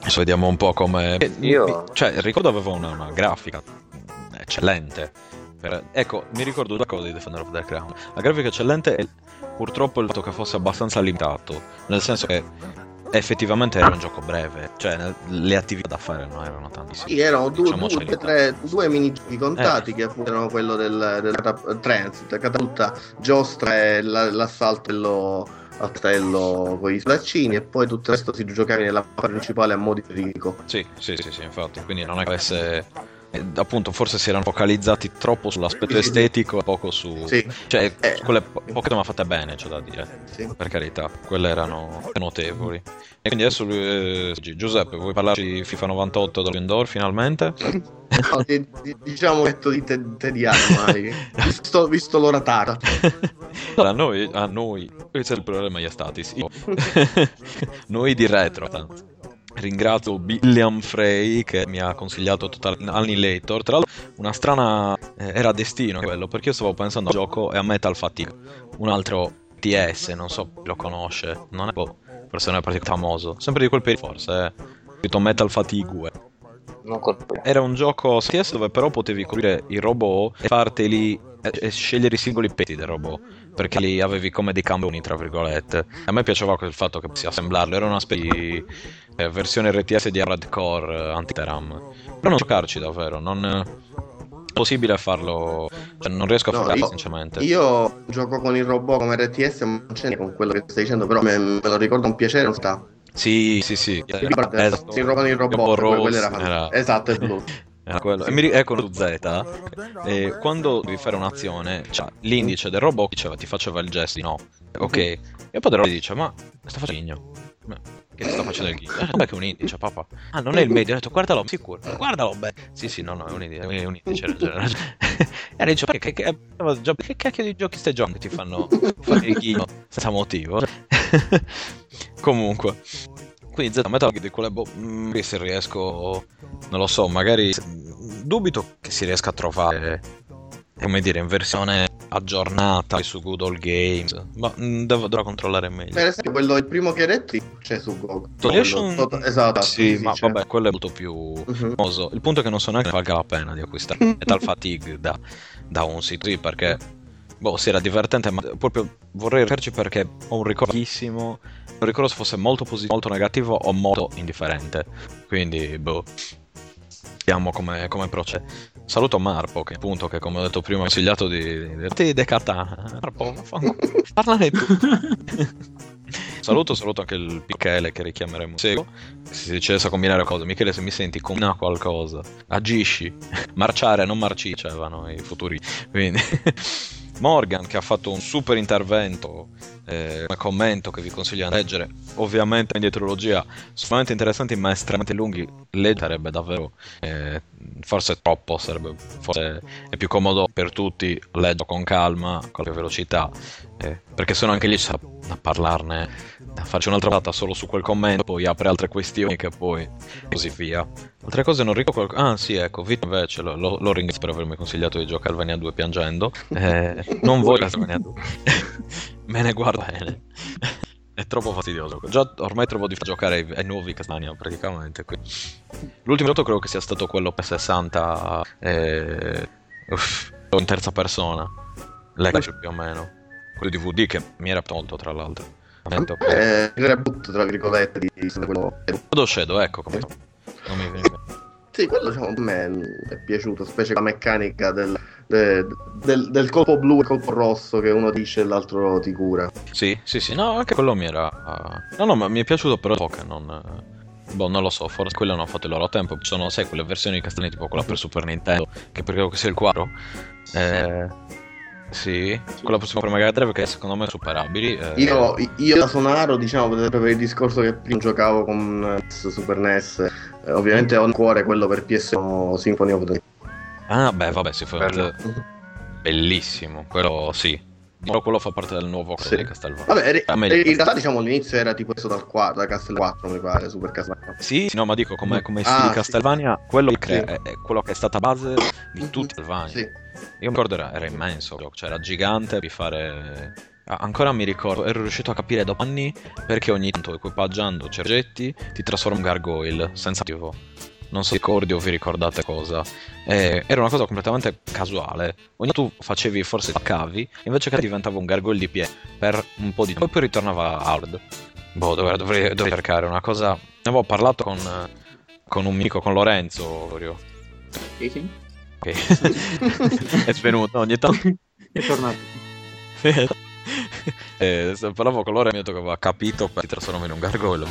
Adesso vediamo un po' come. eh,
Io-
Cioè, ricordo aveva una, una grafica eccellente. Per- Ecco, mi ricordo due cose di Defender of the Crown. La grafica eccellente e purtroppo il fatto che fosse abbastanza limitato. Nel senso che effettivamente era un gioco breve. Cioè, le attività da fare non erano tantissime.
Sì, erano due,
Diciamo
due,
cioè,
tre, due minigiochi contati che appunto erano quello del, del transit, catapulta, giostra e la- l'assalto dello castello con gli sbaraccini e poi tutto il resto si giocava nella parte principale a mo' di Rico.
Sì, sì, sì, sì, infatti. Quindi non è che avesse eh, appunto forse si erano focalizzati troppo sull'aspetto
Sì,
estetico e poco su...
Sì.
Cioè,
Eh.
quelle po- poche ma fatte bene, c'è da dire.
Sì.
Per carità, quelle erano notevoli. E quindi adesso eh, Gi- Giuseppe, vuoi parlarci di FIFA 98 da Indoor finalmente?
No, di- di- diciamo detto di te- tediato ormai, visto, visto l'ora tarda.
Allora, a noi, a noi, questo è il problema gli stati, sì. noi di retro, tanto. Ringrazio William Frey che mi ha consigliato Total Annihilator. Tra l'altro, una strana. eh, era destino quello perché io stavo pensando al gioco e a Metal Fatigue, un altro TS, non so chi lo conosce, non è boh, forse non è particolarmente famoso. Sempre di quel periodo, forse. Eh. Scritto Metal Fatigue. Era un gioco TS dove però potevi costruire i robot e farteli e, e scegliere i singoli pezzi del robot. Perché li avevi come dei campioni, tra virgolette. A me piaceva quel fatto che potessi assemblarlo. Era una specie di eh, versione RTS di Hardcore eh, anti-RAM. Però non giocarci davvero. Non è possibile farlo. Cioè, non riesco a
No,
farlo,
io-
sinceramente.
Io gioco con il robot come RTS, ma non c'è con quello che stai dicendo, però me, me lo ricordo un piacere, non sta.
Sì, sì, sì.
Ricordo,
Esatto.
il robot con il robot,
Robot
quello
Rose,
era
era-
Esatto, è blu.
Era quello. E mi ecco su Z. E quando devi fare un'azione, cioè, l'indice del robot diceva, ti faceva il gesto di no. Ok. E poi il robot dice, ma sta facendo il ghigno? Ma Che ti sta facendo il ghigno? Eh, che è un indice, papà? Ah, non è il medio. Ho detto, guardalo, sicuro. Guardalo, beh. Sì, sì, no, no, è un indice. È un indice. E lei dice, perché che, che, che cacchio di giochi stai giocando che ti fanno fare il ghigno senza motivo? Comunque. Quindi Z Metal Gear boh, mm, se riesco, non lo so, magari dubito che si riesca a trovare, come dire, in versione aggiornata su Good Old Games, ma mm, devo, dovrò controllare meglio.
Per esempio, quello il primo che hai detto c'è su Go.
Totalization-
Quello- tot- esatto,
Sì, ma
c'è.
vabbè, quello è molto più famoso. Il punto è che non so neanche valga la pena di acquistare Metal Fatigue da, da un sito, sì, perché boh, sì, era divertente, ma proprio vorrei rifarci perché ho un ricordo vecchissimo. Non ricordo se fosse molto positivo, molto negativo o molto indifferente. Quindi, boh. Vediamo come, come procede. Saluto Marpo, che appunto, che come ho detto prima, ho consigliato di, di, di decatana. Marpo, parlane tu. saluto, saluto anche il Michele che richiameremo in seguito. Se si decidesse a combinare cose, Michele, se mi senti, combina qualcosa. Agisci. Marciare, non marcicevano i futuri. Quindi. Morgan che ha fatto un super intervento eh, commento che vi consiglio di leggere ovviamente in dietrologia sicuramente interessanti ma estremamente lunghi leggerebbe davvero eh, forse troppo sarebbe forse è più comodo per tutti leggerlo con calma con la velocità eh, perché sono anche lì da parlarne da farci un'altra data solo su quel commento poi apre altre questioni che poi così via. Altre cose non ricordo qualcosa ah sì ecco Vito invece lo, lo, lo ringrazio per avermi consigliato di giocare Castlevania 2 piangendo. Eh, non voglio Castlevania 2 me ne guardo bene. È troppo fastidioso. Già ormai trovo di giocare ai, ai nuovi Castlevania praticamente quindi. l'ultimo gioco credo che sia stato quello per 60 eh, uff, in terza persona. L'ex più o meno quello di VD che mi era molto tra l'altro Veramente, ok.
Eh, il reboot, tra virgolette, di quello.
Shadow Shadow ecco come non mi viene.
Sì, quello diciamo, a me è piaciuto, specie la meccanica del, de- del- del colpo blu e colpo rosso che uno dice e l'altro ti cura.
Sì, sì, sì, no, anche quello mi era. uh, No, no, ma mi è piaciuto però poco, non. eh, Boh, non lo so, forse quello hanno fatto il loro tempo. Ci sono, sai, quelle versioni di Castellani tipo quella per Super Nintendo, che credo che sia il 4. Eh, sì, quella per Super Mega Drive che secondo me è superabili. eh,
Io, io da Sonaro, diciamo, per per il discorso che prima giocavo con eh, Super NES, eh, ovviamente ho a cuore quello per PS Symphony of the
Ah, beh, vabbè, si fa.
Bello.
Bellissimo, quello sì. Però quello fa parte del nuovo
Sì.
di Castelvania.
Vabbè, in realtà diciamo all'inizio era tipo questo dal 4, da Castle 4 mi pare, Super Castlevania.
Sì, sì, no, ma dico come, come
Ah,
stile
sì.
Castlevania, quello,
Sì.
è, è quello che è stata base di tutti i Castlevania.
Sì.
Io mi ricordo era, era immenso, cioè era gigante di fare... Ancora mi ricordo, ero riuscito a capire dopo anni perché ogni tanto equipaggiando cergetti ti trasforma in gargoyle senza motivo. Non so se ricordi o vi ricordate cosa. Eh, era una cosa completamente casuale. Ogni tanto tu facevi, forse cavi, invece che diventava un gargoyle di piede per un po' di tempo, poi ritornava hard. Boh, dovrei, dovrei- dovrei cercare una cosa. Ne avevo parlato con, con un amico, con Lorenzo.
Sì, sì.
Ok. è svenuto ogni tanto.
È tornato.
eh, parlavo con loro e mi ha detto che aveva capito che si trasforma in un gargoyle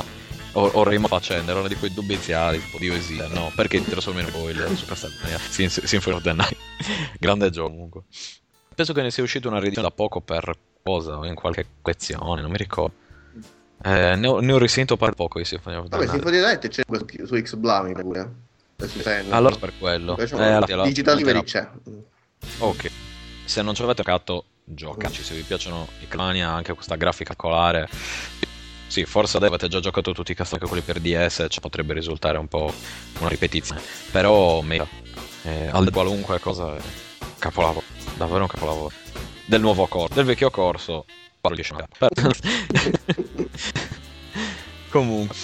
o, o rima facendo, era uno di quei dubbi iniziali, tipo Dio esiste, no, perché ti trasformi in poi il Super Symphony of the Night. Grande gioco comunque. Penso che ne sia uscita una riedizione da poco per cosa, in qualche collezione, non mi ricordo. Eh, ne, ho, ne ho risentito per poco di Symphony of the
Vabbè,
Night.
Symphony of the Night c'è su- su X-Blami pure.
Allora per quello.
Invece
Eh, allora,
Digital
allora,
c'è.
Ok. Se non ci avete giocato, giocaci. Se vi piacciono i Clania, anche questa grafica colare. Sì, forse adesso avete già giocato tutti i cast anche quelli per DS, cioè potrebbe risultare un po' una ripetizione. Però, mega. Eh, al di qualunque cosa, è capolavoro. Davvero un capolavoro. Del nuovo corso. Del vecchio corso, parlo di scena. Comunque.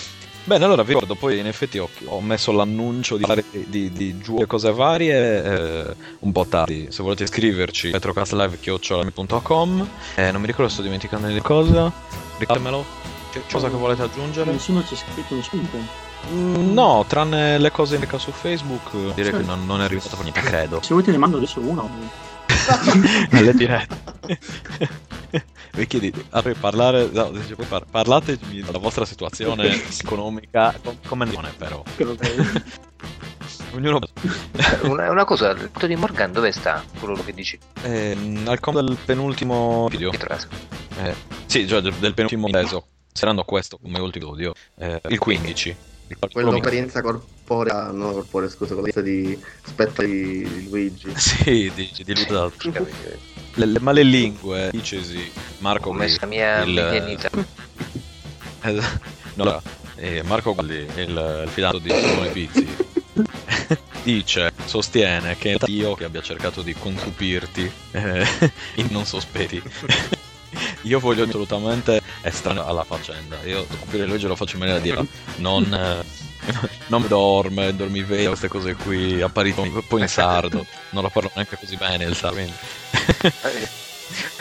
Bene, allora vi ricordo, poi in effetti ho, ho messo l'annuncio di, fare- di, di giù e cose varie eh, un po' tardi. Se volete iscriverci, retrocastlive.com eh, Non mi ricordo, sto dimenticando di cosa. Ricordatemelo. C'è cosa che volete aggiungere?
Nessuno ci ha scritto niente.
Mm, no, tranne le cose in su Facebook, direi che non, non è arrivato per niente, credo.
Se volete ne mando adesso uno.
Nelle dirette. Vi chiedi, allora, parlare, no, par- parlatemi della vostra situazione economica, com- come non è però. Ognuno...
una, una cosa, il tutto di Morgan dove sta? Quello che dici
Ehm, al com del penultimo video. Eh, sì, cioè del, del penultimo reso. Saranno questo come ultimo video. Eh, il 15. Il
Quello esperienza corporea, no corporea, scusa, quella di Spetta di Luigi.
Sì, dici, di esatto. Le, le malelingue, dicesi Marco
messo la
Galli,
mia
il- no, allora, eh, Marco Galli, il, il fidato di Simone Pizzi, dice, sostiene che è io che abbia cercato di concupirti eh, in non sospetti. Io voglio assolutamente estraneo alla faccenda. Io concupire Luigi lo faccio in maniera di non, eh, non dorme, dormiveglia, queste cose qui, apparizioni, poi in sardo. Non lo parlo neanche così bene il sardo.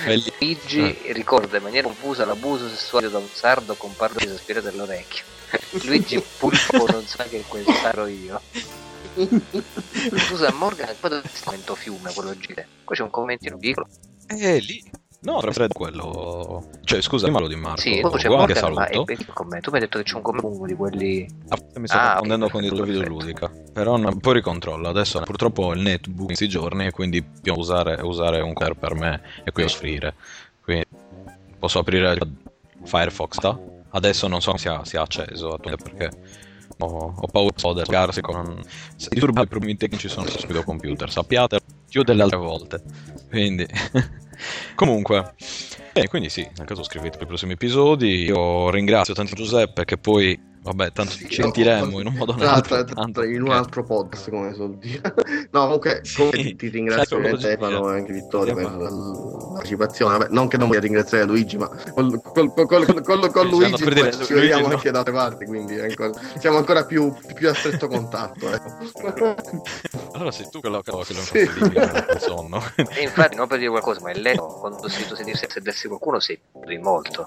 Luigi ricorda in maniera confusa l'abuso sessuale da un sardo con parlo di sospiro dell'orecchio. Luigi purtroppo non sa che quel sarò io. Scusa Morgan, poi dove commento fiume quello gire? Qua c'è un commentino piccolo.
Eh, lì. No, preferito quello. Cioè, scusa, ma lo di Marco.
Sì, poi c'è
Guarda che
Morgan, ma è
saluto.
il commento. Tu mi hai detto che c'è un lungo di quelli.
Ah, mi sto
Ah,
confondendo
ok,
con il tuo video ludica. Però no, poi ricontrollo. Adesso purtroppo ho il netbook in questi giorni e quindi devo usare, usare un computer per me e qui offrire. Quindi posso aprire Firefox. sta? Adesso non so se sia, sia acceso attualmente perché ho, ho paura di sfoderarsi con... Se disturba i problemi tecnici sono sul computer, sappiate più delle altre volte. Quindi... Comunque... Bene, quindi sì, nel caso scrivete per i prossimi episodi. Io ringrazio tanto Giuseppe che poi, vabbè, tanto ci sentiremo in un modo o nell'altro.
tra-
tanto
tra- in un altro podcast, come so dire. no, comunque, comunque
Sì,
ti, ringrazio Stefano e anche Vittorio per la partecipazione. Vabbè, non che non voglia ringraziare Luigi, ma col, col- col- col-
Sì,
Luigi
dire,
ci
Luigi
vediamo
no.
anche da altre parti, quindi ancora- siamo ancora più, più a stretto contatto. ecco.
Allora sei tu che lo che lo
Sì.
sonno.
E infatti, non per dire qualcosa, ma è lento quando ho sentito sentirsi sedersi qualcuno si è molto.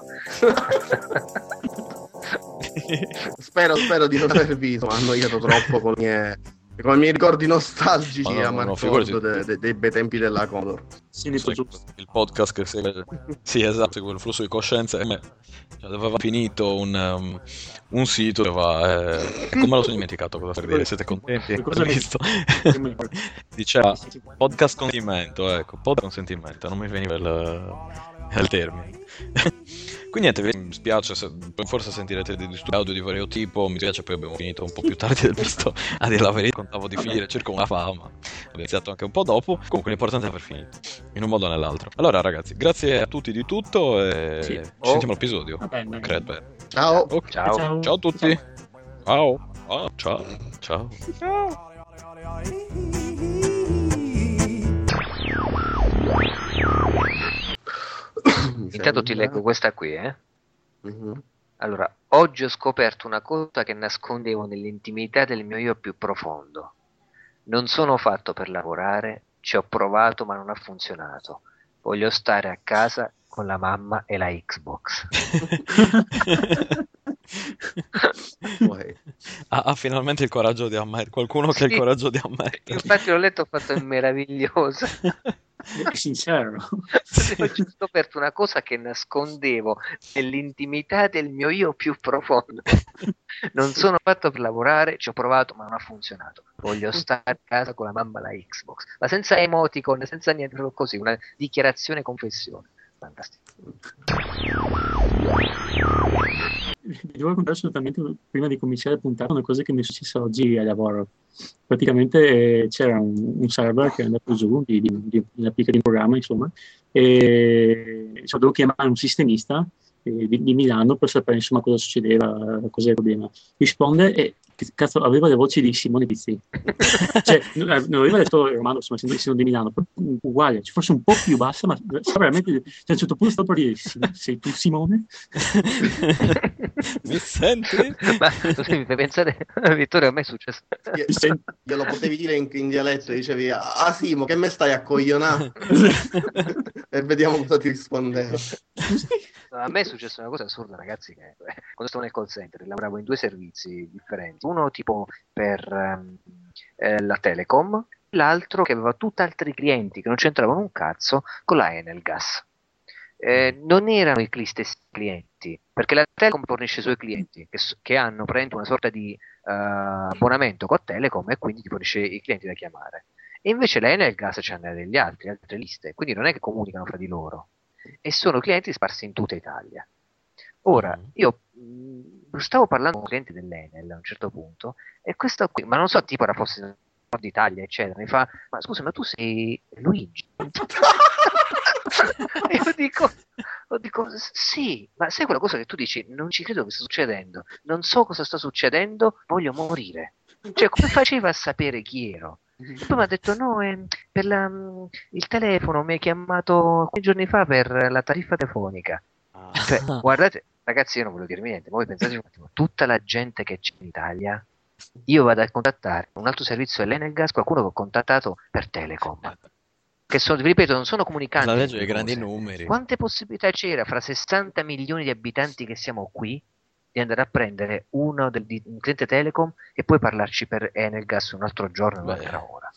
spero, spero di non avervi insomma, annoiato troppo con, le mie- con i miei ricordi nostalgici
Ma no,
a
no, no,
de- de- dei bei tempi della Commodore.
Sì, giusto.
il podcast che segue sì esatto segue il flusso di coscienza e me cioè, aveva finito un, um, un sito che va eh, e come lo sono dimenticato cosa per dire siete contenti
Cosa
Ho
mi-
visto diceva podcast consentimento ecco podcast consentimento non mi veniva il, il termine quindi niente mi spiace se, forse sentirete dei disturbi audio di vario tipo mi spiace poi abbiamo finito un po' più tardi del visto a dire la verità contavo di finire circa una fama abbiamo iniziato anche un po' dopo comunque l'importante è aver finito in un modo o nell'altro. Allora, ragazzi, grazie a tutti di tutto e
Sì.
ci sentiamo all'episodio. Credo.
Ciao!
Ok.
Ciao.
Ciao a tutti. Ciao. Ah, ciao. Ciao.
Intanto ti leggo questa qui, eh.
Mhm.
Allora, oggi ho scoperto una cosa che nascondevo nell'intimità del mio io più profondo. Non sono fatto per lavorare, ci ho provato ma non ha funzionato. Voglio stare a casa con la mamma e la Xbox.
Ha, ha finalmente il coraggio di ammettere. Qualcuno che ha il
Sì.
coraggio di ammettere.
Infatti l'ho letto, ho fatto il meraviglioso.
È sincero.
Ho scoperto una cosa che nascondevo nell'intimità del mio io più profondo. Non sono fatto per lavorare, ci ho provato, ma non ha funzionato. Voglio stare a casa con la mamma la Xbox, ma senza emoticon, senza niente, così, una dichiarazione confessione. Fantastico.
Vi devo raccontare assolutamente, prima di cominciare a puntare, una cosa che mi è successa oggi al lavoro. Praticamente eh, c'era un, un server che è andato giù di, di, di, di un'applicazione di programma, insomma, e cioè, dovevo chiamare un sistemista eh, di, di Milano per sapere insomma cosa succedeva, cosa era il problema. Risponde e cazzo, aveva le voci di Simone Pizzi. cioè, non aveva detto Romano, insomma, sono di Milano, uguale, forse un po' più bassa, ma veramente, cioè, a un certo punto stavo per dire, sei tu Simone?
Mi senti?
Ma mi fai pensare, Vittorio, a me è successo.
Glielo potevi dire in, in dialetto, dicevi, ah Simo, che me stai a coglionare? e vediamo cosa ti rispondeva.
A me è successa una cosa assurda, ragazzi, che eh, quando stavo nel call center lavoravo in due servizi differenti, uno tipo per um, eh, la Telecom, l'altro che aveva tutt'altri clienti che non c'entravano un cazzo con la Enel Gas. Eh, non erano i stessi clienti, perché la Telecom fornisce i suoi clienti che, che hanno una sorta di uh, abbonamento con Telecom e quindi ti fornisce i clienti da chiamare. E invece la Enel Gas c'ha degli altri, altre liste, quindi non è che comunicano fra di loro e sono clienti sparsi in tutta Italia. Ora, mm. io mh, stavo parlando con un cliente dell'Enel a un certo punto, e questo qui, ma non so, tipo era forse Nord Italia, eccetera, mi fa, ma scusa, ma tu sei Luigi? io dico, dico, sì, ma sai quella cosa che tu dici, non ci credo che sta succedendo, non so cosa sta succedendo, voglio morire. Cioè, come faceva a sapere chi ero? E poi mi ha detto: No, eh, per la, il telefono mi hai chiamato giorni fa per la tariffa telefonica. Ah. Cioè, guardate, ragazzi, io non voglio dirmi niente, ma voi pensate un attimo, tutta la gente che c'è in Italia, io vado a contattare un altro servizio dell'Enelgas, qualcuno che ho contattato per Telecom. Che sono, vi ripeto, non sono comunicanti.
La legge dei grandi numeri.
Quante possibilità c'era fra 60 milioni di abitanti che siamo qui di andare a prendere uno del, di, un cliente Telecom e poi parlarci per Enelgas un altro giorno, un'altra ora.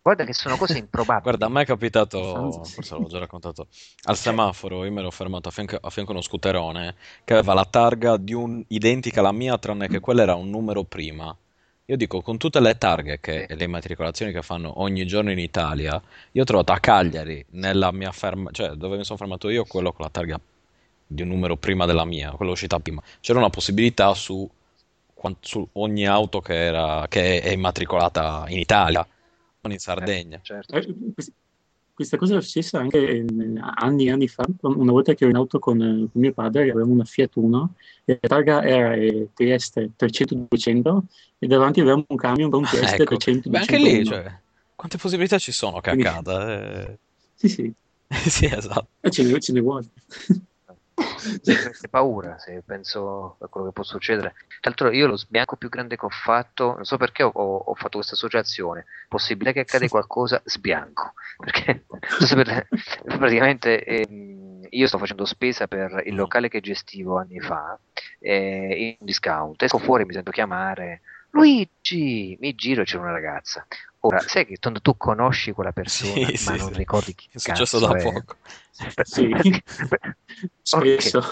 Guarda che sono cose improbabili.
Guarda, a me è capitato, forse l'avevo già raccontato, al semaforo io mi ero fermato a fianco, a fianco a uno scooterone che aveva la targa di un, identica alla mia, tranne che quella era un numero prima. Io dico, con tutte le targhe che, e le immatricolazioni che fanno ogni giorno in Italia, io ho trovato a Cagliari, nella mia ferma, cioè dove mi sono fermato io, quello con la targa di un numero prima della mia, quella uscita prima. C'era una possibilità su, su ogni auto che, era, che, è immatricolata in Italia, non in Sardegna.
certo.
Eh, questa cosa è successa anche anni e anni fa, una volta che ero in auto con, con mio padre, avevamo una Fiat Uno, e la targa era eh, Trieste 300-200 e davanti avevamo un camion con Trieste ecco. 300-200.
Beh, anche lì, cioè, quante possibilità ci sono che Quindi, accada?
Eh... Sì, sì.
sì, esatto.
E ce ne, ce ne vuole
paura se penso a quello che può succedere. Tra l'altro, io lo sbianco più grande che ho fatto, non so perché ho, ho fatto questa associazione. Possibile che accade qualcosa, sbianco. Perché praticamente ehm, io sto facendo spesa per il locale che gestivo anni fa eh, in un discount. Esco fuori, mi sento chiamare. Luigi, mi giro e c'è una ragazza. Ora, sai che tu, tu conosci quella persona, sì, ma sì, non sì. ricordi chi è successo da
è. poco.
Sì. Spesso.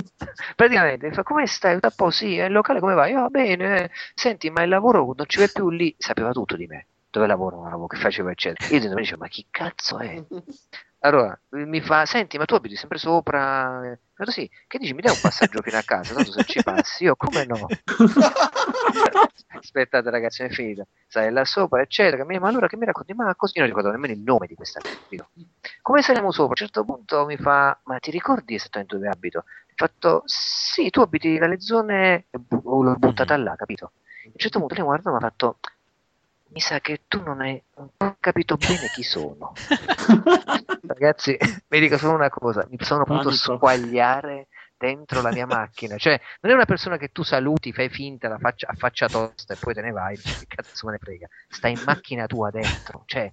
Praticamente, fa come stai? Da po' sì, è il locale come vai? Oh, bene, senti, ma il lavoro non ci vai più lì, sapeva tutto di me. Dove lavoro, che facevo, eccetera. Io mi dicevo, ma chi cazzo è? Allora, mi fa, senti, ma tu abiti sempre sopra? Ho detto, sì, che dici, mi dai un passaggio fino a casa, tanto se ci passi, io come no? Aspettate ragazzi, è finita. Sai, là sopra, eccetera, ma allora che mi racconti? Ma così io non ricordo nemmeno il nome di questa abito. Come saliamo sopra? A un certo punto mi fa, ma ti ricordi esattamente dove abito? Ho fatto, sì, tu abiti dalle zone, l'ho buttata là, capito? A un certo punto lei guarda e mi ha fatto, mi sa che tu non hai capito bene chi sono. Ragazzi, vi dico solo una cosa, mi sono potuto squagliare dentro la mia macchina. Cioè, non è una persona che tu saluti, fai finta, la faccia, a faccia tosta e poi te ne vai, che cazzo me ne frega. Sta in macchina tua dentro, cioè,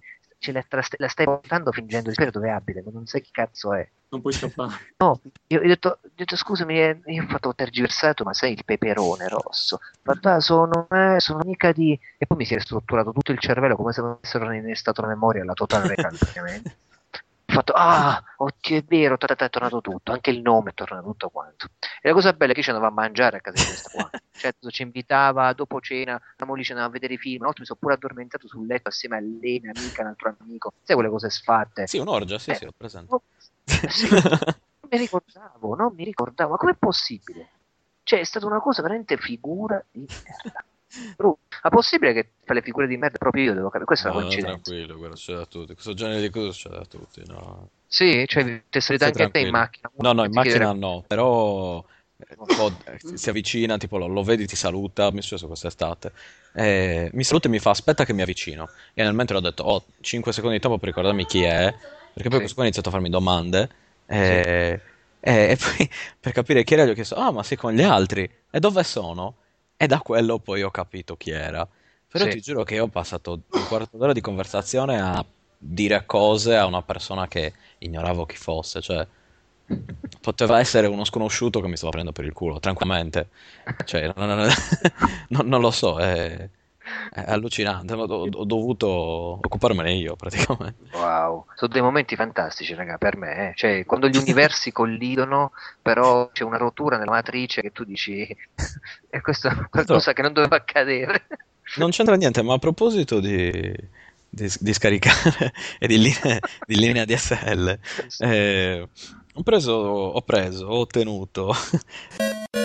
la, la, stai portando fingendo di sapere dove abita, ma non sai chi cazzo è.
Non puoi scappare.
No, io ho detto, detto scusami, eh, io ho fatto tergiversato, ma sei il peperone rosso. Ma sono, eh, sono mica di... E poi mi si è strutturato tutto il cervello come se mi avessero innestato la memoria alla totale praticamente. Fatto, ah, oddio, è vero, ta, ta, ta, è tornato tutto, anche il nome è tornato tutto quanto. E la cosa bella è che ci andava a mangiare a casa di questa qua. Cioè, ci invitava dopo cena, stavamo lì, ci andavamo a vedere i film. Una volta mi sono pure addormentato sul letto assieme a lei, mia amica, un altro amico. Sai quelle cose sfatte?
Sì, un'orgia, sì,
Eh,
sì, ho presente.
oh, sì, non mi ricordavo, non mi ricordavo, ma com'è possibile? Cioè, è stata una cosa veramente figura di merda. Ma possibile che fa le figure di merda proprio io devo capire? Questa è
No,
una
no,
coincidenza.
tranquillo, quello c'è da tutti. Questo genere di cose c'è da tutti, no.
Sì, cioè, è
Stai
anche a te in
tranquillo.
macchina.
No, no, in macchina
chiederà-
no, però eh, eh, si avvicina, tipo lo, lo vedi, ti saluta, mi è successo quest'estate. Eh, mi saluta e mi fa aspetta che mi avvicino. E nel mentre ho detto, oh, 5 secondi dopo per ricordarmi chi è, perché poi
Sì.
questo qua ha iniziato a farmi domande. eh, eh, e poi per capire chi era gli ho chiesto, ah, ma sei con gli altri? E dove sono? E da quello poi ho capito chi era. Però
Sì.
ti giuro che io ho passato un quarto d'ora di conversazione a dire cose a una persona che ignoravo chi fosse, cioè poteva essere uno sconosciuto che mi stava prendendo per il culo, tranquillamente. Cioè, non, non- non- non lo so, è, è allucinante, ho, ho- dovuto occuparmene io praticamente.
Wow, sono dei momenti fantastici, raga, per me. eh. Cioè, quando gli universi collidono, però c'è una rottura nella matrice che tu dici, e questo è qualcosa che non doveva accadere.
Non c'entra niente, ma a proposito di, di- di scaricare e di linea, di linea DSL, eh, ho preso, ho preso, ho ottenuto